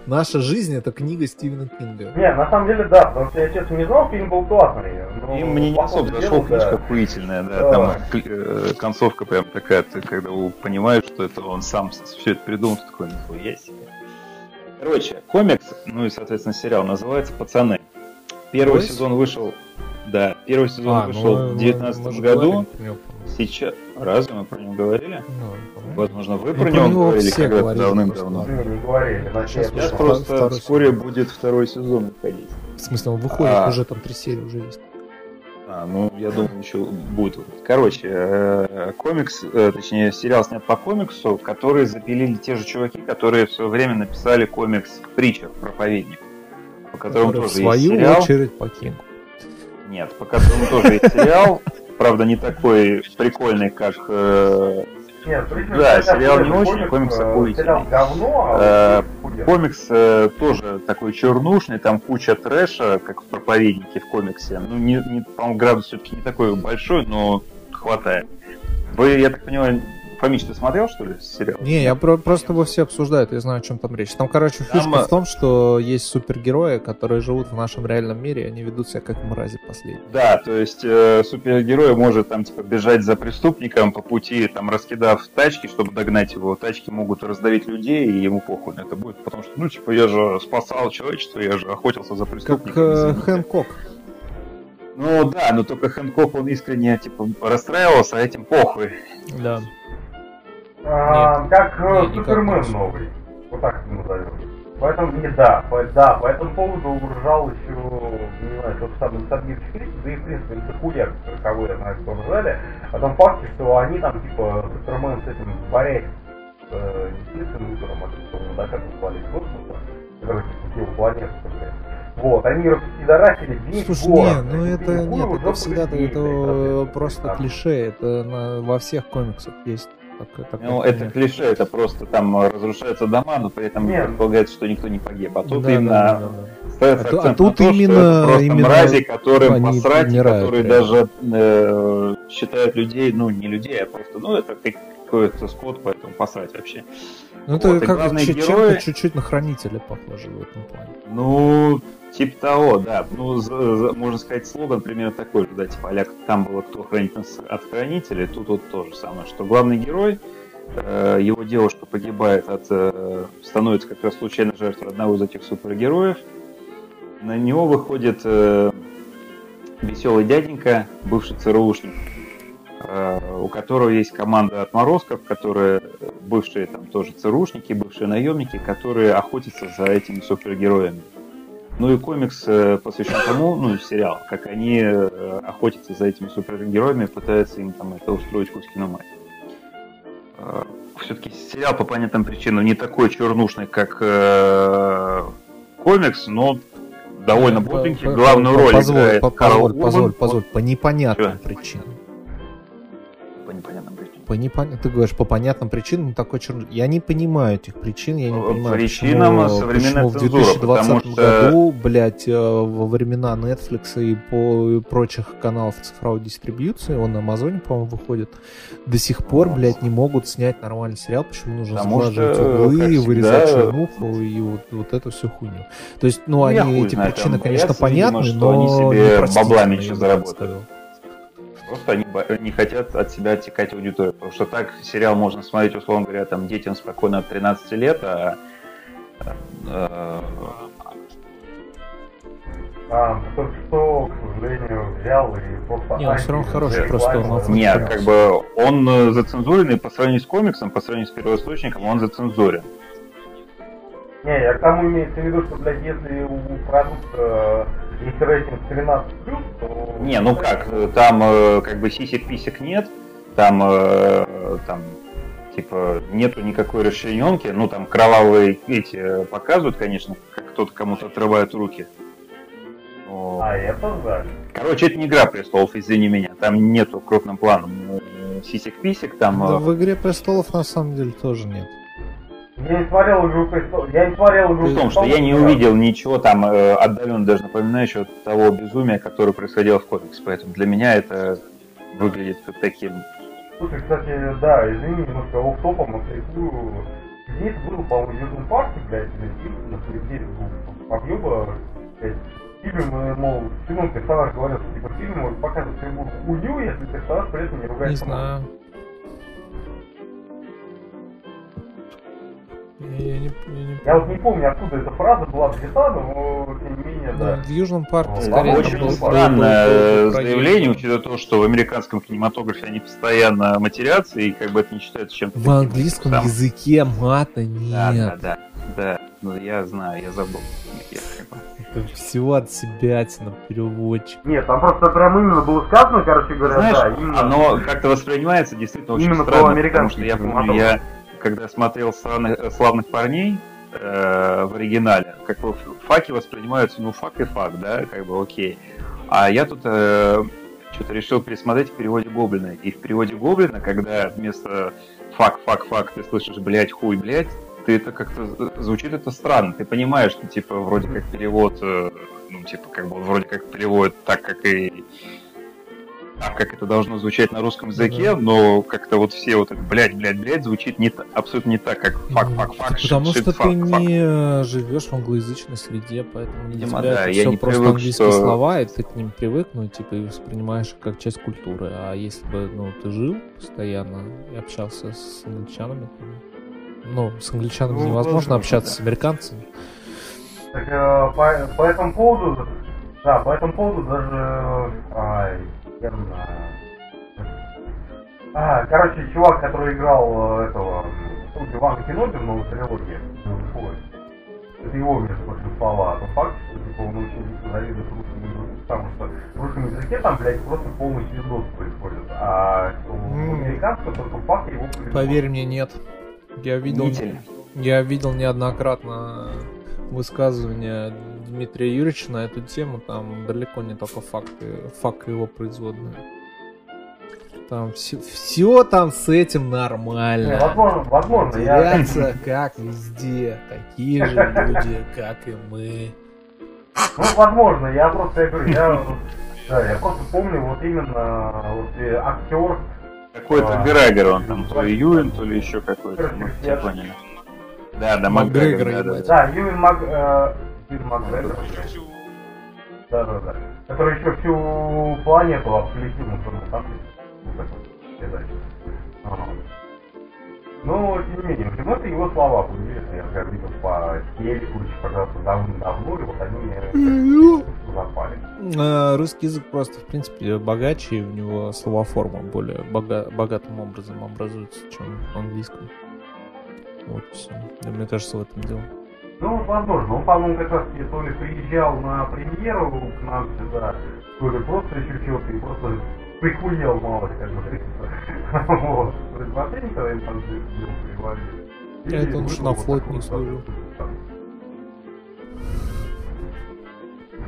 Наша жизнь это книга Стивена Кинга. Не, на самом деле, да, потому что я, честно, не знал, фильм был классный. но И мне не особо зашел, книжка да. охуительная, да, Да. там э, концовка прям такая, ты когда понимаешь, что это он сам все это придумал, ты такой, нихуя себе. Короче, комикс, ну и, соответственно, сериал называется «Пацаны». Первый Бойс? сезон вышел, да, первый сезон А, вышел ну, в мы- 2019 мы же году. говорили. Сейчас, разве мы про него говорили? Ну. Возможно, вы Ну, про него говорили когда-то давным-давно. значит, Сейчас просто вскоре сезон. будет второй сезон выходить. В смысле, он выходит, А. уже там три серии уже есть. А, ну, я думаю, еще будет. Короче, э, комикс, э, точнее, сериал снят по комиксу, который запилили те же чуваки, которые в свое время написали комикс «Притча. Проповедник», по которому Который, в тоже есть свою сериал. очередь по Кингу. Нет, по которому тоже есть сериал. Правда, не такой прикольный, как... э, Нет, Да, сериал не очень, комикс э, охуительный. Э, а хуя. Комикс э, тоже такой чернушный, там куча трэша, как в проповеднике в комиксе. Ну, не, не, по-моему, градус все-таки не такой большой, но хватает. Вы, я так понимаю, Фомич, ты смотрел, что ли, сериал? Не, я про- просто его все обсуждают, я знаю, о чем там речь. Там, короче, Там, фишка а- в том, что есть супергерои, которые живут в нашем реальном мире, и они ведут себя как мрази последние. Да, то есть э, супергерой может там типа бежать за преступником по пути, там раскидав тачки, чтобы догнать его. Тачки могут раздавить людей, и ему похуй на это будет, потому что, ну, типа, я же спасал человечество, я же охотился за Как преступниками. э. Хэнкок. Ну да, но только Хэнкок, он искренне, типа, расстраивался, а этим похуй. Да. А, Как э, Не, Супермен новый. Вот так ему назовем. Поэтому, не, да, по, да, по этому поводу уржал еще, не знаю, тот самый Сабгир Крик, да и, в принципе, это хуяк, кого я знаю, что ржали, о том факте, что они там, типа, Супермен с этим борясь э, не с Лутером, а с мудаком звали из космоса, который посетил планету, блядь. Вот, они распидорасили весь Слушай, город. не, ну Они это хуй нет, это всегда это соответственно. просто Да. клише, это на- во всех комиксах есть. Так- такая Ну, это клише, это просто там разрушаются дома, но при этом Нет. предполагается, что никто не погиб. А тут Да, именно да, да, да. ставится А а тут на то, что именно- это просто именно мрази, которым они посрать, умирают которые прямо. даже э, считают людей, ну, не людей, а просто, ну, это как- какой-то скот, поэтому посрать вообще. Ну, это Вот, и как главные чуть- герои- чуть-чуть на хранителя похоже в этом плане. Ну, типа того, да. Ну, за- за- можно сказать, слоган примерно такой же, да, типа, а там было кто хранит нас от хранителей, тут вот то же самое, что главный герой, э, его девушка погибает от, э, становится как раз случайной жертвой одного из этих супергероев, на него выходит э, веселый дяденька, бывший ЦРУшник, э, у которого есть команда отморозков, которые бывшие там тоже ЦРУшники, бывшие наемники, которые охотятся за этими супергероями. Ну и комикс э, посвящен тому, ну и сериал, как они э, охотятся за этими супергероями, пытаются им там это устроить Кузькину мать. Все-таки сериал по понятным причинам не такой чернушный, как э, комикс, но довольно бодренький. Главную роль позволь, играет Карл позволь, Урбан. позволь, позволь, по непонятным причинам. По непон... Ты говоришь, по понятным причинам ну, такой черный. Я не понимаю этих причин, я не По понимаю, причинам почему, современная почему в цензура, 2020 потому что- году, блядь, э, во времена Netflix и по и прочих каналов цифровой дистрибьюции, он на Амазоне, по-моему, выходит, до сих пор, Вот. блядь, не могут снять нормальный сериал, почему нужно Потому сглаживать что, углы, как всегда, вырезать чернуху и вот, вот эту всю хуйню. То есть, ну, Ну, они, эти причины, там конечно, видимо, понятны, что но они себе бабла я меньше Просто они не хотят от себя оттекать аудиторию. Потому что так сериал можно смотреть, условно говоря, там детям спокойно от 13 лет, а А, только что, к сожалению, взял и просто... Не, он всё равно хороший, просто он оф- Нет, Нет. как бы он э, зацензуренный по сравнению с комиксом, по сравнению с первоисточником, он зацензурен. Не, я к тому имеется в виду, что, блядь, если у продукта есть рейтинг 13+, то... Не, ну как, э, там э, как бы сисек-писек нет, там, э, там типа нету никакой расчлененки, ну там кровавые эти э, показывают, конечно, как кто-то кому-то отрывает руки. Но- А, это да. Короче, это не игра престолов, извини меня, там нету крупным планом э, сисек-писек, там... Да, э, в «Игре престолов» на самом деле тоже нет. Я не смотрел игру престолов. Я не смотрел игру В том, что престолов, я не увидел ничего там э, отдаленно даже напоминающего того безумия, которое происходило в комиксе. Поэтому для меня это выглядит как таким. Слушай, кстати, да, извини, немножко офф-топом отвлеку. Здесь был, по-моему, в Южном парке, блядь, действительно, здесь был подъеба, блядь, фильм, мол, в фильмом персонаж говорил, что типа фильм может показывать любую хуйню, если персонаж при этом не Не ругается матом. знаю. Я не, я не Я вот не помню, откуда эта фраза была взята, но тем не менее, Да, да. в Южном парке Ну, скорее там Очень странное заявление, учитывая то, что в американском кинематографе они постоянно матерятся, и как бы это не считается чем-то. В таким английском самым. языке мата Да, нет. да, да, да. Ну я знаю, я забыл. Я как бы- Это всего от себя переводчик. Нет, там просто прям именно было сказано, короче говоря, Знаешь, да, именно. оно как-то воспринимается действительно очень Именно странно, потому что я помню, я когда смотрел «Славных, славных парней» э, в оригинале, как бы fuck и воспринимаются, ну, fuck и fuck, да, как бы окей. А я тут э, что-то решил пересмотреть в переводе Гоблина. И в переводе Гоблина, когда вместо fuck, fuck, fuck ты слышишь, блядь, хуй, блядь, ты это как-то звучит это странно. Ты понимаешь, что типа вроде как перевод, э, ну типа как бы вроде как перевод так, как и как это должно звучать на русском языке, но как-то вот все вот это блядь, блядь, блядь звучит не, та- абсолютно не так, как fuck, fuck, fuck, Потому shit, что ты не живешь в англоязычной среде, поэтому для Видимо, тебя да, это я все не просто привык, английские что- слова, и ты к ним привык, ну, типа, и воспринимаешь их как часть культуры. А если бы, ну, ты жил постоянно и общался с англичанами, то, ну, с англичанами Ну, невозможно возможно, общаться да. с американцами. Так, э, по, по этому поводу, да, по этому поводу даже, А, короче, чувак, который играл э, этого, ну, Ивана Кеноби в новой трилогии, ну, это его, между прочим, слова, а то факт, что типа он очень дико завидует русскому языку, потому что в русском языке там, блядь, просто полный пиздос происходит, а в американском только факт его. Поверь мне, нет. Я видел, Нитель. я видел неоднократно высказывания Дмитрия Юрьевича на эту тему. Там далеко не только факты, факты его производные. Там все, там с этим Не, нормально. возможно, возможно, я... Теряться, как везде. Такие же люди, как и мы. Ну, возможно, я просто, я говорю, я, да, я просто помню вот именно вот э, актер, Какой-то А. Грегор, он там то ли Юэн, то ли еще какой-то. Мы все поняли. Да, да, Макгрегор, Макгрегор, да, Юэн Мак, э, Юэн Макгрегор, да, да, да, который еще всю планету обследил, ну, что, ну, там, ну. Но, тем не менее, общем, это его слова были я как видел по телеку, еще когда-то давно, и вот они мне запали. Э, Русский язык просто, в принципе, богаче, и у него словоформа более бога- богатым образом образуется, чем в английском. Вот все. Мне кажется, в этом дело. Ну, возможно. Он, по-моему, как раз таки то ли приезжал на премьеру к нам сюда, то ли просто еще что-то, и просто прихуел мало, как говорится. [laughs] Вот. Предпоследний, когда им там. А это он же на флоте не служил.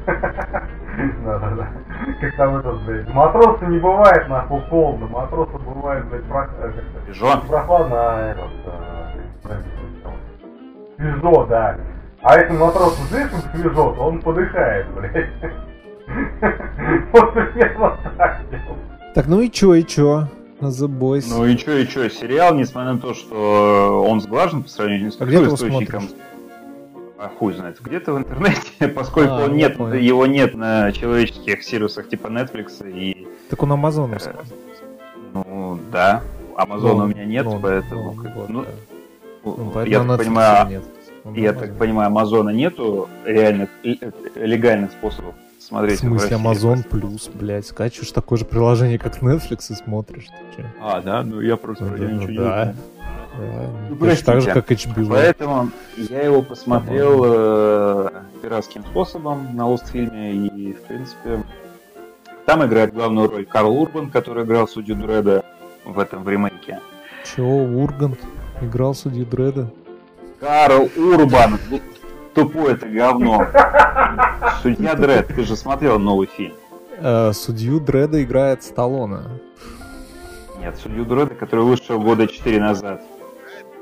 [laughs] Да-да-да. Как там этот, блядь, матроса не бывает нахуй холодно, матроса бывает, блядь, прохладно, а этот, свежо, да. А если матрос слишком свежо, то он подыхает, блядь. [laughs] Вот примерно так делал. Так, ну и чё, и чё? The Boys. Ну и чё, и чё, сериал, несмотря на то, что он сглажен по сравнению с А где источником. А хуй знает, где-то в интернете, [laughs] поскольку А, он я нет, понял. его нет на человеческих сервисах типа Netflix и, Так он амазоновский. э, ну, да, Амазона Ну, у меня нет, ну, поэтому, ну, как- вот, ну, да. Ну, я так понимаю, нет. Он я так понимаю, Амазона нету реальных, э, э, легальных способов В смотреть. смысле России. Amazon Плюс, блядь, скачиваешь такое же приложение, как Netflix, и смотришь. А, да, ну я просто Ну, да, ничего ну не да. знаю. Да, Ну, так же, как HBO. Поэтому я его посмотрел э, пиратским способом на Лостфильме, и, в принципе, там играет главную роль Карл Урбан, который играл судью Дреда в этом в ремейке. Чего, Ургант играл судью Дреда? Карл Урбан, тупое это говно. Судья Дред, ты же смотрел новый фильм. Э, судью Дреда играет Сталлоне. Нет, судью Дреда, который вышел года 4 назад.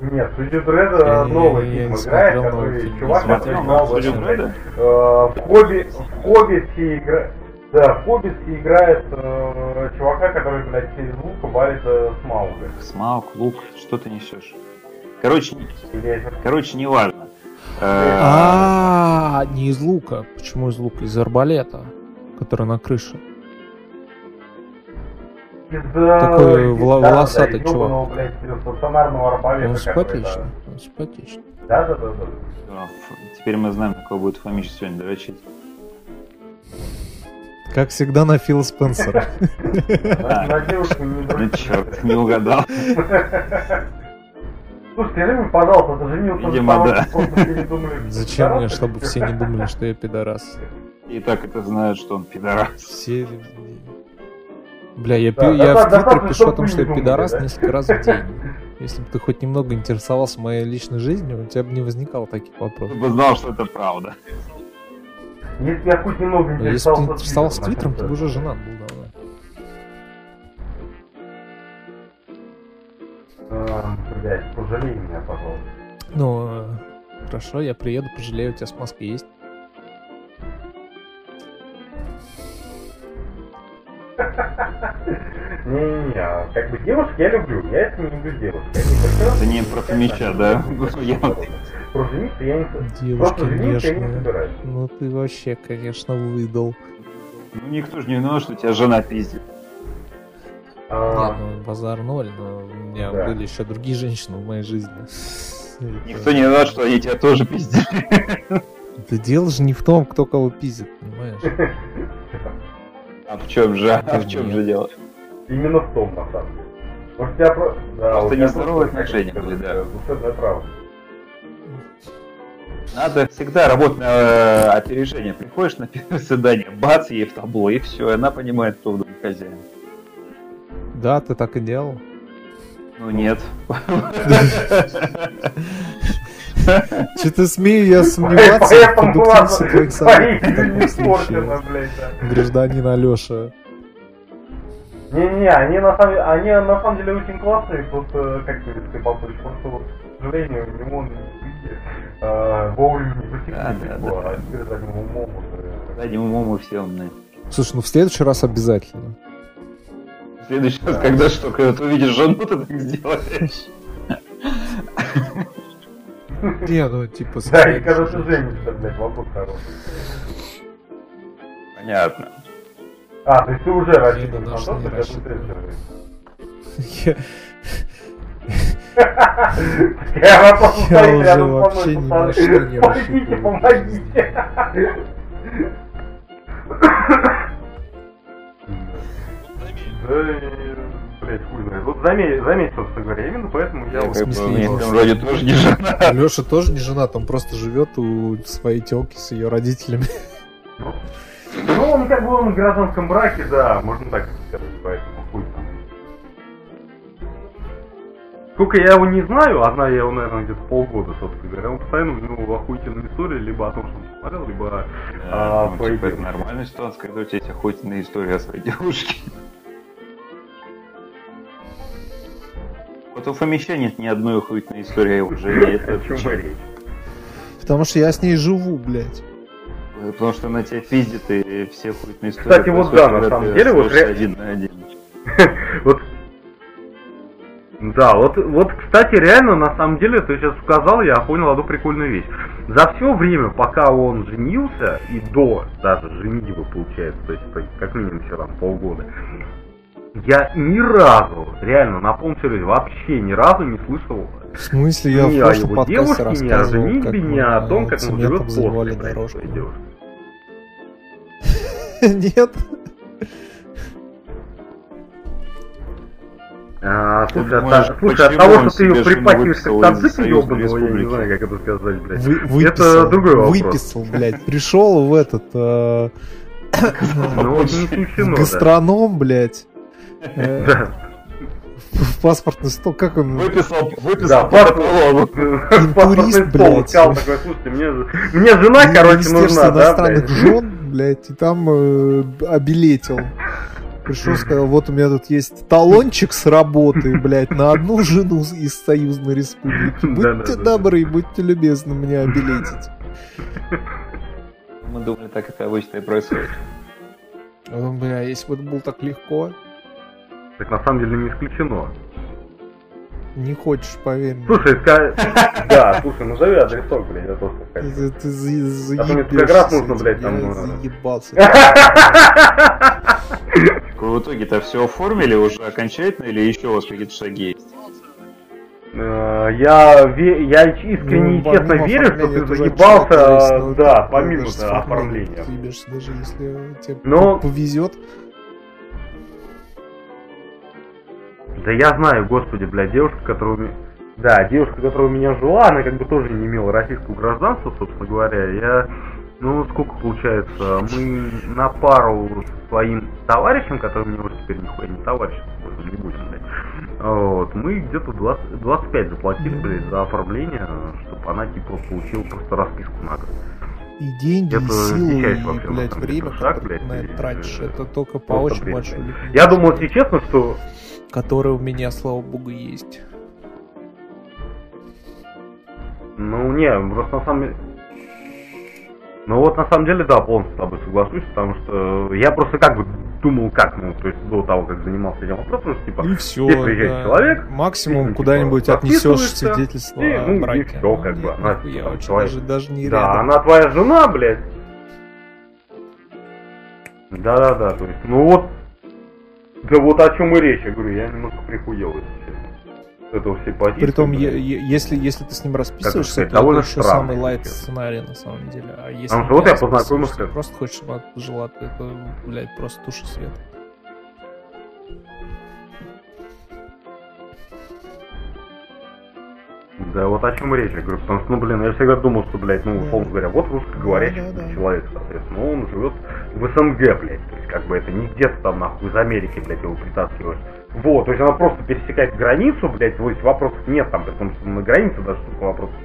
Нет, Судью Дреда Я- новый я- фильм играет, смотрел новый который фильм. чувак, который играл новый судью в этом, Дреда? э, в Хобби, в Хоббите играет, да, в Хоббите играет э, чувака, который, блядь, через лук валит э, Смауга. Смаук, лук, что ты несешь? Короче, не- короче, неважно. Э, А, не из лука. Почему из лука? Из арбалета, который на крыше. Такой вла- волосатый да, чувак. блядь, стационарного арбалета. Он симпатичный. Он симпатичный. Да, да, да, да. Теперь мы знаем, на кого будет Фомич сегодня дрочить. Как всегда на Фила Спенсера. На- [laughs] на девушку не [laughs] Ну черт, не угадал. [laughs] Слушай, скажи [laughs] мне, пожалуйста, ты женился Видимо, на да. Зачем ты мне, чтобы все не думали, что я пидорас? И так это знают, что он пидорас. Все... Бля, я, Да, пи- я в достаточно, Твиттере пишу о том, что я пидорас да? несколько раз в день. [laughs] Если бы ты хоть немного интересовался моей личной жизнью, у тебя бы не возникало таких Ты вопросов. бы знал, что это правда. Если я хоть немного Но Если бы ты интересовался интересовался Твиттером, ты бы уже женат был давно. Эм, Блядь, пожалей меня, пожалуйста. Ну, э, хорошо, я приеду, пожалею, у тебя смазка есть. Не-не-не, а как бы девушек я люблю, я это не люблю девушек. Я не хочу- Это не про Фомича, да? Я- Про жениться я не Девушки нежные. собираюсь. Ну ты вообще, конечно, выдал. Ну никто же не виноват, что тебя жена пиздит. А, Нет, ну базар ноль, но у меня Да. были еще другие женщины в моей жизни. Никто не виноват, что они тебя тоже пиздят. Да дело же не в том, кто кого пиздит, понимаешь? А в чем же? А в чем же дело? Именно в том, на самом деле. Может, тебя про... да, Просто нездоровые отношения были, да. Душевная травма. Надо всегда работать на э, опережение. Приходишь на первое свидание, бац, ей в табло, и все, и она понимает, кто в доме хозяин. Да, ты так и делал. Ну нет. Что-то смею я сомневаться в продуктивности [laughs] твоих советов. Гражданин Алеша. Не-не, они на самом деле, они на самом деле очень классные, просто, как ты, ты Павлович, просто вот, к сожалению, Лимон и Вики э, вовремя не да, его, да. а теперь задним умом уже. Задним умом мы все умные. Слушай, ну в следующий раз обязательно. Следующий раз, когда что, когда ты увидишь жену, ты так сделаешь. Не, ну типа... Да, и когда ты женишься, блядь, вопрос хороший. Понятно. А, то есть ты уже рассчитан на даже то, что рассчитан. следующий Я- [laughs] вообще ни на что не Помогите, рассчитываю. помогите. Да, и, блядь, хуй знает. Вот заметь, заметь, собственно говоря, именно поэтому я смысле, в не некотором можешь? роде тоже не жена. [laughs] Леша тоже не женат, он просто живет у своей телки с ее родителями. [laughs] Ну, он как бы он в гражданском браке, да, можно так сказать, поэтому хуй там. Сколько я его не знаю, а знаю я его, наверное, где-то полгода, собственно говоря, он постоянно у него охуительная история, либо о том, что он смотрел, либо А, Ну, твои типа, это нормальная ситуация, когда у тебя есть охотная история о своей девушке. Вот у Фомича нет ни одной охуительной истории о его жене. Это почему? Потому что я с ней живу, блядь. Потому что она тебя пиздит и все охуительные истории. Кстати, вот да, на самом деле, вот один на один. [laughs] Вот. Да, вот, вот, кстати, реально, на самом деле, ты сейчас сказал, я понял одну прикольную вещь. За все время, пока он женился, и до даже женитьбы, получается, то есть как минимум еще там полгода, я ни разу, реально, на полном серьезе, вообще ни разу не слышал В смысле, я ни в о его девушке, ни о женитьбе, ни о том, как он живет после дорожку. Нет. А, слушай, от, слушай, от того, что ты ее себе жену припахиваешь как выписал из танцик Союзной ебаного, я не знаю, как это сказать, блядь. Вы, выписал, Это другой вопрос. Выписал, блядь. Пришел в этот... э, Ну, вот не исключено, [laughs] да. гастроном, блядь. Э. В паспортный стол. Как он? Выписал, выписал паспорт, каталогу. паспортный стол блядь. сказал такой, слушайте, мне, мне жена, короче, нужна, да, иностранных блядь? жен, блядь, и там э, обилетил. Пришел, сказал, вот у меня тут есть талончик с работы, блядь, на одну жену из Союзной Республики. Будьте добры, будьте любезны мне обилетить. Мы думали, так это обычно и происходит. Бля, если бы это было так легко, Так на самом деле не исключено. не хочешь, поверь мне. Слушай, ска- [laughs] да, слушай, назови адресок, блядь, я тоже хочу. Ты, ты за- А то мне заебешься с нужно, этим, блядь, там, я ну, заебался. [laughs] В итоге-то все оформили уже окончательно или еще у вас какие-то шаги есть? Э, Я, ве- я искренне и Ну, честно помимо верю, что ты заебался, да, помимо оформления. ты даже если тебе повезет. Да я знаю, господи, блядь, девушка, которая. Да, девушка, которая у меня жила, она как бы тоже не имела российского гражданства, собственно говоря. Я, ну, сколько получается, мы на пару с своим товарищем, который мне уже теперь нихуя не товарищ, не будем, блядь. Вот, мы где-то 20, 25 заплатили, блядь, за оформление, чтобы она, типа, получила просто расписку на год. И деньги, Это и силы, и, вообще, блядь, время, шаг, блядь, на это тратишь, это только по очень большой любви. Я думал, если честно, что Которое у меня, слава богу, есть. Ну, не, просто на самом деле... Ну вот на самом деле, да, полностью с тобой соглашусь, потому что я просто как бы думал, как, ну, то есть до того, как занимался этим вопросом, что типа, И все. здесь приезжает человек, Максимум ну, куда-нибудь типа, отнесешь подписываешься, свидетельство и, о ну, и браке. всё, как нет, бы, она, нихуя, типа, очень человек- даже, даже не да, рядом. она твоя жена, блядь. Да-да-да, то есть, ну вот, да вот о чем и речь, я говорю, я немножко прихуел, если этого все позиции. Притом, е- если, если ты с ним расписываешься, сказать, то это еще самый лайт сценарий на самом деле. А если что не вот я познакомился- Просто хочешь, чтобы она жила, то это, блядь, просто туши свет. Да, вот о чем речь, я говорю, потому что, ну, блин, я всегда думал, что, блядь, ну, условно говоря, вот русскоговорящий Да, да, да. человек, соответственно, он живет в СНГ, блядь, то есть, как бы, это не где-то там, нахуй, из Америки, блядь, его притаскивают. Вот, то есть она просто пересекает границу, блядь, то есть вопросов нет там, потому что на границе даже столько вопросов.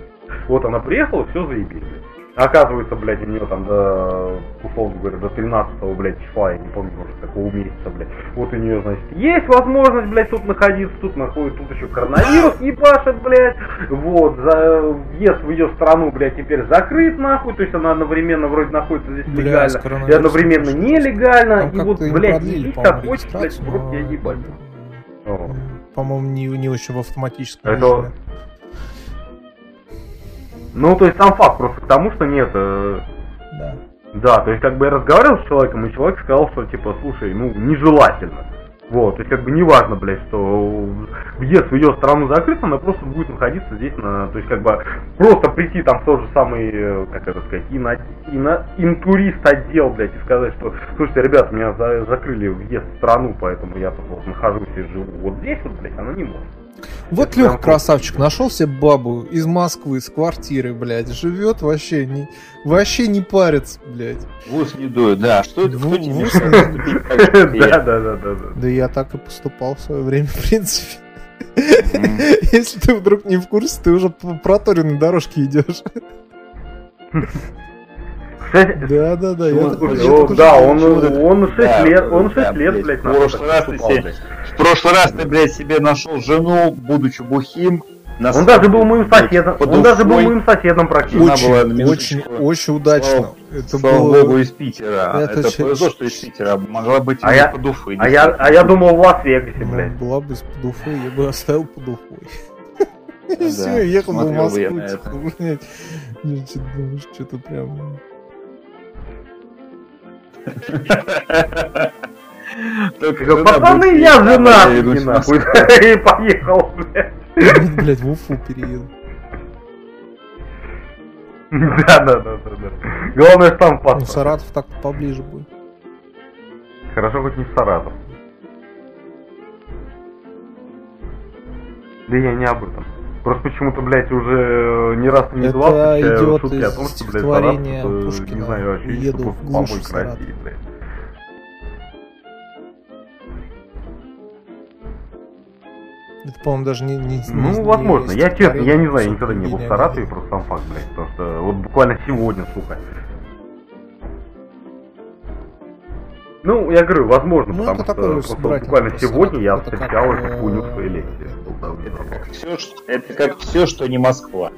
Вот она приехала, все заебись, блядь. Оказывается, блядь, у нее там до, условно говоря, до 13 блядь, числа, я не помню уже какого месяца, блядь. Вот у нее, значит, есть возможность, блядь, тут находиться, тут находит, тут еще коронавирус ебашит, блядь. Вот, за въезд в ее страну, блядь, теперь закрыт, нахуй. То есть она одновременно вроде находится здесь Бля, с легально и одновременно нелегально. Там И вот, блядь, продлили, ебись по-моему, так хочет, блядь, регистрацию, в рот я ебать. По-моему, не, не очень в автоматическом Это- режиме. Ну, то есть сам факт просто к тому, что нет, э, Да. Да, то есть как бы я разговаривал с человеком, и человек сказал, что типа, слушай, ну, нежелательно. Вот, то есть как бы неважно, блядь, что въезд в ее страну закрыт, она просто будет находиться здесь на, то есть как бы просто прийти там в тот же самый, э, как это сказать, ино, ино, интурист отдел, блядь, и сказать, что, слушайте, ребята, меня за- закрыли въезд в страну, поэтому я тут вот нахожусь и живу вот здесь вот, блядь, она не может. Вот Лех прям красавчик, нашел себе бабу из Москвы, с квартиры, блядь, живет вообще не, вообще не парится, блядь. В ус не дует, да. Что это? Кто мешает не- Да, я? да, да, да, да. Да я так и поступал в свое время, [laughs] в принципе. Если ты вдруг не в курсе, ты уже по проторенной дорожке идешь. [laughs] Кстати, Да, да, да. я Ну, так- слушай, я уже да, он, он 6 Да, лет, он 6 да, лет, блядь, блядь, в на прошлый раз ты себе- блядь. В прошлый раз ты, блядь, себе нашел жену, будучи бухим. на Он даже был моим соседом, под он даже был моим соседом практически. Очень, очень, очень удачно. Слава- Это Слава было... богу, из Питера. Это Это, повезло, что из Питера. Могла быть А и я- под Уфой. А я, а я думал в Лас-Вегасе, Ну, блядь. была бы из-под Уфы, я бы оставил под Уфой. И Да, все, ехал бы в я Москву. типа. Ну, что-то прям... Только жена Пацаны, я а вернусь и нахуй, поехал, блядь. Блядь, в Уфу перееду. Да, да, да, да, да. Главное, что там Ну, паспорт. Саратов так поближе будет. Хорошо, хоть не в Саратов. Да я не об этом. Просто почему-то, блядь, уже не раз и не два идет шутки из о том, что, блядь, стихотворения Саратов, это, Пушкина не знаю, вообще «Еду просто в глушь помойка Саратов». России, блядь. Это, по-моему, даже не... не Ну, не- возможно. не Я честно, я не знаю, я никогда не был в Саратове, просто сам факт, блядь. Потому что вот буквально сегодня, сука. Ну, я говорю, возможно, Ну, потому что просто собирательный буквально просто сегодня я встречал эту хуйню в э, своей лекции. Это как все, что, это как все, что не Москва.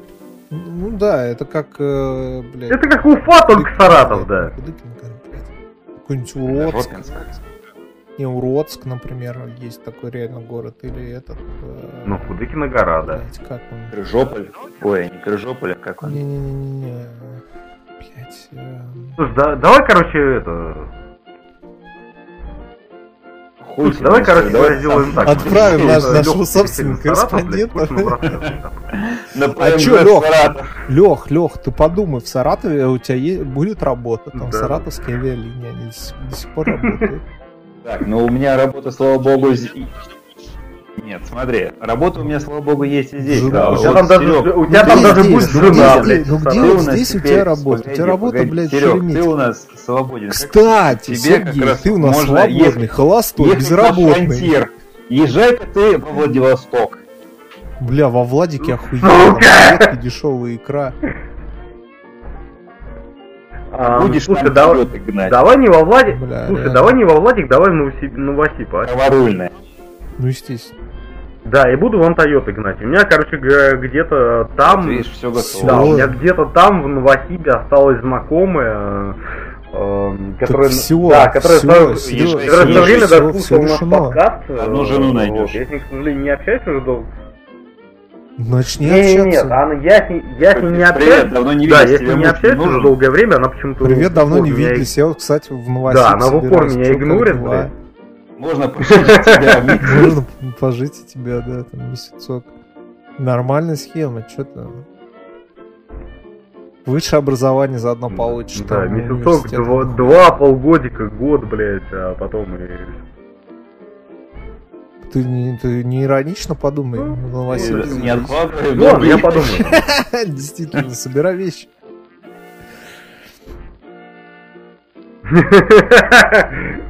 Ну да, это как, э, блядь... Это как Уфа, только Саратов, блядь, да. Кудыкин, блядь. Какой-нибудь Уродск. Не, Уродск, например, есть такой реально город. Или этот... э, Ну, Кудыкина гора, да. блядь, как он? Крыжополь. Ой, не Крыжополь, а как он? Не-не-не-не. Блять. Слушай, да- давай, короче, это... Тебе, давай, что, короче, давай сделаем так. Отправим наш- нашего собственного корреспондента. А Лёх? Саратов. Лех, Лех, ты подумай, в Саратове у тебя будет работа. Там саратовские авиалинии, они до сих- пор работают. Так, ну у меня работа, слава богу, нет, смотри, работа у меня, слава богу, есть и здесь. Жена. да. У тебя Вот, там даже, Серёг, у тебя Ну, там где даже здесь? будет Ну, жена, где блядь. Ну, где нас здесь у тебя работа? У тебя работа, погоди, блядь, в Серёг, ты у нас свободен. Кстати, тебе как Сергей, раз ты у нас можно свободный, ехать- холостой, безработный. Езжай-ка ты во Владивосток. Бля, во Владике охуенно. Там редкая дешевая икра. А, Будешь слушай, давай, гнать. давай не во Владик, Бля, слушай, реально. давай не во Владик, давай в Новосиб- Новосиб, а? Ну, естественно. Да, и буду вон Тойоты гнать. У меня, короче, где-то там... Видишь, все Да, готово. Да, у меня где-то там, в Новосибе, осталась знакомая, э, э, которая... всё, да, которая всё, в свое- всё, которая в свое время всё, даже всё слушала наш подкаст. э, Одну жену вот. найдёшь. Я с ней, к сожалению, не общаюсь уже долго. Начни Не, не, нет, общаться. она, я с ней, я с ней не общаюсь. Привет, давно не да, виделись, я с ней не общаюсь уже долгое время, она почему-то... Привет, давно не виделись. Я вот, кстати, в Новосиб Да, она в упор меня игнорит, блядь. Можно пожить тебя. [laughs] Можно пожить у тебя, да, там месяцок. Нормальная схема, что то Высшее образование заодно получишь. Да, там, месяцок, два, два, полгодика, год, блядь, а потом и... Ты не, ты не иронично подумай, Новосибирск. Не откладывай. Ну ладно, я подумаю. [laughs] Действительно, собирай вещи. [laughs]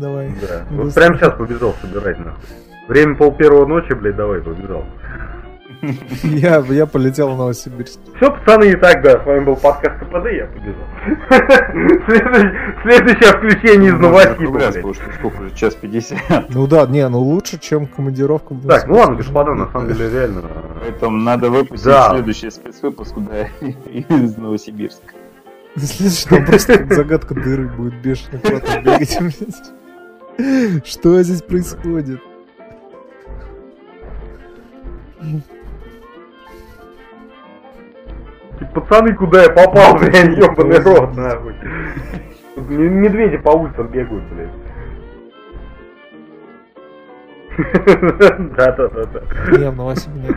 Давай. Да. Вот прямо сейчас побежал собирать нахуй. Время пол первого ночи, блядь, давай, побежал. [laughs] Я, я полетел в Новосибирск. Все, пацаны, и так, да, с вами был подкаст КПД, я побежал. [laughs] Следующее, включение из что сколько уже, час 50. Ну да, не, ну лучше, чем командировка Так, ну ладно, господа, на самом деле, реально. Поэтому надо выпустить следующий спецвыпуск, да, [laughs] из Новосибирска. Следующий там просто загадка дыры будет бешено куда-то бегать. блядь. [laughs] Что здесь происходит? Пацаны, куда я попал, [laughs] блядь, ебаный рот, нахуй. Медведи по улицам бегают, блядь. [laughs] Да-да-да-да. Не, в Новосибе нет.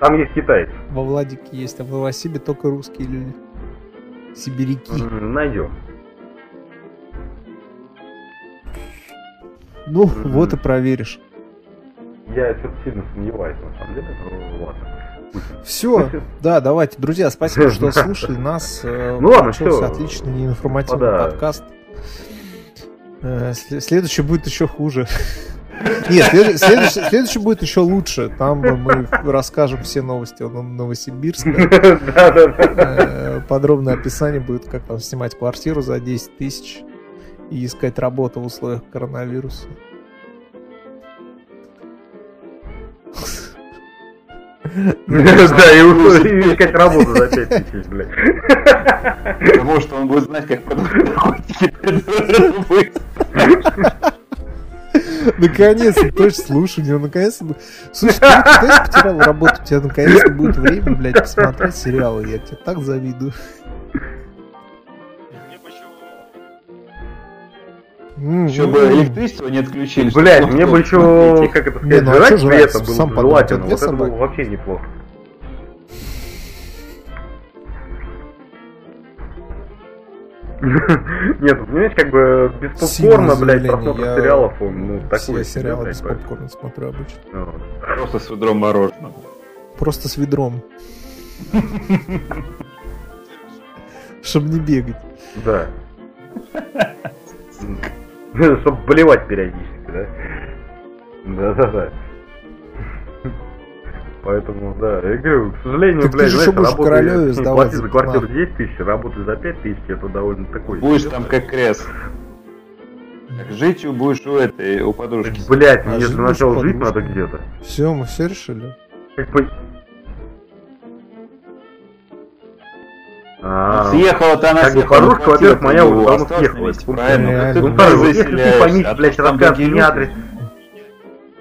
Там есть китайцы. Во Владике есть, а в Новосибе только русские люди. Сибиряки. Найдем. Ну, Мгм. вот и проверишь. Я что-то сильно сомневаюсь, на самом деле, но ладно. Все, да, давайте, друзья, спасибо, что [laughs] слушали нас. Э, Ну ладно, всё. отличный неинформативный Господа. подкаст. Э, сле- Следующий будет еще хуже. [laughs] Нет, след- следующий, следующий будет еще лучше. Там мы расскажем все новости о Нов- Новосибирске. [laughs] Э, Подробное описание будет, как там снимать квартиру за 10 тысяч и искать работу в условиях коронавируса. Да, и искать работу за 5 тысяч, блядь. Потому что он будет знать, как продавать наркотики. Наконец-то, точно, слушай, у него наконец-то... Слушай, ты знаешь, потерял работу, у тебя наконец-то будет время, блядь, посмотреть сериалы, я тебе так завидую. М, Еще м, бы м. электричество не отключили. чтобы Блядь, кто мне бы еще, как это Не, сказать, ну а жрать при этом было Сам желательно. Вот это было вообще неплохо. [laughs] Нет, ну, понимаешь, как бы без попкорна, блядь, просмотр Я сериалов, он, ну, такой себе, сериалы блядь, без попкорна смотрю обычно. Ну, Просто с ведром мороженого. Просто с ведром. [laughs] Чтобы не бегать. Да. [laughs] Чтобы болевать периодически, да? Да-да-да. Поэтому, да, я говорю, к сожалению, Так ты блядь, же знаешь, будешь сдавать платить за квартиру 15? 10 тысяч, работать за 5 тысяч, это довольно такой... Будешь там как крест. Так жить будешь у этой, у подружки. Блять, А мне жить для начала будешь жить надо где-то. Все, мы все решили. Как бы... А, Съехала-то она Как съехала, подружка, хватило во-первых, моя уже осталось на съехала, Правильно, Ну, вот если ты а блядь, расскажешь мне адрес.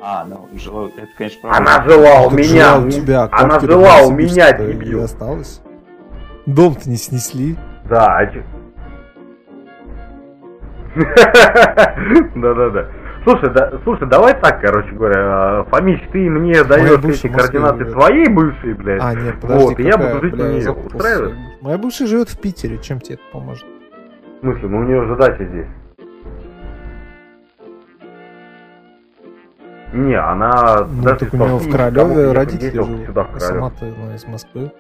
А, ну, жила- это, конечно, правда. Она жила у меня, жила у тебя, она квартира жила у меня, дебил. осталась. Дом-то не снесли. Да, а [laughs] Да-да-да. Слушай, да, слушай, давай так, короче говоря, Фомич, ты мне даешь эти координаты живет. своей бывшей, блядь. А, нет, подожди, Вот, и я какая, буду жить бля, у нее. Устраивает? Моя бывшая живет в Питере, чем тебе это поможет? В смысле, ну у нее же дача здесь. Не, она Ну, так у нее в Королеве родители живут. сюда, в А сама ты ну, из Москвы.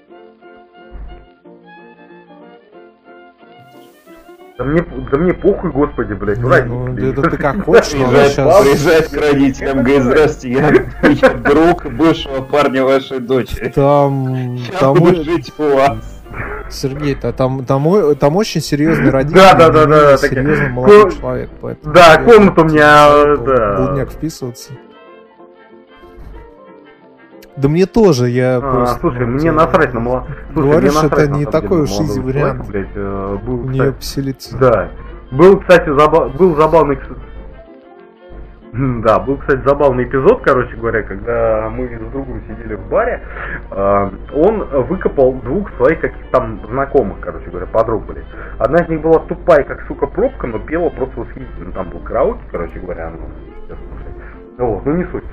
Да мне, да мне похуй, господи, блядь, Не, врать ну, буду. это ты как хочешь, но сейчас... приезжает к родителям, говорит, здрасте, я, я [laughs] друг бывшего парня вашей дочери. Там, Сейчас там, буду жить у вас. Сергей, то там, там, там очень серьезный [laughs] родитель, Да, да, да, да, серьезный молодой человек, поэтому... Да, комната у меня, да. Блудняк вписываться. Да мне тоже, я А, просто... слушай, ну, мне насрать на молодого. Говоришь, это не такой уж изи вариант. Блядь, э, был, У нее кстати. Да. Был, кстати, заба- был забавный... Да, был, кстати, забавный эпизод, короче говоря, когда мы с другом сидели в баре, э, он выкопал двух своих каких-то там знакомых, короче говоря, подруг были. Одна из них была тупая, как сука, пробка, но пела просто восхитительно. Там был караоке, короче говоря, ну. Вот, ну не суть.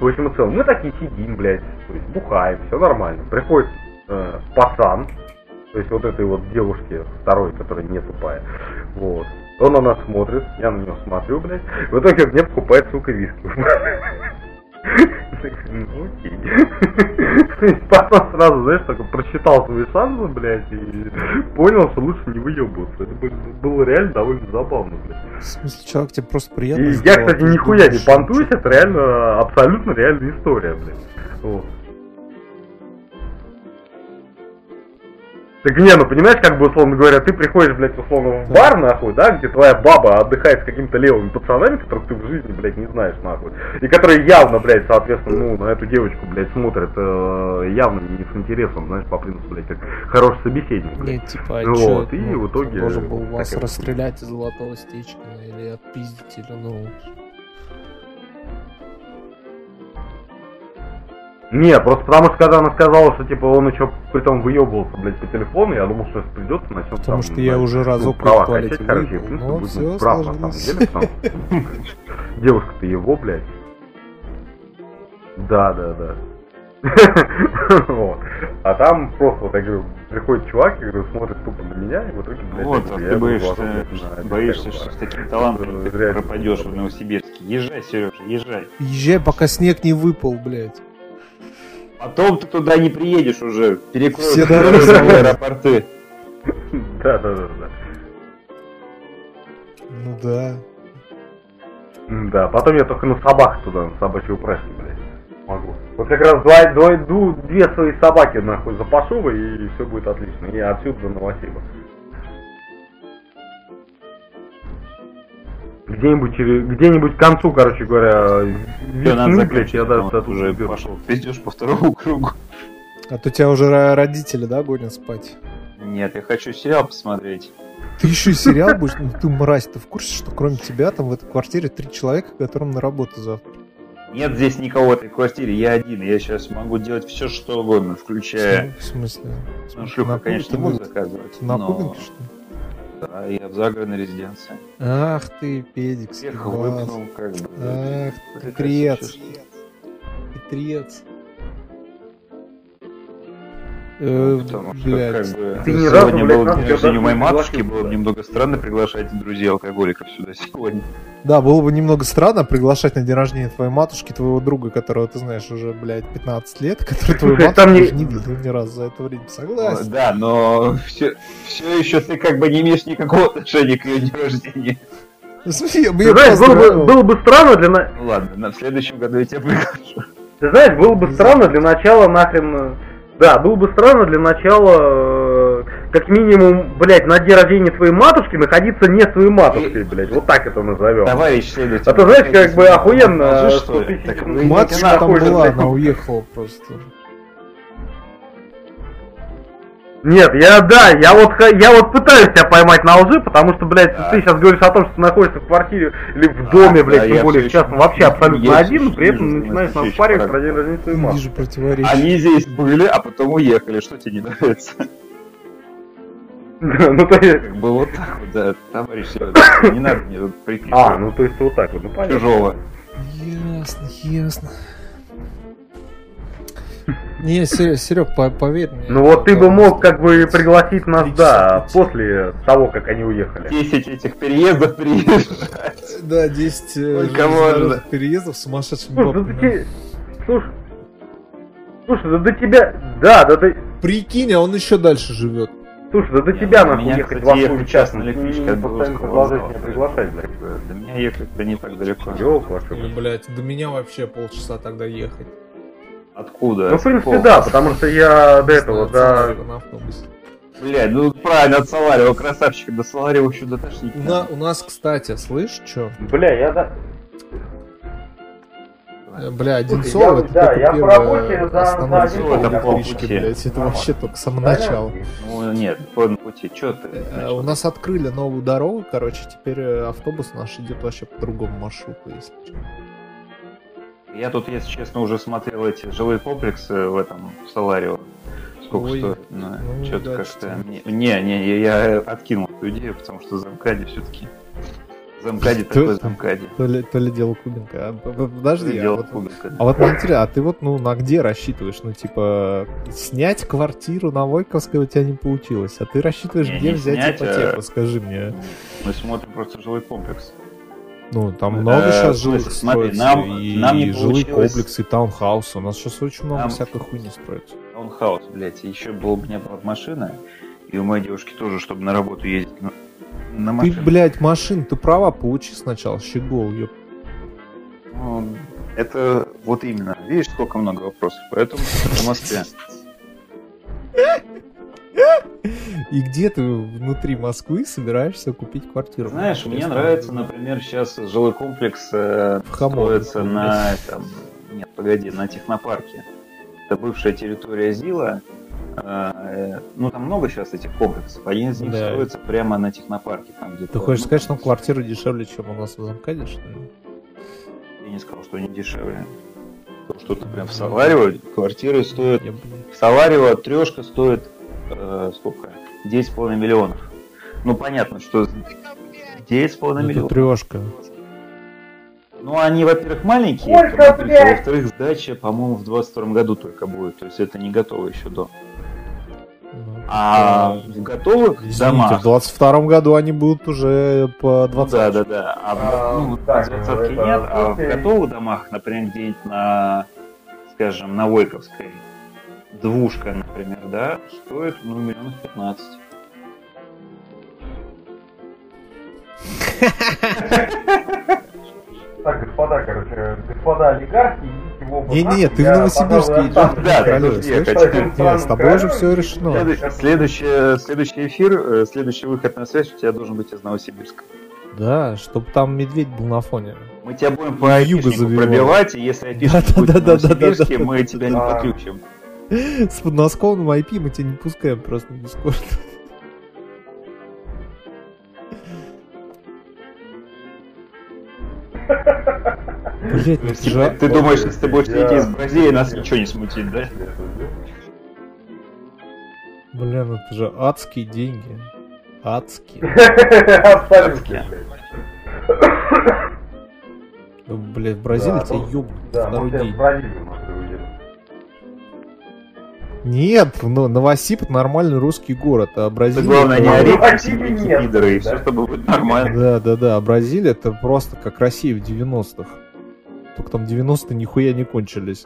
В общем и целом, мы такие сидим, блядь, то есть бухаем, все нормально. Приходит э, пацан, то есть вот этой вот девушке второй, которая не тупая, вот. Он на нас смотрит, я на него смотрю, блядь. В итоге мне покупает, сука, виски. Ну окей. [laughs] Потом сразу, знаешь, только прочитал свои шансы, блядь, и понял, что лучше не выебываться. Это было реально довольно забавно, блядь. В смысле, человек тебе просто приятно И я, кстати, нихуя не понтуюсь, это реально абсолютно реальная история, блядь. Вот. Так не, ну понимаешь, как бы, условно говоря, ты приходишь, блядь, условно, в бар, нахуй, да, где твоя баба отдыхает с какими-то левыми пацанами, которых ты в жизни, блядь, не знаешь, нахуй. И которые явно, блядь, соответственно, ну, на эту девочку, блядь, смотрят э, явно не с интересом, знаешь, по принципу, блядь, как хороший собеседник, блядь. Нет, типа, а Ну чё, вот, и ну, в итоге Должен был вас расстрелять из Золотого Стечкина или отпиздить, или, ну... Нет, просто потому что когда она сказала, что типа он еще притом выебывался, блядь, по телефону, я думал, что придется начнет Потому там, что я уже разок ну, права качать, короче, и, принципе, но будет прав, на самом деле, потому что девушка-то его, блядь. Да, да, да. [laughs] Вот. А там просто, вот я говорю, приходит чувак, я говорю, смотрит тупо на меня, и в итоге, блядь, Вот, я а ты боишься, боишься, что с таким талантом ты пропадешь в Новосибирске. Езжай, Сережа, езжай. Езжай, пока снег не выпал, блядь. Потом ты туда не приедешь уже. Перекроют Все дороги аэропорты. [laughs] Да, да, да, да. Ну да. Да, потом я только на собак туда, на собачьи упряжки, блядь, могу. Вот как раз два, два, две свои собаки, нахуй, запашу, и все будет отлично. И отсюда до Новосиба. Где-нибудь, через- где-нибудь к концу, короче говоря, весны, блядь, я Ну, даже вот уже пошел. Пиздешь по второму кругу. А то тебя уже ро- родители, да, гонят спать? Нет, я хочу сериал посмотреть. Ты еще и сериал будешь? Ну ты мразь, ты в курсе, что кроме тебя там в этой квартире три человека, которым на работу завтра? Нет здесь никого в этой квартире, я один. Я сейчас могу делать все, что угодно, включая... В смысле? Ну, шлюха, На конечно, не буду ты заказывать. На но- пуговке, что ли? Да, я в загородной резиденции. Ах ты, педик, Всех выпнул, как бы. Ах, Прекрасно, Петрец. всё, Петрец. Э, Потому что, блядь. как бы, Ты ни сегодня разу, блядь, был день рождения у моей матушки, было бы немного странно приглашать друзей алкоголиков сюда сегодня. Да, было бы немного странно приглашать на день рождения твоей матушки твоего друга, которого ты знаешь уже, блядь, 15 лет, [laughs] который твою матушку там не- не видел ни разу за это время. Согласен. Да, но все, все еще ты как бы не имеешь никакого отношения к ее дню рождения. Ты её знаешь, было бы, было бы странно для... на- Ну ладно, на, следующем году я тебя приглашу. Ты знаешь, было бы странно для начала нахрен... Да, было бы странно для начала, э, как минимум, блядь, на день рождения твоей матушки находиться не с твоей матушкой, блядь. Вот так это назовем. Товарищ следователь. А то, знаешь, как бы охуенно, Скажи, что что ты Так вы Матушка там была, она уехала просто. Нет, я, да, я вот, я вот пытаюсь тебя поймать на лжи, потому что, блядь, Да. ты сейчас говоришь о том, что ты находишься в квартире или в Да, доме, да, блядь, я тем более сейчас вообще абсолютно я один, но при этом ещё начинаешь спаривать пора. про день рождения своей матушки. Вижу противоречие. Они здесь были, а потом уехали. Что тебе не нравится? [laughs] Ну, то есть... Как бы вот так вот, да, товарищ. Не надо мне тут А, приписывать ну то есть вот так вот, ну понятно. чужого. Ясно, ясно. Не, Серег, поверь мне. Ну вот ты бы мог как бы пригласить нас, да, после того, как они уехали. 10 этих переездов приезжать. Да, 10 э, переездов с сумасшедшими Слушай, бабками. Слушай, слушай, да до тебя, да, да ты, Прикинь, а он еще дальше живет. слушай, да до тебя нахуй меня, ехать ехать часа, час на электричке от Белорусского меня приглашать, блядь. До меня ехать да не так далеко. Ёлка. Или, блядь, до меня вообще полчаса тогда ехать. Откуда? Ну, в принципе, Какого? да, потому что я до этого, да. Блядь, ну правильно, от Саларева, красавчика, до Саларева еще до тошнить. У, на- у нас, кстати, слышь, что? бля, я да, Бля, я- это да, я по первая работе за- остановка за полпути. блядь, это вообще только с самого начала. Ну нет, по пути, что ты? Э, У нас открыли новую дорогу, короче, теперь э, автобус наш идет вообще по другому маршруту, если что. Я тут, если честно, уже смотрел эти жилые комплексы в этом в Саларево. Сколько Ой, стоит? Ну, ну, что-то да, как-то... Не, не, я, откинул эту идею, потому что за МКАДе все-таки Замкади То- такой замкади. То ли, то ли дело Кубинка. А, Подожди, а Дело вот, Кубинка. а вот интересно, а ты вот ну на где рассчитываешь? Ну типа снять квартиру на Войковской у тебя не получилось, а ты рассчитываешь Не, где не взять снять, ипотеку? а- Скажи мне. Мы смотрим просто жилой комплекс. Ну там Э, много сейчас жилых смотри, нам- и нам не жилые получилось- комплексы, и таунхаусы. У нас сейчас очень много Нам- всякой хуйни строится. Таунхаус, блядь, еще было бы не было машина, и у моей девушки тоже, чтобы на работу ездить на, на Ты, машине. блядь, машин, ты права получи сначала, щегол, ёп. Ну, это вот именно. Видишь, сколько много вопросов. Поэтому в Москве. [laughs] И где ты внутри Москвы собираешься купить квартиру? Знаешь, мне нравится, например, сейчас жилой комплекс э, строится на нет, погоди, на технопарке. Это бывшая территория ЗИЛа. Э, ну, там много сейчас этих комплексов. Один из них Да. строится прямо на технопарке. Там, где Ты хочешь сказать, что там квартиры дешевле, чем у нас в Замкаде, что ли? Я не сказал, что они дешевле. Что-то прям в Саларево квартиры стоят... В Саларево трешка стоит э, сколько? 10,5 миллионов. Ну, понятно, что 9,5 ну, Это миллионов. трешка. Ну, они, во-первых, маленькие, Сколько, блядь? во-вторых, сдача, по-моему, в 22 году только будет. То есть это не готово еще до. Ну, А в готовых Извините, домах... в 22 году они будут уже по Ну 20. да, да, да. А, в- А, ну, так, нет, а в готовых домах, например, где-нибудь на, скажем, на Войковской, двушка, например, да, стоит, ну, миллионов 15. Так, господа, короче, господа олигархи, идите в оба Не-не-не, нахуй, ты в Новосибирске идешь. Да, Не, с тобой уже все решено. Следующий, следующий, следующий эфир, э, следующий выход на связь у тебя должен быть из Новосибирска. Да, чтобы там медведь был на фоне. Мы тебя будем по айпишнику пробивать, и если айпишник будет в Новосибирске, мы тебя не Да. подключим. [laughs] С подносковым IP мы тебя не пускаем просто в Дискорд. Блять, ну же... Ты думаешь, если ты будешь сидеть из Бразилии, нас ничего не смутит, да? Блин, это же адские деньги. Адские. Блядь. Ну, блядь, в Бразилии тебя ну, ёбнут Да, второй может, я день. Нет, ну, Новосиб нормальный русский город, а Бразилия... главное, не это- ори, Бразилии все нет, пидоры, и да. все тобой будет нормально. Да, да, да. А Бразилия это просто как Россия в 90-х. Только там 90-е нихуя не кончились.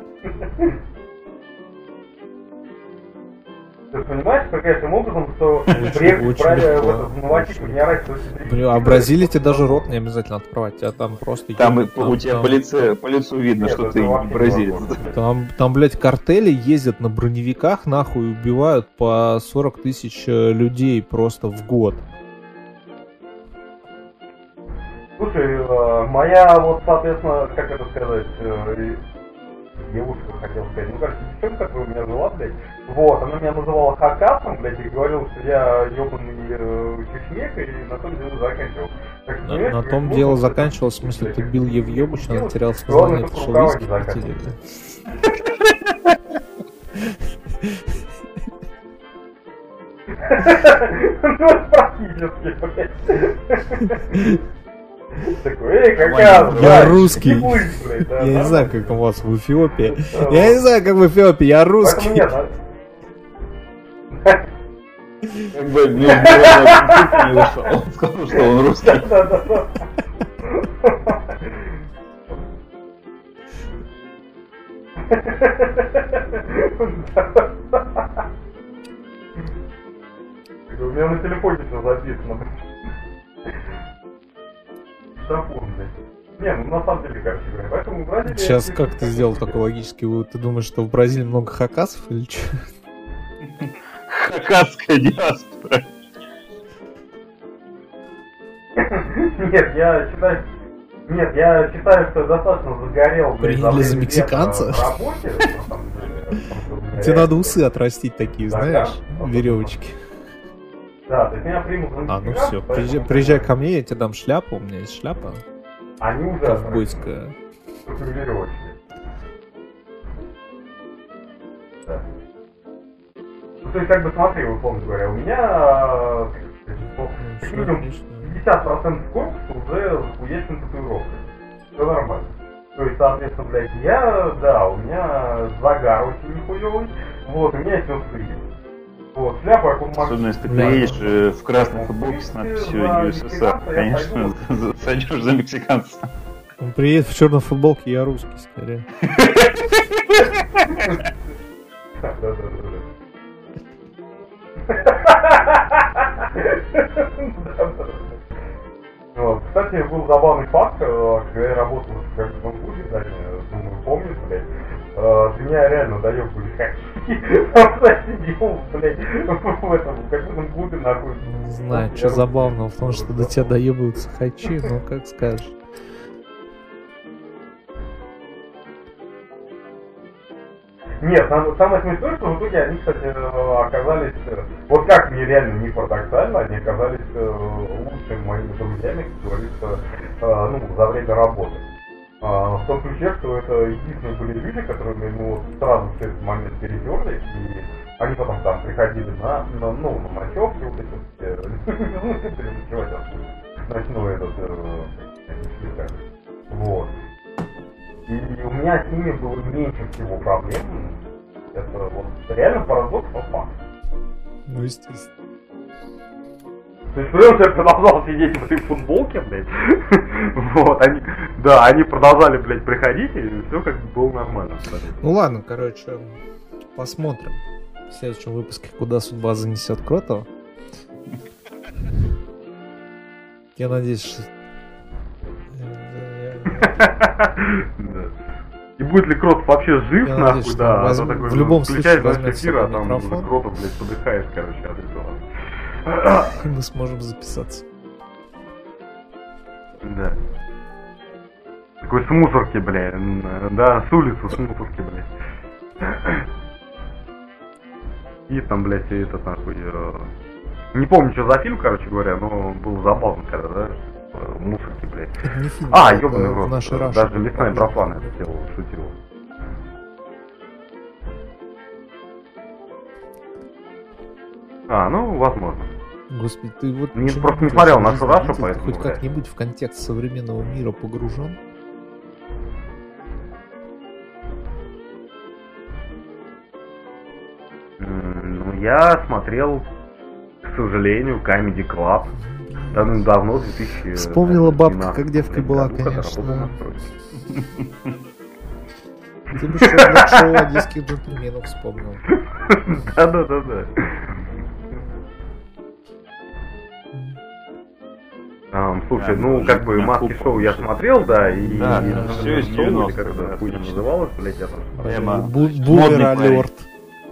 Понимаешь прекрасным образом, что приехать легко. в этот Новосибирск, не орать, Блин, а в Бразилии тебе даже рот не обязательно открывать, а там просто... Там, и- ёб- у тебя по, лице, по лицу видно, Нет, что ты бразилец. [laughs] Там, там, блядь, картели ездят на броневиках, нахуй, и убивают по 40 тысяч э, людей просто в год. Слушай, э, моя вот, соответственно, как это сказать, э, девушка, хотел сказать, ну, короче, девчонка, которая у меня жила, блядь, вот, она меня называла хакасом, блядь, и говорила, что я ебаный э, чечмек, и на том деле заканчивал. Так, что, На, на том дело это, заканчивалось, в смысле, ты бил ей в ёбуч, она делать? теряла сознание, пошел виски заканчивались. Ну, практически, блядь. [laughs] Такой, эй, какая Я русский. Я не знаю, как у вас в Эфиопии. [laughs] Я не знаю, как в Эфиопии, я русский. Как бы не вышел. Он сказал, что он русский. [laughs] У меня на телефоне все записано. Блядь. Не, ну на самом деле, короче говоря, поэтому Бразилия... Сейчас как ты сделал такой логический вывод? Ты думаешь, что в Бразилии много хакасов или что? Хакасская диаспора. Нет, я считаю... Нет, я считаю, что я достаточно загорел, Приняли за мексиканца? Тебе надо усы отрастить такие, знаешь, веревочки. Да, то есть меня примут А, ну все, приезжай, приезжай ко мне, я тебе дам шляпу, у меня есть шляпа Они уже ковбойская. Да. Ну, то есть, как бы, смотри, условно говоря, у меня, э, как сказать, по- Ну, минимум. 50% корпуса уже захуячен татуировкой. Все нормально. То есть, соответственно, блядь, я, да, у меня загар очень нихуевый, вот, у меня все сыгет. Вот, шляпа, как он Особенно если ты приедешь э, в красной футболке с надписью USSR, конечно, сойдешь [laughs] за мексиканца. Он приедет в черной футболке, я русский, скорее. Да, да, да. [laughs] Вот. Кстати, был забавный факт, э, когда я работал в клубе, да, думаю, помнишь, блядь, э, ты меня реально доебывали хачи. Просто сидел, блядь, в этом, в каком-то клубе нахуй. Не знаю, что забавного в том, что до тебя доебываются хачи, ну как скажешь. Нет, сам- самое смешное, что в итоге они, кстати, оказались, э, вот как мне реально не парадоксально, они оказались э, лучшими моими друзьями, как говорится, э, ну, за время работы. А, В том ключе, что это единственные были люди, которые ну, вот сразу в этот момент перетерлись, и они потом там приходили на, на ну, на ночевки, вот эти все, переночевать ночной этот, вот. И у меня с ними было меньше всего проблем. Это вот реально парадокс, но факт. Ну, естественно. То есть, потому что я продолжал сидеть в этой футболке, блядь. [laughs] Вот, они, да, они продолжали, блядь, приходить, и все как бы было нормально. Ну ладно, короче, посмотрим. В следующем выпуске, куда судьба занесет Кротова. Я надеюсь, что... [laughs] И будет ли Крот вообще жив, Я нахуй, надеюсь, да, возьм- в любом случае включаешь наш эфир, а там. Кротов, блядь, подыхает, короче, от этого. И мы сможем записаться. Да. Такой с мусорки, бля, да, с улицы с мусорки, бля. И там, блядь, и этот нахуй. э, Не помню, что за фильм, короче говоря, но был забавно, когда, да, э, мусорки, блядь. Это не фильм, А, это ёбаный в рот. Раше. Даже лесной брафан это сделал, шутил. А, ну, возможно. Господи, ты вот... Не- просто не смотрел нашу Рашу, поэтому, хоть как-нибудь в контекст современного мира погружен? Ну, я смотрел, к сожалению, Comedy Club. Давно, давно 2000... Вспомнила бабка, 12, как девкой была, году, конечно. Ты бы шоу одесских джентльменов вспомнил. [laughs] Да-да-да-да. Слушай, ну, ну, как бы маски шоу я смотрел, да, и... Да, всё из шоу, или 90-х, как это хуйня отлично. называлось, блядь, я там Бумер алерт.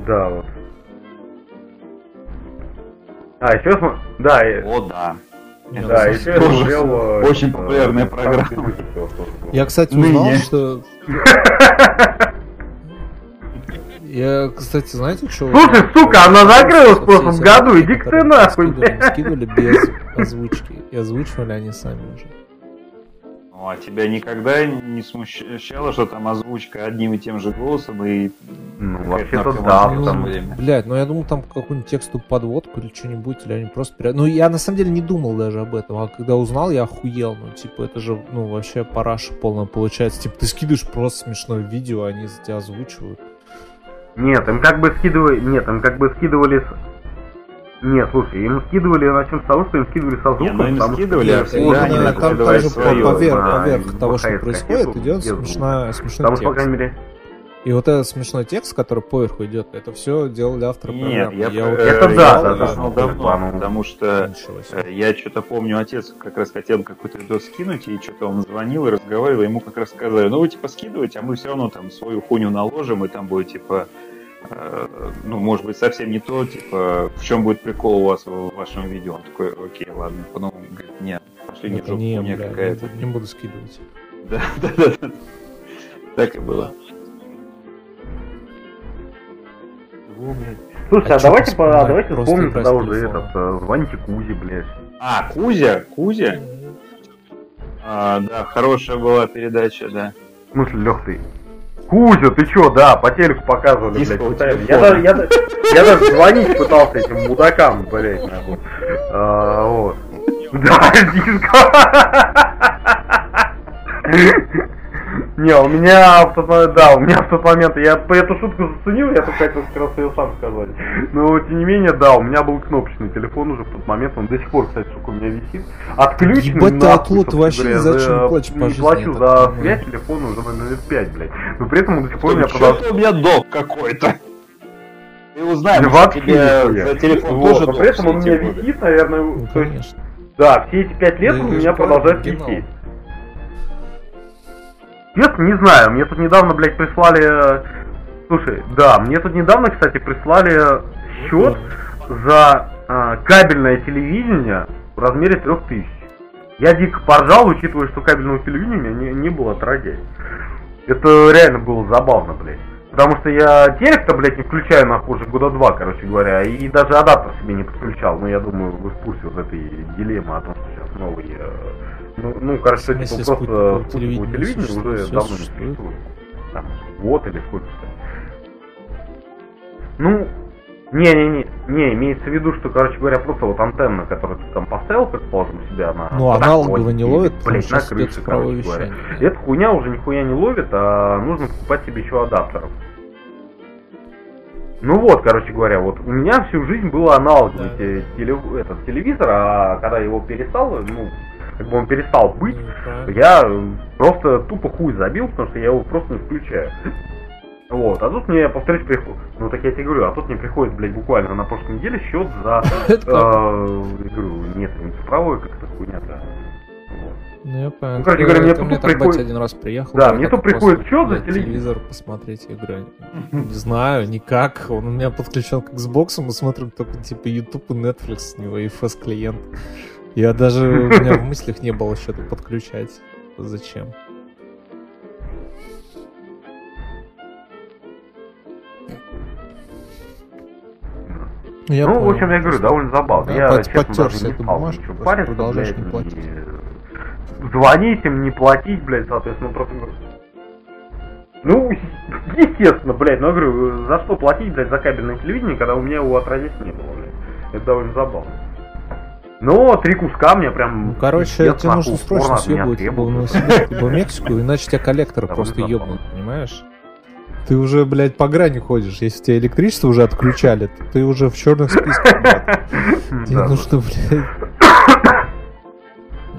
Да, вот. А, еще. Да, и- О, да. Нет, да, ну, еще я смотрел... э, очень э, популярная «Танцы программа. выжившего» тоже было. Я, кстати, узнал, что... Я, кстати, знаете, что... Слушай, сука, она закрылась в прошлом году, иди-ка ты нахуй. Скидывали без озвучки. И озвучивали они сами уже. Ну, а тебя никогда не смущало, что там озвучка одним и тем же голосом и... Ну, вообще-то да, Ну, там... время? Блядь, ну я думал там какую-нибудь текстовую подводку или что-нибудь, или они просто... пере- Ну я на самом деле не думал даже об этом, а когда узнал, я охуел. Ну типа это же, ну вообще параша полная получается. Типа ты скидываешь просто смешное видео, а они за тебя озвучивают. Нет, им как бы скидывали... Нет, им как бы скидывали... Нет, слушай, им скидывали, начнем с того, что им скидывали со звуком, ну, им потому скидывали, а всегда они накладывали там же по- своё, поверх, да, поверх того, что происходит, идет смешная, смешной Там, по текст. крайней мере... И вот этот смешной текст, который поверху идет, это все делали авторы Нет, программы. я, вот Это я да, узнал да, да, давно, да, да, ну. потому что э, я что-то помню, отец как раз хотел какой-то видос скинуть, и что-то он звонил и разговаривал, ему как раз сказали, ну вы типа скидывайте, а мы все равно там свою хуйню наложим, и там будет типа, ну может быть совсем не то, типа, в чем будет прикол у вас в вашем видео. Он такой, окей, ладно, потом говорит, нет, пошли не в жопу, не, бля, не, какая-то. буду- не буду скидывать. Да, да, да, да. Так и было. Слушай, А а, давайте, по- давайте вспомним тогда уже этот, э, звоните Кузе, блядь. А, Кузя, Кузя? А, да, хорошая была передача, да. В смысле, Лех, ты? Кузя, ты чё, да, по телеку показывали, Диско блядь. телефона. Я, даже, я, я даже звонить пытался этим мудакам, блядь, нахуй. А, вот. Да, диско. Не, у меня в тот момент, да, у меня в тот момент, я по эту шутку заценил, я только хотел как раз ее сам сказать. Но, тем не менее, да, у меня был кнопочный телефон уже в тот момент, он до сих пор, кстати, сука, у меня висит. Отключенный, Ебать ты, отлот, вообще говоря, зачем за- платишь по не жизни, плачу я за связь телефона уже на лет 5, блядь. Но при этом он до сих пор у меня продолжает. у меня долг какой-то? Ты может, вообще тебе за телефон Вот, тоже но при этом он у меня висит, наверное, Ну, то есть, конечно. да, все эти пять лет Да у меня продолжает висеть. Честно, не знаю, мне тут недавно, блядь, прислали... э, Слушай, да, мне тут недавно, кстати, прислали счет за э, кабельное телевидение в размере 3000. Я дико поржал, учитывая, что кабельного телевидения не, не было отродясь. Это реально было забавно, блядь. Потому что я телек-то, блядь, не включаю нахуй уже года два, короче говоря, и даже адаптер себе не подключал. Но я думаю, вы в курсе вот этой дилеммы о том, что сейчас новый... э, ну, ну, короче, В смысле, типа, просто спутниковое телевидение уже давно не существует? Там, год или сколько Ну, не-не-не, не, имеется в виду, что, короче говоря, просто вот антенна, которую ты там поставил, предположим, себя на... Ну, аналогово не ловит, что на крыше, короче говоря. Эта хуйня уже нихуя не ловит, а нужно покупать себе еще адаптеров. Ну вот, короче говоря, вот у меня всю жизнь был аналоговый Да. те- телев- этот телевизор, а когда его перестал, ну, как бы он перестал быть, я просто тупо хуй забил, потому что я его просто не включаю. Вот, а тут мне, повторюсь, приходит, ну так я тебе говорю, а тут мне приходит, блядь, буквально на прошлой неделе счет за, [laughs] э, говорю, нет, не цифровой, как-то хуйня-то. Ну, я понял. Ну, короче говоря, мне тут приходит- один раз приехал. Да, мне «А тут приходит счет за телевизор». телевизор посмотреть. Я говорю, не [laughs] знаю, никак. Он у меня подключен к Xbox, мы смотрим только типа YouTube и Netflix с него, и FS клиент. Я даже, у меня в мыслях не было что-то подключать. Зачем? Я ну, в понял. общем, я говорю, довольно забавно. Да, я, под- честно, даже не стал бумажку, ничего просто париться, продолжаешь блядь, не платить. и Звонить им, не платить, блядь, соответственно, просто говорю. Ну, естественно, блядь, но я говорю, за что платить, блядь, за кабельное телевидение, когда у меня его отродясь не было, блядь. Это довольно забавно. Но три куска мне прям... Ну, короче, пиздец, тебе нужно срочно съебывать либо в. Новосибирск, либо в Мексику, иначе тебя коллекторы Да, просто ебнут, понимаешь? Ты уже, блядь, по грани ходишь. Если тебе электричество уже отключали, то ты уже в черных списках, блядь. [laughs] Тебе нужно, блядь...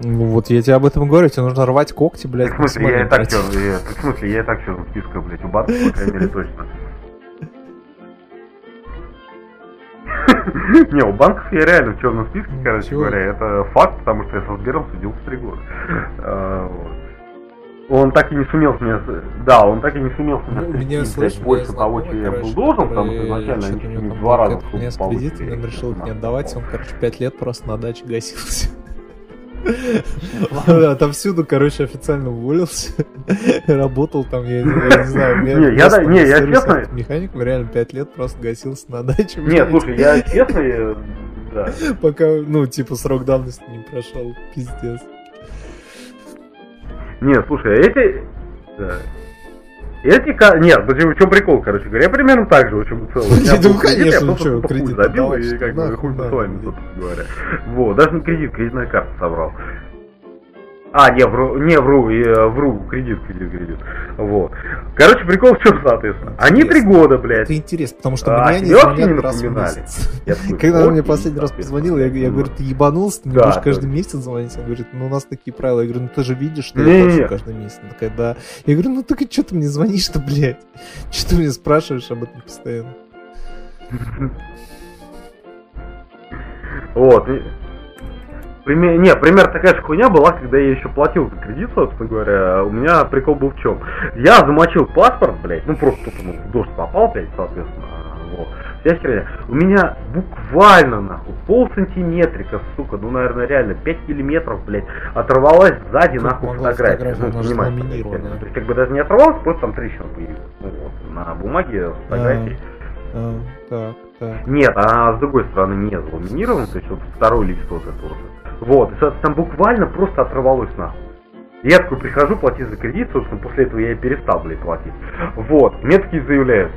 Ну вот я тебе об этом говорю, тебе нужно рвать когти, блядь, В смысле, я и так я- в смысле, я и так что в списках, блядь, у банка, по крайней мере, точно. [laughs] Не, у банков я реально в черном списке, короче говоря, это факт, потому что я со Сбером судился три года. [laughs] А. Он так и не сумел с меня... с- Да, он так и не сумел с меня Ну, у меня, у меня больше того, что я был должен, потому что изначально они у чуть не два раза был кредит, повысили. кредит, он решил их не отдавать, он, короче, пять лет просто на даче гасился. Отовсюду, короче, официально уволился. Работал там, я, не знаю, Не, я не, я честно- Механиком реально пять лет просто гасился на даче. Нет, слушай, я честно, да. Пока, ну, типа, срок давности не прошел. Пиздец. Нет, слушай, а эти... Да. Эти... Нет, в чем прикол, короче говоря? Я примерно так же, в чем целом. У меня Да, был ну, конечно, я просто кредит забил, и как бы хуй с вами, собственно говоря. Вот, даже не кредит, кредитная карта собрал. А, не, вру, не, вру, я вру, кредит, кредит, кредит. Вот. Короче, прикол в чем, соответственно. Они три года, блядь. Это интересно, потому что А, мне они не напоминали? такой, [laughs] Когда он мне последний раз позвонил, я, я говорю, ты ебанулся, ты не Да, будешь каждый точно. месяц звонить? Он говорит, ну у нас такие правила. Я говорю, ну ты же видишь, что Не-не-не. я плачу каждый месяц. Она такая, да. Я говорю, ну так и что ты мне звонишь-то, блядь? [laughs] Что ты меня спрашиваешь об этом постоянно? [laughs] Вот. Пример, не, пример такая же хуйня была, когда я еще платил за кредит, собственно говоря. У меня прикол был в чем? Я замочил паспорт, блядь, ну просто тут ну, в дождь попал, блядь, соответственно. Вот. Вся херня. У меня буквально, нахуй, пол сантиметрика, сука, ну, наверное, реально 5 миллиметров, блядь, оторвалась сзади, Тут нахуй, фотография. Ну, блядь, То есть, как бы даже не оторвалась, просто там трещина появилась. Ну, вот, на бумаге с фотографией. А, так, так. Нет, а с другой стороны не заламинирован, то есть вот второй лист вот это вот. Вот, и, там буквально просто оторвалось нахуй. Я такой прихожу платить за кредит, собственно, после этого я и перестал, блядь, платить. Вот, мне такие заявляют,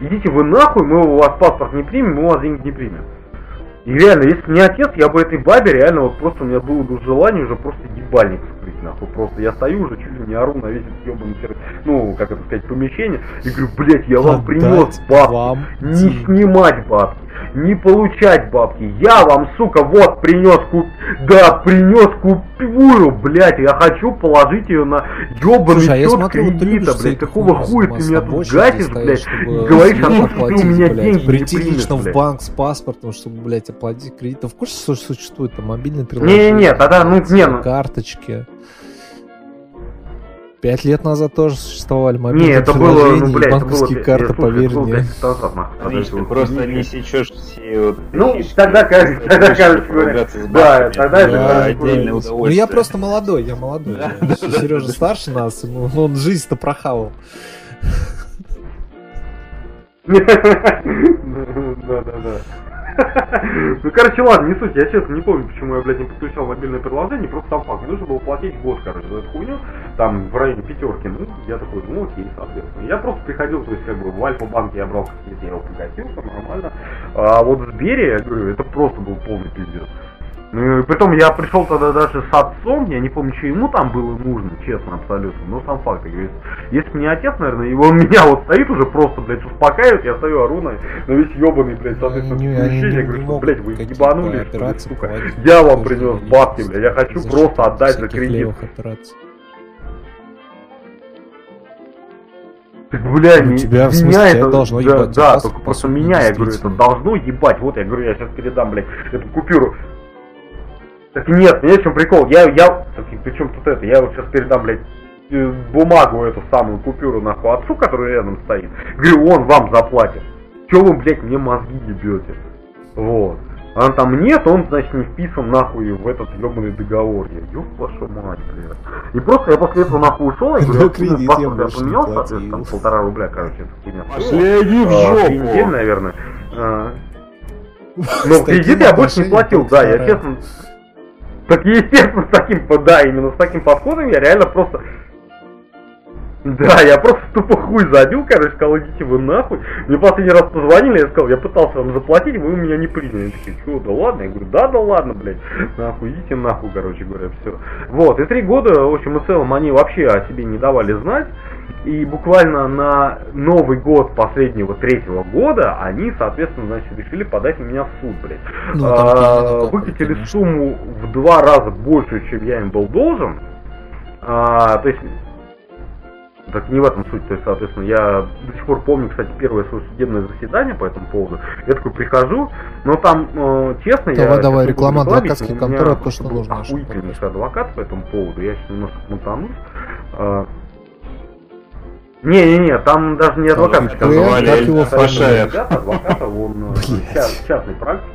идите вы нахуй, мы у вас паспорт не примем, мы у вас деньги не примем. И реально, если не отец, я бы этой бабе реально вот просто у меня было бы желание уже просто ебальник вскрыть, нахуй. Просто я стою уже чуть ли не ору на весь этот ебаный ну, как это сказать, помещение, и говорю, блядь, я вам принес бабки. не снимать бабки, не получать бабки. Я вам, сука, вот принес куп... Да, принес купюру, блядь, я хочу положить ее на ебаный Слушай, а счет смотрю, ты кредита, всякую блядь. Какого хуя ты меня тут гасишь, блядь, и говоришь о том, что ты у меня блядь. деньги не Прийти примешь, лично в блядь. банк с паспортом, чтобы, блядь, оплатить кредит. Ты в курсе, что существует там мобильное приложение? Не-не-не, тогда, ну, не, ну, Карточки. Пять лет назад тоже существовали мобильные Не, это было, ну, блядь, это было, банковские карты, слушай, поверь мне. Подожди, просто вот, не сечешь все вот Ну, фишки, тогда, чтобы тогда, с да, тогда это отдельное да. удовольствие. Ну я просто молодой, я молодой. Сережа старше нас, ну, он жизнь-то прохавал. [laughs] Да-да-да. [laughs] Ну, короче, ладно, не суть, я честно не помню, почему я, блядь, не подключал мобильное приложение, просто там факт, нужно было платить год, короче, за эту хуйню, там, в районе пятерки, ну, я такой, ну, окей, соответственно. Я просто приходил, то есть, как бы, в Альфа-банке я брал кредит, я его погасил, все нормально. А вот в Сбере, я говорю, это просто был полный пиздец. Ну, и потом я пришел тогда даже с отцом, я не помню, что ему там было нужно, честно, абсолютно, но сам факт, я говорю, если бы не отец, наверное, и он меня вот стоит уже просто, блядь, успокаивает, я стою, ору на, на весь ебаный, блядь, соответственно, не- не- я говорю, что, блядь, вы ебанулись, что ли, сука, я вам принес не- бабки, блядь, я хочу за просто отдать за кредит. бля, Ну, тебя, в меня смысле, тебя это, должно да, ебать, Да, по только просто меня, я говорю, это должно ебать. Вот я говорю, я сейчас передам, блядь, эту купюру. Так нет, меня в чем прикол, я, я, так, и при чем тут это, я вот сейчас передам, блядь, э, бумагу эту самую купюру нахуй отцу, который рядом стоит. Говорю, он вам заплатит. Че вы, блядь, мне мозги ебете? Вот. А там нет, он, значит, не вписан нахуй в этот ебаный договор. Я, ёб вашу мать, блядь. И просто я после этого нахуй ушел, я говорю, я кредит я не поменял, соответственно, там полтора рубля, короче, эта хуйня. Пошли они в А, жопу! наверное. А, [laughs] С Но таким кредит я больше не платил, да, я честно... Так естественно, с таким, да, именно с таким подходом я реально просто... Да, я просто тупо хуй забил, короче, сказал, идите вы нахуй. Мне последний раз позвонили, я сказал, я пытался вам заплатить, вы меня не приняли. Они такие, что, да ладно? Я говорю, да, да ладно, блядь. Нахуй, идите нахуй, короче говоря, все. Вот, и три года, в общем и целом, они вообще о себе не давали знать. И буквально на Новый год последнего третьего года они, соответственно, значит, решили подать на меня в суд, блядь. Ну, А, Выкатили конечно. сумму в два раза больше, чем я им был должен. А, то есть, так не в этом суть, то есть, соответственно, я до сих пор помню, кстати, первое свое судебное заседание по этому поводу. Я такой прихожу, но там, э, честно, Давай, я... давай, реклама адвокатских контор, то, что нужно охуительнейший адвокат по этому поводу, я сейчас немножко мотанусь. А, Не-не-не, там даже не адвокат, Как там его звали? Пашаев. Адвоката, он частный практик.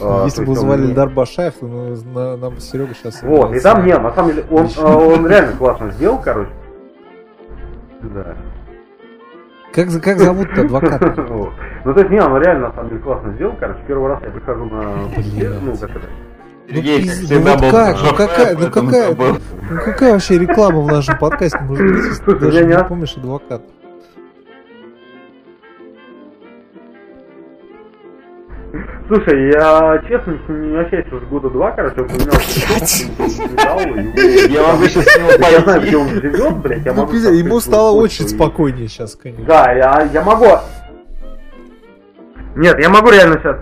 А, Если бы звали не- Эльдар Башаев, то ну, на- нам Серега сейчас... Вот, и там нет, на самом деле, он, э, он [laughs] реально классно сделал, короче. Да. Как, как зовут адвоката? [laughs] Ну, то есть, не, он реально, на самом деле, классно сделал, короче. Первый раз я прихожу на... Ну, как это? Сергей, как пиз- ну вот был как? Ну какая- ну какая-. Ну какая вообще реклама в нашем подкасте может быть, ты Слушай, даже я не помнишь адвоката? Слушай, я честно не общаюсь уже года два, короче, он поменял Я могу сейчас с него Я знаю, где он живет, блядь, я Ну, могу... ему стало очень спокойнее сейчас, конечно. Да, я, я могу... Нет, я могу реально сейчас...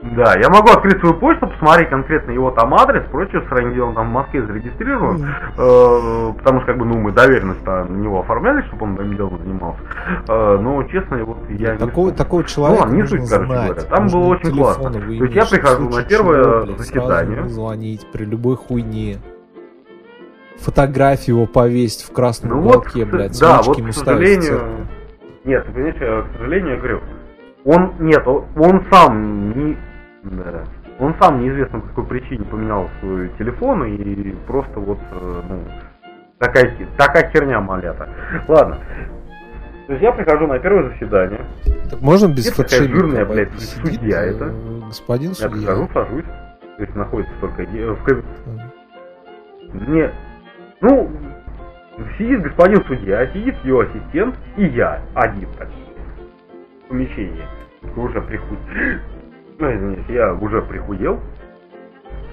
Да, я могу открыть свою почту, посмотреть конкретно его там адрес, прочее, сравнить, где он там в Москве зарегистрирован, э, потому что, как бы, ну, мы доверенность на него оформляли, чтобы он этим делом занимался, Э, но, честно, вот я не Такого, такого человека ладно, не суть, короче знать. говоря. Там Нужно было очень классно. То есть я прихожу на первое чего, блядь, заседание. звонить при любой хуйне. Фотографию его повесить в красном Ну вот, уголке, к- блядь, да, вот, к сожалению, нет, ты понимаешь, к сожалению, я говорю, он, нет, он, сам не, да, он сам неизвестно по какой причине поменял свой телефон и просто вот, э, ну, такая, такая херня малята. Ладно. То есть я прихожу на первое заседание, Так можно без Есть такая жирная, блядь, Сидит, судья э, это. Господин я судья. прихожу, сажусь, то есть находится только е- в каб- Не, ну, сидит господин судья, сидит его ассистент и я один так в помещении. Уже приходит. ну, я уже прихудел,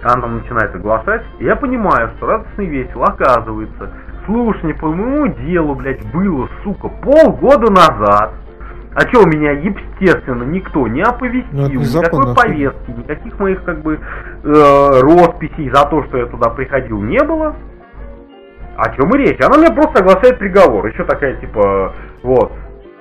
она начинает оглашать, и я понимаю, что радостный весел, оказывается, слушай, по моему делу, блядь, было, сука, полгода назад. А что у меня, естественно, никто не оповестил, Ну, никакой повестки, никаких моих, как бы, э, росписей за то, что я туда приходил, не было. О чем и речь? Она мне просто оглашает приговор. Еще такая, типа, вот,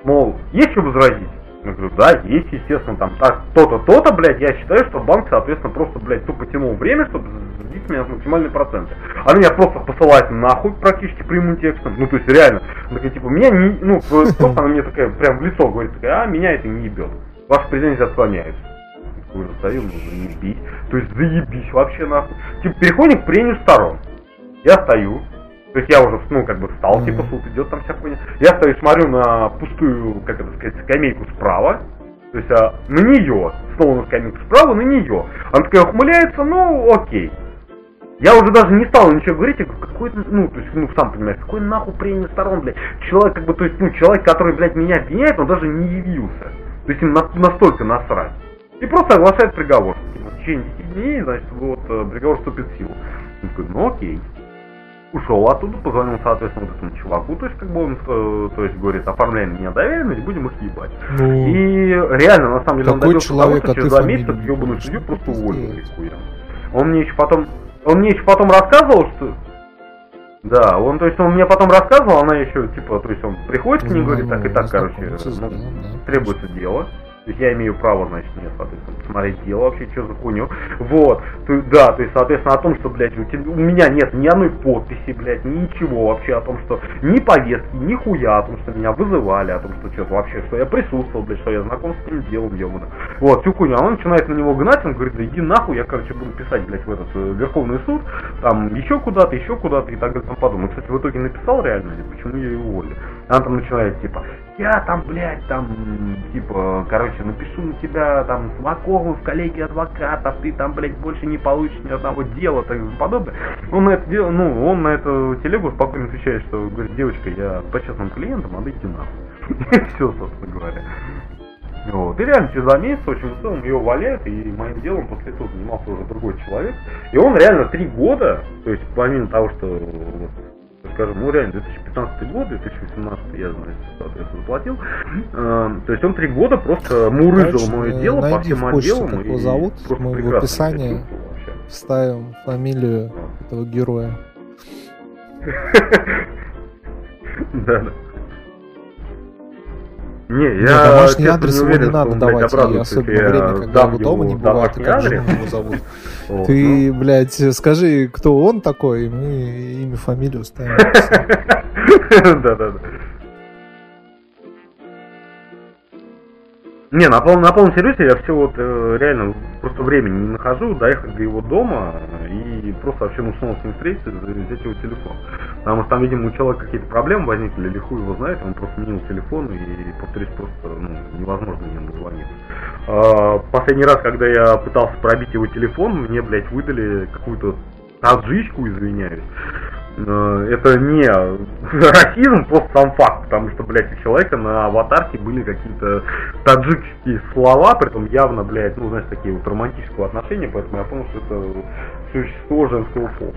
мол, есть что возразить? Я говорю, да, есть, естественно, там так, то-то, то-то, блядь, я считаю, что банк, соответственно, просто, блядь, тупо тянул время, чтобы сбить меня с максимальные проценты. Она меня просто посылает нахуй практически прямым текстом. Ну, то есть, реально, такая, типа, меня не, ну, [laughs] просто она мне такая, прям в лицо говорит, такая, а, меня это не ебет. Ваши претензии отклоняются. Я говорю, стою, ну, заебись. То есть, заебись вообще, нахуй. Типа, переходим к прению сторон. Я стою, то есть я уже, ну, как бы встал, типа, суд идет там вся хуйня. Я стою, смотрю на пустую, как это сказать, скамейку справа. То есть а, на нее, снова на скамейку справа, на нее. Она такая ухмыляется, ну, окей. Я уже даже не стал ничего говорить, я говорю, какой, ну, то есть, ну, сам понимаешь, какой нахуй премия сторон, блядь. Человек, как бы, то есть, ну, человек, который, блядь, меня обвиняет, он даже не явился. То есть, им на- настолько насрать. И просто оглашает приговор. В течение 10 дней, значит, вот, э, приговор вступит в силу. Он такой, ну, окей ушел оттуда, позвонил, соответственно, вот этому чуваку, то есть, как бы он, э, то есть, говорит, оформляем мне доверенность, будем их ебать. Ну, И реально, на самом деле, он добился человек, того, что через два месяца ебаную судью просто уволили. Он мне еще потом, он мне еще потом рассказывал, что... Да, он, то есть, он мне потом рассказывал, она еще, типа, то есть, он приходит к ней говорит, так и так, короче, ну, требуется дело. Я имею право, значит, мне, соответственно, посмотреть дело вообще, что за хуйню. Вот. То, да, то есть, соответственно, о том, что, блядь, у, тебя- у меня нет ни одной подписи, блядь, ничего вообще о том, что ни повестки, ни хуя, о том, что меня вызывали, о том, что что-то вообще, что я присутствовал, блядь, что я знаком с этим делом, ебано. Вот, всю хуйню. Она начинает на него гнать, он говорит, да иди нахуй, я, короче, буду писать, блядь, в этот э, Верховный суд, там, еще куда-то, еще куда-то и так далее, там подумал. Кстати, в итоге написал реально, почему ее и уволили. Она там начинает, типа, я там, блядь, там, типа, короче, напишу на тебя, там, знакомый в коллегии адвокатов, ты там, блядь, больше не получишь ни одного дела, так и подобное. Он на это дело, ну, он на эту телегу спокойно отвечает, что, говорит, девочка, я по честным клиентам, а идти нахуй. [laughs] И все, собственно говоря. Вот. И реально через два месяца очень в целом ее валяют, и моим делом после этого занимался уже другой человек. И он реально три года, то есть помимо того, что вот, скажем, ну реально 2015 год, 2018 я, значит, соответственно, заплатил. Э, то есть он три года просто мурыжил Короче, мое дело по всем отделам. как его зовут, мы в описании. Вставим фамилию этого героя. [laughs] Да, да. Не, Не, я домашний честно, адрес не его уверен, не что надо давать, и особенно я время, когда его дома не бывает, и домашний как жену его зовут. [laughs] Ты, блядь, скажи, кто он такой, и мы имя, фамилию ставим. [laughs] ну. Да-да-да. Не, на полном, на полном серьезе я все вот э, реально просто времени не нахожу доехать до его дома и просто вообще ну снова с ним встретиться, взять его телефон. Потому что там, видимо, у человека какие-то проблемы возникли, или хуй его знает, он просто сменил телефон и, повторюсь, просто ну, невозможно ему дозвониться. А, последний раз, когда я пытался пробить его телефон, мне, блядь, выдали какую-то таджичку, извиняюсь. Это не расизм, просто сам факт, потому что, блядь, у человека на аватарке были какие-то таджикские слова, при этом явно, блядь, ну, знаешь, такие вот романтического отношения, поэтому я понял, что это существо женского пола.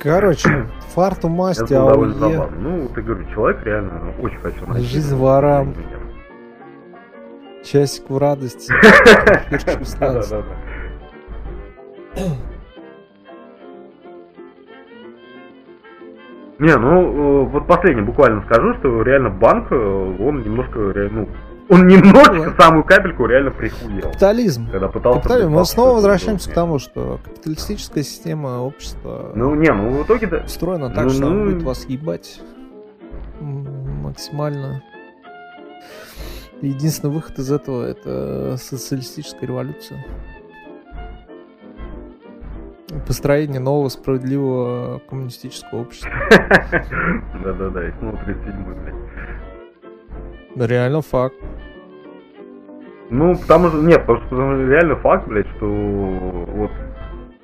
Короче, фарту масти, забавно. Ну, вот я говорю, человек реально очень хотел найти. Жизнь ворам. Часик в радости. [laughs] Эфирчик [clears throat] Не, ну, э, вот последнее буквально скажу, что реально банк, э, он немножко, ре- ну, он немножечко, Да. самую капельку реально прихуел. Капитализм. Когда пытался... Капитализм. Мы снова возвращаемся к тому, что капиталистическая система общества Ну, не, ну, в итоге-то... устроена так, ну, что она ну. будет вас ебать максимально. Единственный выход из этого это социалистическая революция. Построение нового справедливого коммунистического общества. [laughs] Да-да-да, и снова 37-й, блядь. Реально факт. Ну, потому что, нет, потому что реально факт, блядь, что вот,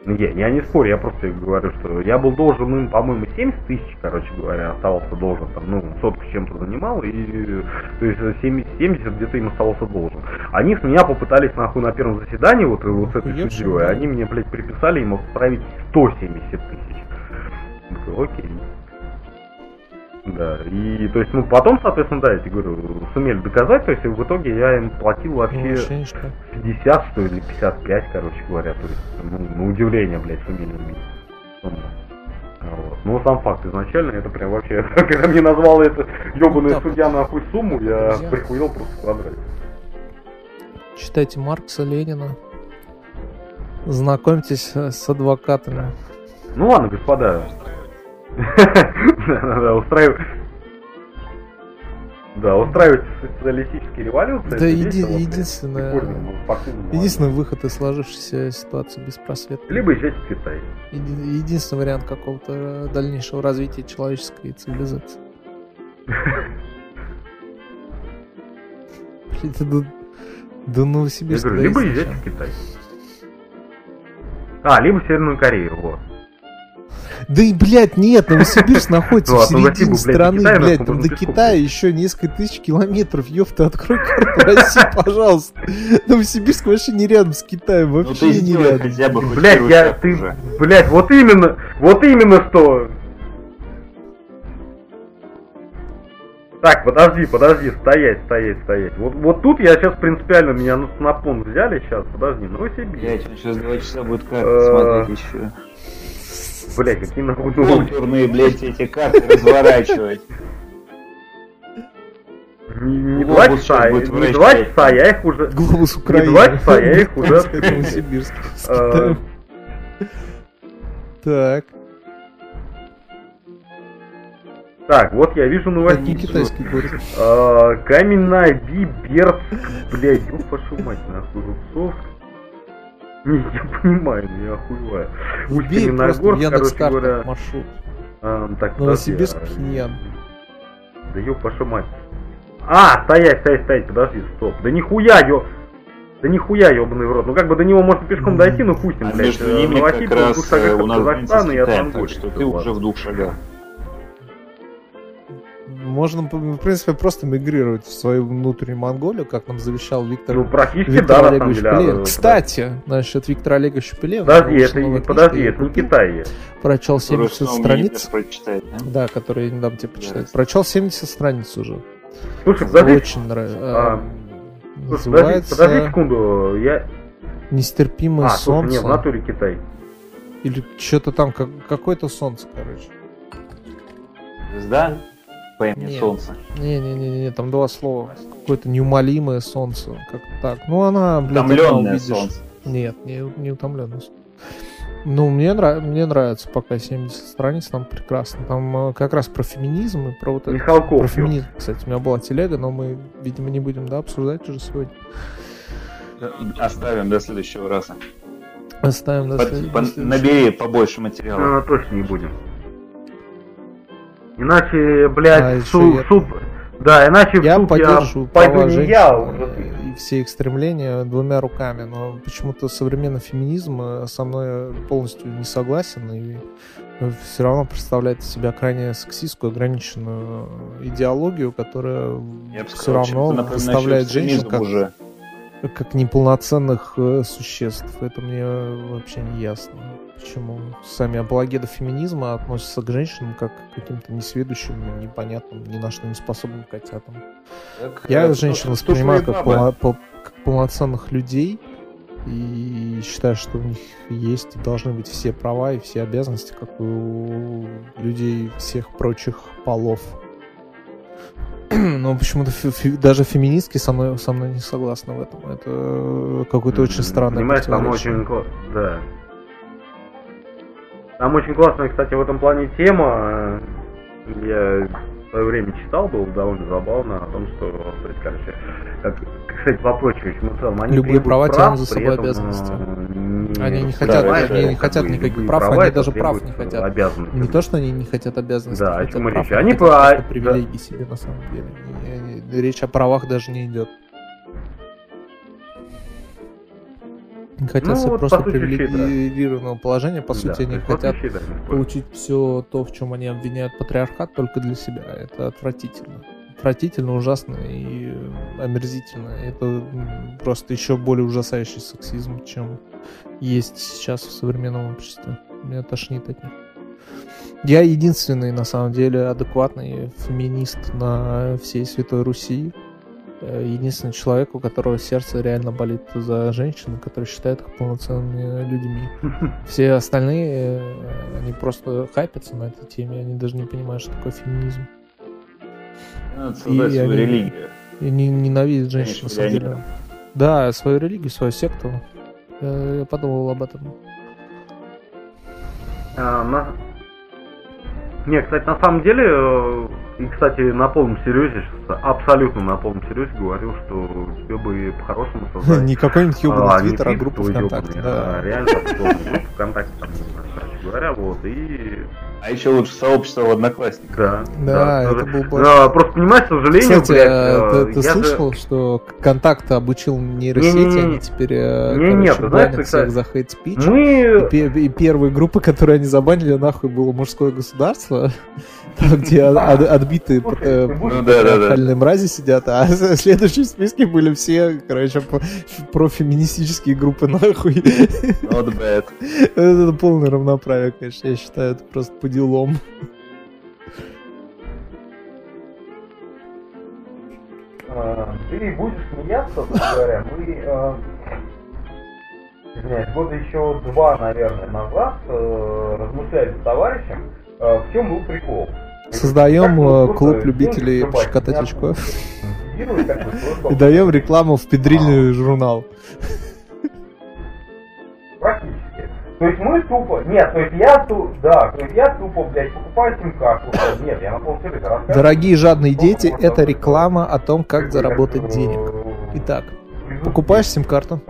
ну, я, я не спорю, я просто говорю, что я был должен им, по-моему, 70 тысяч, короче говоря, оставался должен, там, ну, сотку с чем-то занимал, и, то есть, 70, 70 где-то им остался должен. Они с меня попытались нахуй на первом заседании, вот, вот с этой судьей, они мне, блядь, приписали им отправить 170 тысяч. Окей. Да, и то есть, ну потом, соответственно, да, я тебе говорю, сумели доказать, то есть в итоге я им платил Ну, вообще вообще ништяк. 50, что ли, 55, короче говоря, то есть, ну, на удивление, блядь, сумели убить. Вот. Ну, сам факт изначально, это прям вообще, [laughs] когда мне назвал это ебаный так судья нахуй сумму, я Друзья. прихуел просто в квадрате. Читайте Маркса, Ленина. Знакомьтесь с адвокатами. Ну ладно, господа. Да-да-да, устраивай. Да, устраивать социалистические революции. Да еди- весело, единственное- прикольно, ну, Единственный выход из сложившейся ситуации беспросветный. ладно. Либо езжать в Китай. Еди- Единственный вариант какого-то э, дальнейшего развития человеческой цивилизации. [laughs] Блин, это до, до Я Новосибирска говорю, либо езжать в Китай. А, либо в Северную Корею, вот. Да и, блядь, нет, Новосибирск находится Ну, в то середине блядь, страны, блядь, там можно до Китая еще несколько тысяч километров, ёпта, открой карту России, [laughs] пожалуйста. Новосибирск вообще не рядом с Китаем, Ну вообще не рядом. Блять, первый я, ты, уже. блять, вот именно, вот именно что. Так, подожди, подожди, стоять, стоять, стоять. Вот, вот тут я сейчас принципиально меня на снапон взяли сейчас, подожди, Новосибирск. Блять, он сейчас два часа будет карты Э, смотреть еще. Блять, какие нахуй. Контурные, блять, эти карты разворачивать. Не, не два часа, не два часа, я их уже... Глобус Украины. два часа, я их уже [laughs] Это открыл. Новосибирск. с э, Китаем. Так, Так, вот я вижу это не новости. китайский город. А, Каменная Биберск, блядь, ёб вашу мать, нахуй, Рубцовск. [laughs] Не, я понимаю, ну я охуеваю. Вбей просто в Усть-Каменогорск, короче говоря. маршрут. А, так, Новосибирск, подожди, Пхеньян. Да ёб вашу мать. А, стоять, стоять, стоять, подожди, стоп. Да нихуя, ё... Да нихуя, ёбаный в рот. Ну как бы до него можно пешком дойти, ну пусть им, А блядь. между ними как раз э, у нас Казахстана и Монголии. так что ты уже в двух шагах. Можно, в принципе, просто мигрировать в свою внутреннюю Монголию, как нам завещал Виктор, Ну практически Виктор да, на самом Олегович деле. а, Пелевин. да. Кстати, насчет Виктора Олеговича Пелевина. Подожди, это, не- подожди, это не Китай. я. Прочел Который 70 снова страниц. прочитать, да? Да, который я не дам тебе почитать. Ясно. Прочел 70 страниц уже. Слушай, подожди, Очень нравится. А, слушай, подожди, Называется подожди секунду, я... Нестерпимое А, слушай, нет, в солнце. натуре Китай. Или что-то там, как, какое-то солнце, короче. Звезда по имени Нет. Солнце. Не-не-не, там два слова. Какое-то неумолимое солнце. Как так. Ну, она, блядь, Утомленное. Солнце. Нет, не, не утомленное. Ну, мне, нрав- мне нравится пока 70 страниц, там прекрасно. Там э, как раз про феминизм и про вот это. Михалков. Про феминизм, кстати, у меня была телега, но мы, видимо, не будем, да, обсуждать уже сегодня. Оставим до следующего раза. Оставим до Под- след- по- до следующего. набери побольше материала. А, точно не будем. Иначе, блядь, А, в су- я- в суд... Да, иначе в Я суд поддерживаю я пойду права не я, уже э, и все их стремления двумя руками, но почему-то современный феминизм э, со мной полностью не согласен и все равно представляет из себя крайне сексистскую, ограниченную идеологию, которая Я все сказал, равно представляет женщин как, уже. Как неполноценных э, существ. Это мне вообще не ясно. Почему сами апологеты феминизма относятся к женщинам как к каким-то несведущим, непонятным, ни на что не способным котятам. Так, Я э, женщин воспринимаю как, полно- пол- как полноценных людей и считаю, что у них есть и должны быть все права и все обязанности, как у людей всех прочих полов. [clears throat] Но почему-то даже феминистки со мной, со мной не согласны в этом. Это какое-то очень странное Понимаешь, там очень... Да. Там очень классная, кстати, в этом плане тема. Я свое время читал, было довольно забавно о том, что, то есть, короче, как, сказать, вопрочивающим в целом, они Любые права прав, тянут за собой этом, обязанности. э, не- Они не хотят- они не хотят никаких прав, права, они даже прав не э, хотят. Обязанности. Не то, что они не хотят обязанностей, Да, о чем и прав, речь. Они хотят по- просто да. себе на самом деле. Не- не- Речь о правах даже не идет. Они хотят Ну, себе вот, просто сути, привилегированного положения. По сути, Да, они вот хотят спорю. получить все то, в чем они обвиняют патриархат, только для себя. Это отвратительно. отвратительно, ужасно и омерзительно. Это просто еще более ужасающий сексизм, чем есть сейчас в современном обществе. Меня тошнит от них. Я единственный, на самом деле, адекватный феминист на всей Святой Руси. Э, Единственный человек, у которого сердце реально болит за женщин, который считает их полноценными людьми. [laughs] Все остальные, э, они просто хайпятся на этой теме, они даже не понимают, что такое феминизм. Надо создать И свою они- религию. И не, ненавидят женщин, на Конечно, самом деле. Да, свою религию, свою секту. Я, я подумал об этом. А, на- Не, кстати, на самом деле, э, и, кстати, на полном серьезе, абсолютно на полном серьезе говорил, что тебе бы по-хорошему [laughs] создать... Не какой-нибудь а, ебаный твиттер, а группа твой ВКонтакте. Да. а реально группу ВКонтакте, там, короче говоря, вот, и... А еще лучше сообщество в Одноклассниках. Да, Да, это тоже. был больше. Да, просто понимаешь, к сожалению, Кстати, блядь, э, ты, ты я же- слышал, что Контакт обучил нейросети, Не-не-не. они теперь э, Не, короче, нет, знаешь, банят ты, всех кстати, за хейт спич. Мы... И, и первые группы, [laughs] которые они забанили, нахуй было мужское государство, там, где от- от- отбитые э, патриархальные мрази сидят, а [laughs] в следующем списке были все, короче, профеминистические группы, нахуй. Not bad. [laughs] Это полное равноправие, конечно, я считаю, это просто по делам. Э, ты будешь смеяться, собственно говоря, мы, э, извиняюсь, года еще два, наверное, назад э, размышляли с товарищем, в чем был прикол. Создаем бы э, клуб любителей пощекотать очко и даем рекламу в педрильный журнал. Практически. То есть мы тупо, нет, то есть я тупо, да, то есть я тупо, блядь, покупаю сим-карту, нет, я на рассказываю. Дорогие жадные дети, это реклама о том, как заработать бы, денег. э, Итак, покупаешь сим-карту.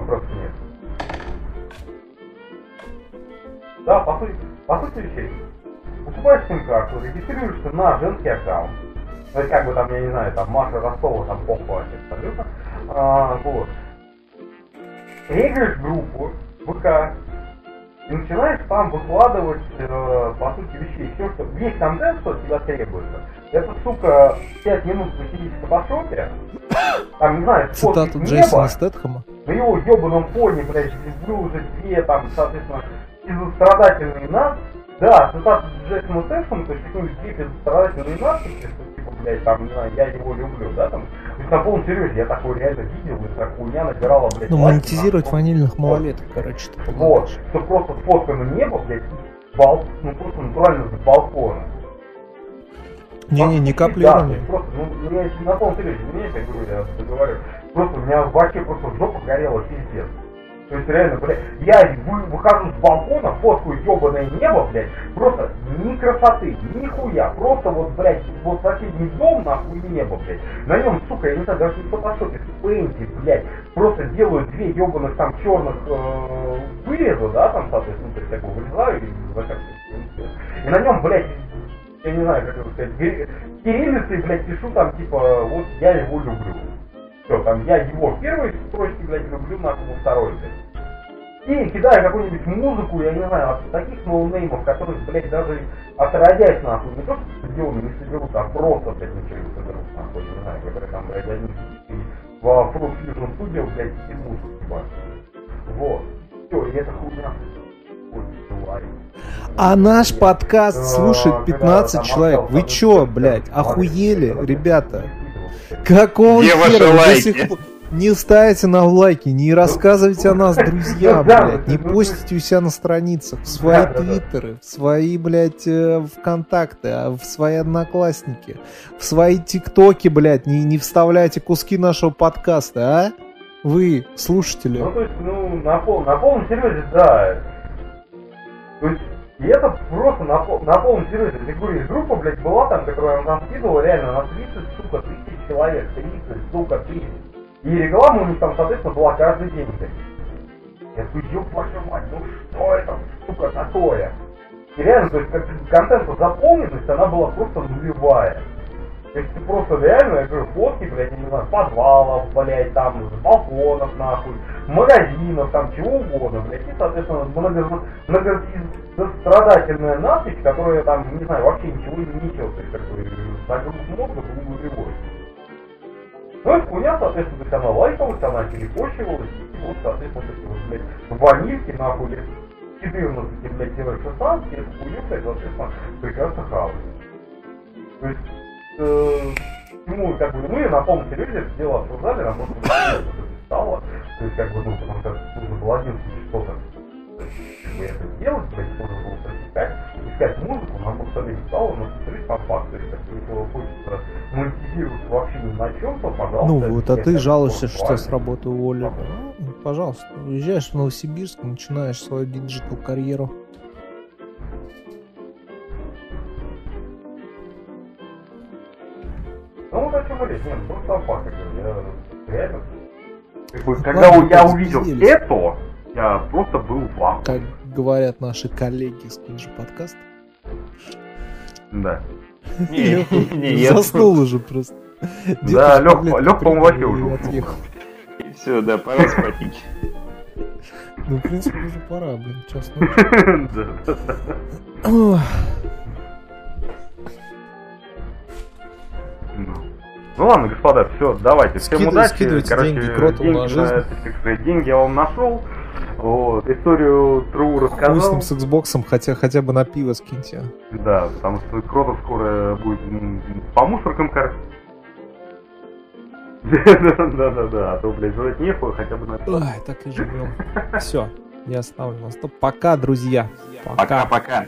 Да, по сути, по сути вещей. Покупаешь сим-карту, регистрируешься на женский аккаунт. То есть, как бы там, я не знаю, там Маша Ростова, там вообще абсолютно. А, вот. Регаешь группу ВК и начинаешь там выкладывать, э, по сути, вещей. Все, что весь контент, что от тебя требуется. Это, сука, 5 минут посидеть в фотошопе. Там, не знаю, цитату Джейсона Стэтхэма. на его ебаном фоне, блядь, выложить две там, соответственно, безострадательные нас. Да, цитата Джейсона Стэшема, то есть какие-нибудь две безострадательные надписи, что типа, блядь, там, не знаю, я его люблю, да, там. То есть на полном серьезе я такое реально видел, и такая хуйня набирала, блядь, Ну, лайки монетизировать на- ванильных малолеток, короче, ты Вот, что просто сфоткано небо, блядь, с бал... ну просто натурально с балкона. Не-не, не Да, капли иронии. есть просто, ну, я если на полном серьезе, не я говорю, я это говорю, просто у меня вообще просто жопа горела пиздец. То есть реально, блядь, я вы- выхожу с балкона, фоткаю ебаное небо, блядь, просто ни красоты, ни хуя, просто вот, блядь, вот соседний дом, нахуй, небо, блядь, на нем, сука, я не знаю, даже не фотошопе, в пейнте, блядь, просто делаю две ебаных там черных э, выреза, да, там, соответственно, я его вырезаю и. И на нем, блядь, я не знаю, как это сказать, кири- кириллицей, блядь, пишу там, типа, вот я его люблю. Все, там, я его в первой строчке, блядь, люблю, нахуй, во второй, блядь. И кидаю какую-нибудь музыку, я не знаю, от таких ноунеймов, которые, блядь, даже отродясь, нахуй, не то, что стадионы не соберут, а просто, блядь, ничего не соберут, нахуй, не знаю, которые там, блядь, один во Fruit Fusion Studio, блядь, и музыку ебашут. Вот. Все, и это хуйня. А наш подкаст слушает когда 15 там человек. Вы чё, блядь, охуели, ребята? Какого Где ваши хера до лайки? сих пор не ставите нам лайки, не рассказывайте о нас друзьям, Да, блядь, не постите у себя на страницах, в свои твиттеры, в свои, блядь, э, ВКонтакте, а в свои одноклассники, в свои тиктоки, блядь, не, не вставляйте куски нашего подкаста, а? Вы, слушатели. Ну, то есть, ну, на, пол, на полном серьезе, да. То есть, и это просто на, пол, на полном серьезе. Я говорю, есть группа, блядь, была там, которая нам скидывала реально на 30, сука, тысяч человек. 30, сука, тысяч. И реклама у них там, соответственно, была каждый день. Я такой, ёб вашу мать, ну что это, сука, такое? И реально, то есть, как контента заполненность, она была просто нулевая. То есть ты просто реально, я говорю, фотки, блядь, не знаю, подвалов, блядь, там, с балконов, нахуй, магазинов, там, чего угодно, блядь, и, соответственно, много, многострадательная надпись, которая там, не знаю, вообще ничего не несет, то есть, бы, загруз мозга нулевой. Ну, это хуйня, соответственно, то есть она лайкалась, она перепощивалась, и вот, соответственно, эти вот, блядь, ванильки, нахуй, лет 14, блядь, 16, эту хуйню, блядь, соответственно, прекрасно хавать. То есть, э, ну, как бы, и на полном серьезе это дело обсуждали, это стало, то есть, как бы, ну, потому что нужно было один что-то как бы это делать, блядь, можно было прочитать, искать музыку, нам просто стало, но посмотреть сам факт, то есть, если хочется монетизировать вообще ни на чем, то, пожалуйста. Ну вот, а ты жалуешься, что с работы уволили. Ну, пожалуйста, уезжаешь в Новосибирск, начинаешь свою digital карьеру. Ну, вот о чем речь, нет, просто сам факт, как бы, я реально... Ну, когда я увидел это, я просто был в ахуе. Говорят наши коллеги с Кинджи подкаста. Да. [laughs] Не, не, я Заснул уже просто. Да, Лёх, по-моему, вообще уже. Все, да, пора спать. Ну, в принципе, уже пора, блин, час [laughs] ночи. Ну. Ну ладно, господа, все, давайте. Всем Скидывай- удачи. скидывайте Короче, деньги Кротову деньги, на жизнь. на- так сказать, деньги я вам нашел. Вот, историю Тру Хуй рассказал. ним с Xbox, хотя хотя бы на пиво скиньте. Да, потому что Кротов скоро будет по мусоркам карать. [laughs] Да-да-да, а то, блядь, жрать нехуй, хотя бы на Ай, так и живем. Все, я оставлю вас. Пока, друзья. Пока-пока.